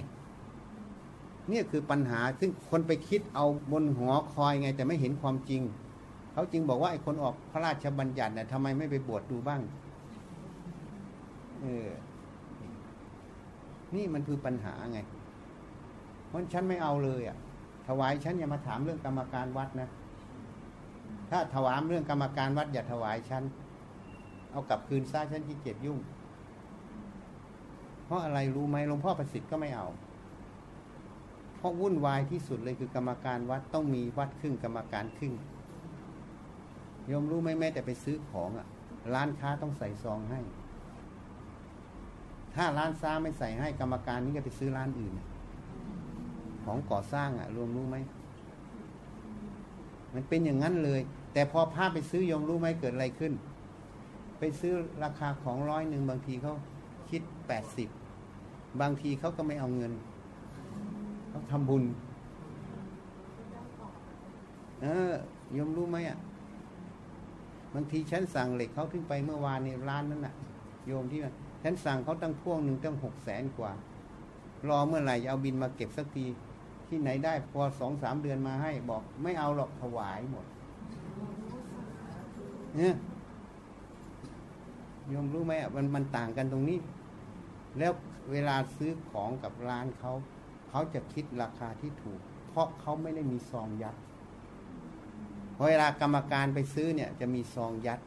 เนี่ยคือปัญหาซึ่งคนไปคิดเอาบนหัวคอยไง แต่ไม่เห็นความจริง เขาจึงบอกว่าไอ้คนออกพระราชบัญญัติเนี่ยทำไมไม่ไปบวชดดูบ้าง เออ นี่มันคือปัญหาไง เพราะฉันไม่เอาเลยอะ ถวายฉันอย่ามาถามเรื่องกรรมการวัดนะ ถ้าถวามเรื่องกรรมการวัดอย่าถวายฉัน เอากลับคืนซะฉันที่เกียจยุ่ง เพราะอะไรรู้ไหมหลวงพ่อประสิทธิ์ก็ไม่เอา เพราะวุ่นวายที่สุดเลยคือกรรมการวัดต้องมีวัดครึ่งกรรมการครึ่งยมรู้ไหมแม้แต่ไปซื้อของอะร้านค้าต้องใส่ซองให้ ถ้าร้านซ้าไม่ใส่ให้กรรมการนี้ก็ไปซื้อร้านอื่น ของก่อสร้างอะรวมรู้ไหมมันเป็นอย่างนั้นเลย แต่พอพาไปซื้อยมรู้ไหมเกิดอะไรขึ้น ไปซื้อราคาของร้อยหนึ่งบางทีเขาคิดแปดสิบ บางทีเขาก็ไม่เอาเงินเขาทำบุญเออยมรู้ไหมอะบางทีฉันสั่งเหล็กเขาขึ้นไปเมื่อวานในร้านนั้นน่ะ โยมที่ฉันสั่งเขาตั้งพ่วงหนึ่งตั้งหกแสนกว่า รอเมื่อไหร่จะเอาบินมาเก็บสักทีที่ไหนได้พอสองสามเดือนมาให้บอกไม่เอาหรอกถวายหมดเนี่ยยมรู้ไหมอะมันมันต่างกันตรงนี้ แล้ว เวลาซื้อของกับร้านเขา เขาจะคิดราคาที่ถูก เพราะเขาไม่ได้มีซองยัดพอเวลากรรมการไปซื้อเนี่ยจะมีซองยัด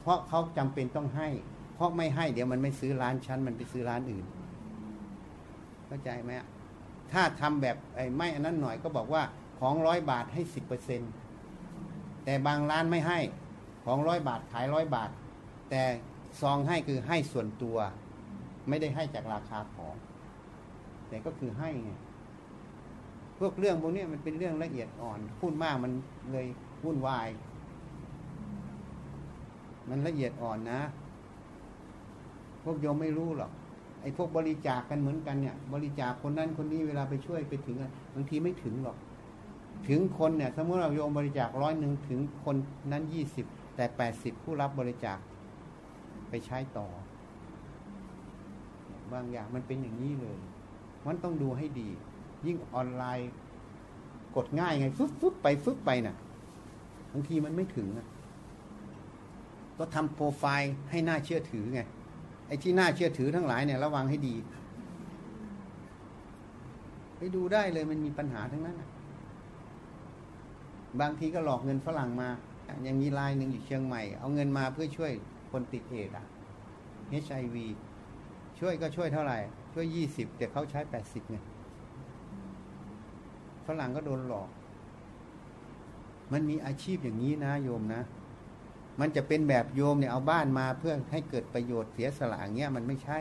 เพราะเขาจำเป็นต้องให้ เพราะไม่ให้เดี๋ยวมันไม่ซื้อร้านชั้น มันไปซื้อร้านอื่น เข้าใจไหมถ้าทำแบบไอ้ไม่อันนั้นหน่อยก็บอกว่าของร้อยบาทให้สิบเปอร์เซ็นแต่บางร้านไม่ให้ ของร้อยบาทขายร้อยบาท แต่ซองให้คือให้ส่วนตัว ไม่ได้ให้จากราคาของ แต่ก็คือให้ไงพวกเรื่องพวกนี้มันเป็นเรื่องละเอียดอ่อน พูดมากมันเลยวุ่นวาย มันละเอียดอ่อนนะ พวกโยมไม่รู้หรอกไอ้พวกบริจาคกันเหมือนกันเนี่ย บริจาคคนนั้นคนนี้เวลาไปช่วยไปถึงบางทีไม่ถึงหรอก ถึงคนเนี่ย สมมติเราโยมบริจาคร้อยหนึ่งถึงคนนั้นยี่สิบแต่แปดสิบผู้รับบริจาคไปใช้ต่อ บางอย่างมันเป็นอย่างนี้เลย มันต้องดูให้ดี ยิ่งออนไลน์กดง่ายไงฟึบฟึบไปฟึบไปน่ะบางทีมันไม่ถึงอะก็ทำโปรไฟล์ให้น่าเชื่อถือไงไอ้ที่น่าเชื่อถือทั้งหลายเนี่ยระวังให้ดี ไปดูได้เลยมันมีปัญหาทั้งนั้นบางทีก็หลอกเงินฝรั่งมาอยังมีรายหนึ่งอยู่เชียงใหม่ เอาเงินมาเพื่อช่วยคนติดเอดส์อะ HIV ช่วยก็ช่วยเท่าไหร่ ช่วยยี่สิบแต่เขาใช้แปดสิบไงฝรั่งก็โดนหลอก มันมีอาชีพอย่างนี้นะโยมนะ มันจะเป็นแบบโยมเนี่ยเอาบ้านมาเพื่อให้เกิดประโยชน์เสียสละอย่างเงี้ยมันไม่ใช่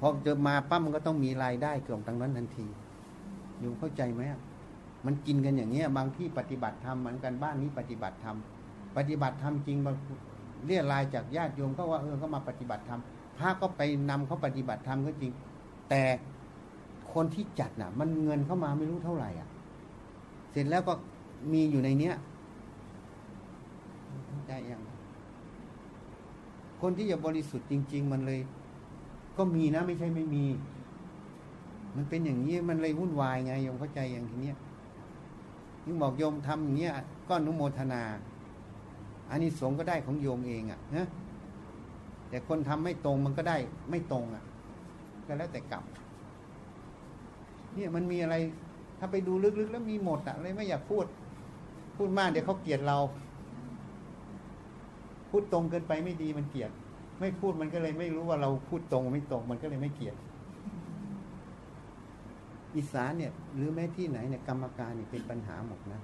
พอจะมาปั๊มก็ต้องมีรายได้เกี่ยวกับทางนั้นทันทีโยมเข้าใจไหมมันกินกันอย่างเงี้ย บางที่ปฏิบัติธรรมเหมือนกันบ้านนี้ปฏิบัติธรรมปฏิบัติธรรมจริงบางเรียรายจากญาติโยมก็ว่าเออก็มาปฏิบัติธรรม พระก็ไปนำเขาปฏิบัติธรรมก็จริง แต่คนที่จัดน่ะ มันเงินเข้ามาไม่รู้เท่าไหร่อะ เสร็จแล้วก็มีอยู่ในเนี้ยได้ยังคนที่จะบริสุทธิ์จริง ๆ มันเลย ก็มีนะไม่ใช่ไม่มี มันเป็นอย่างนี้มันเลยวุ่นวายไงโยมเข้าใจอย่างทีเนี้ยยิ่งบอกโยมทำอย่างเงี้ยก็อนุโมทนาอันนี้สงก็ได้ของโยมเองอะ่ะนะ แต่คนทำไม่ตรงมันก็ได้ไม่ตรงอะ ก็แล้วแต่กรรมเนี่ยมันมีอะไร ถ้าไปดูลึกๆ แล้วมีหมดอะเลยไม่อยากพูด พูดมากเดี๋ยวเขาเกลียดเรา พูดตรงเกินไปไม่ดีมันเกลียด ไม่พูดมันก็เลยไม่รู้ว่าเราพูดตรงไม่ตรงมันก็เลยไม่เกลียดอีสานเนี่ย หรือแม้ที่ไหนเนี่ยกรรมการเนี่ยเป็นปัญหาหมดนะ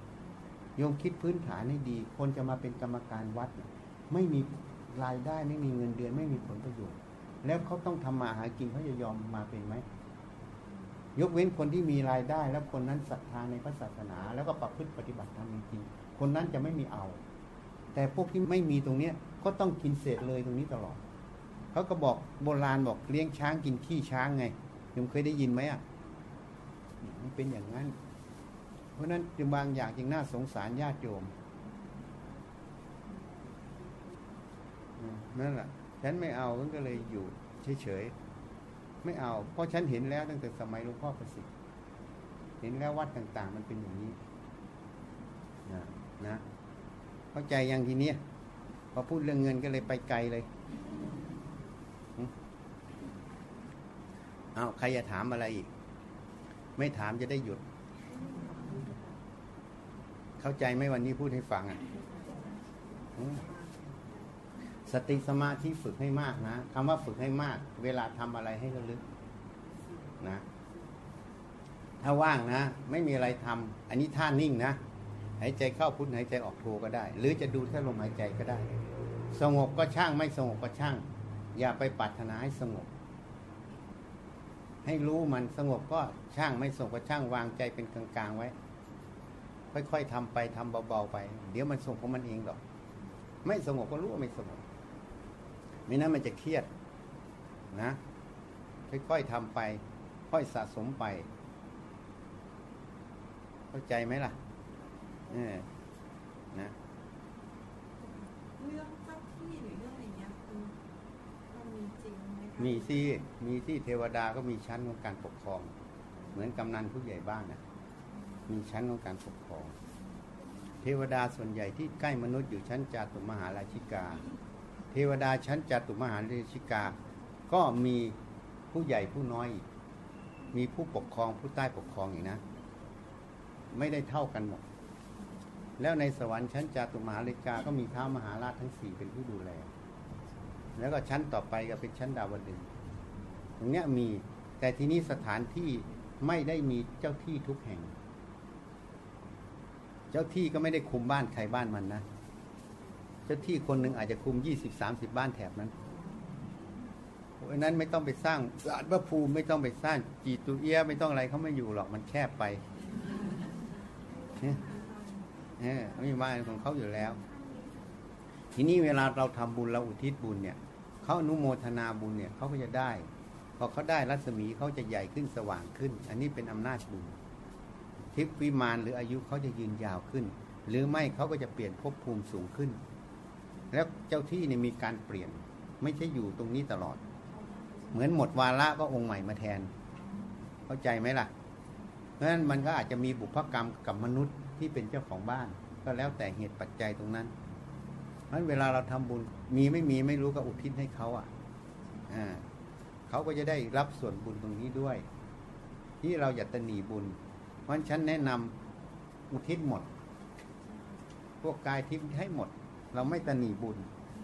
โยมคิดพื้นฐานให้ดี คนจะมาเป็นกรรมการวัด ไม่มี รายได้ไม่มีเงินเดือนไม่มีผลประโยชน์ แล้วเขาต้องทำมาหากินเขาจะยอมมาเป็นไหมยกเว้นคนที่มีรายได้ แล้วคนนั้นศรัทธาในพระศาสนา แล้วก็ประพฤติปฏิบัติธรรมจริงคนนั้นจะไม่มีเอา แต่พวกที่ไม่มีตรงเนี้ยก็ต้องกินเศษเลยตรงนี้ตลอดเขาก็บอกโบราณบอกเลี้ยงช้างกินขี้ช้างไงยมเคยได้ยินไหมอะมันเป็นอย่างนั้น เพราะนั้นจึงบางอย่างจึงน่าสงสารญาติโยม นั่นแหละฉันไม่เอาก็เลยอยู่เฉยๆไม่เอา เพราะฉันเห็นแล้วตั้งแต่สมัยหลวงพ่อประสิทธิ์เห็นแล้ววัดต่าง ๆ มันเป็นอย่างนี้นะนะเข้าใจยังทีเนี้ยพอพูดเรื่องเงินก็เลยไปไกลเลยเอาใครจะถามอะไรอีก ไม่ถามจะได้หยุด เข้าใจไหมวันนี้พูดให้ฟังอะ สติสมาธิฝึกให้มากนะคำว่าฝึกให้มาก เวลาทำอะไรให้ระลึกนะ ถ้าว่างนะ ไม่มีอะไรทำอันนี้ท่านิ่งนะหายใจเข้าพุทหายใจออกโทก็ได้ หรือจะดูแค่ลมหายใจก็ได้ สงบก็ช่างไม่สงบก็ช่าง อย่าไปปรารถนาให้สงบ ให้รู้มันสงบก็ช่างไม่สงบก็ช่างวางใจเป็นกลางๆไว้ ค่อยๆทำไปทำเบาๆไป เดี๋ยวมันสงบของมันเองหรอก ไม่สงบก็รู้ว่าไม่สงบ ไม่นั้นมันจะเครียดนะค่อยๆทำไป ค่อยสะสมไป เข้าใจไหมล่ะเออนะเรื่องเจ้าที่หรือเรื่องอะไรเงี้ยคือมันมีจริงไหมคะมีที่มีที่เทวดาก็มีชั้นของการปกครอง เหมือนกำนันผู้ใหญ่บ้านนะมีชั้นของการปกครอง เทวดาส่วนใหญ่ที่ใกล้มนุษย์อยู่ชั้นจาตุมหาราชิกาเทวดาชั้นจาตุมหาราชิกา ก็มีผู้ใหญ่ผู้น้อยมีผู้ปกครองผู้ใต้ปกครองอย่างนะ ไม่ได้เท่ากันหมด แล้วในสวรรค์ชั้นจาตุมหาราชิกาก็มีท้ามหาราชทั้งสี่เป็นผู้ดูแล แล้วก็ชั้นต่อไปก็เป็นชั้นดาวดึงตรงเนี้ยมีแต่ทีนี้สถานที่ไม่ได้มีเจ้าที่ทุกแห่ง เจ้าที่ก็ไม่ได้คุมบ้านใครบ้านมันนะ เจ้าที่คนหนึ่งอาจจะคุมยี่สิบสามสิบบ้านแถบนั้นเพราะนั้นไม่ต้องไปสร้างสารพระภูมิไม่ต้องไปสร้างจีตุเอียไม่ต้องอะไรเขาไม่อยู่หรอกมันแคบไปเนี่ยเออมีบ้านของเขาอยู่แล้ว ทีนี้เวลาเราทำบุญเราอุทิศบุญเนี่ยเขาอนุโมทนาบุญเนี่ยเขาก็จะได้พอเขาได้รัศมีเขาจะใหญ่ขึ้นสว่างขึ้น อันนี้เป็นอำนาจบุญทิพวิมานหรืออายุเขาจะยืนยาวขึ้น หรือไม่เขาก็จะเปลี่ยนภพภูมิสูงขึ้น แล้วเจ้าที่เนี่ยมีการเปลี่ยน ไม่ใช่อยู่ตรงนี้ตลอด เหมือนหมดวาระก็องค์ใหม่มาแทน เข้าใจไหมล่ะ เพราะฉะนั้นมันก็อาจจะมีบุพกรรมกับมนุษย์ที่เป็นเจ้าของบ้าน ก็แล้วแต่เหตุปัจจัยตรงนั้น เพราะฉะนั้นเวลาเราทำบุญมีไม่มีไม่รู้ก็อุทิศให้เขาอะอ่าเขาก็จะได้รับส่วนบุญตรงนี้ด้วย ที่เราอย่าตนีบุญ เพราะฉะนั้นฉันแนะนำอุทิศหมด พวกกายทิพย์ให้หมด เราไม่ตะหนีบุญ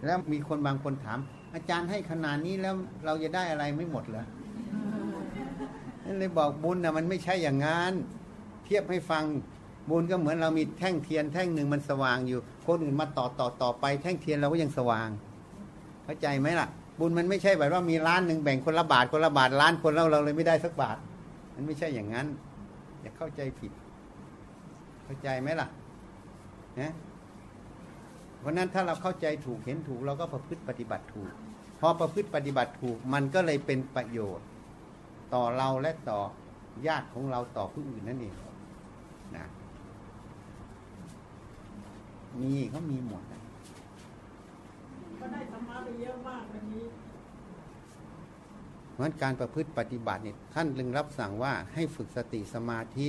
แล้วมีคนบางคนถาม อาจารย์ให้ขนาดนี้แล้วเราจะได้อะไรไม่หมดเหรอเลยบอกบุญนะมันไม่ใช่อย่างงั้นเทียบให้ฟังบุญก็เหมือนเรามีแท่งเทียนแท่งหนึ่งมันสว่างอยู่ คนอื่นมาต่อต่อต่อไป แท่งเทียนเราก็ยังสว่าง เข้าใจไหมล่ะ บุญมันไม่ใช่แบบว่ามีล้านหนึ่งแบ่งคนละบาทคนละบาทล้านคนแล้วเราเลยไม่ได้สักบาท มันไม่ใช่อย่างนั้น อย่าเข้าใจผิด เข้าใจไหมล่ะนะ เพราะนั้นถ้าเราเข้าใจถูกเห็นถูกเราก็ประพฤติปฏิบัติถูก พอประพฤติปฏิบัติถูกมันก็เลยเป็นประโยชน์ ต่อเราและต่อญาติของเราต่อผู้อื่นนั่นเองนะมีเขามีหมดนะก็ได้ธรรมะไปเยอะมากวันนี้เพราะฉะนั้นการประพฤติปฏิบัติเนี่ยท่านลึงรับสั่งว่าให้ฝึกสติสมาธิ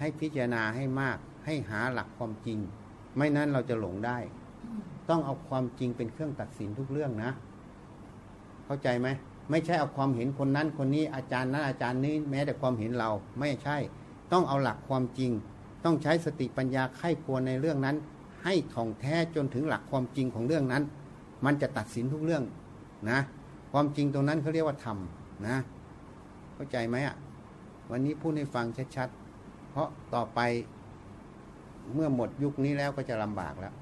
ให้พิจารณาให้มาก ให้หาหลักความจริง ไม่นั้นเราจะหลงได้ ต้องเอาความจริงเป็นเครื่องตัดสินทุกเรื่องนะ เข้าใจไหมไม่ใช่เอาความเห็นคนนั้นคนนี้อาจารย์นั้นอาจารย์นี้แม้แต่ความเห็นเราไม่ใช่ ต้องเอาหลักความจริง ต้องใช้สติปัญญาไข้ควรในเรื่องนั้น ให้ถ่องแท้จนถึงหลักความจริงของเรื่องนั้น มันจะตัดสินทุกเรื่องนะ ความจริงตรงนั้นเขาเรียกว่าธรรมนะ เข้าใจไหมอะวันนี้พูดให้ฟังชัดๆเพราะต่อไปเมื่อหมดยุคนี้แล้วก็จะลำบากแล้ว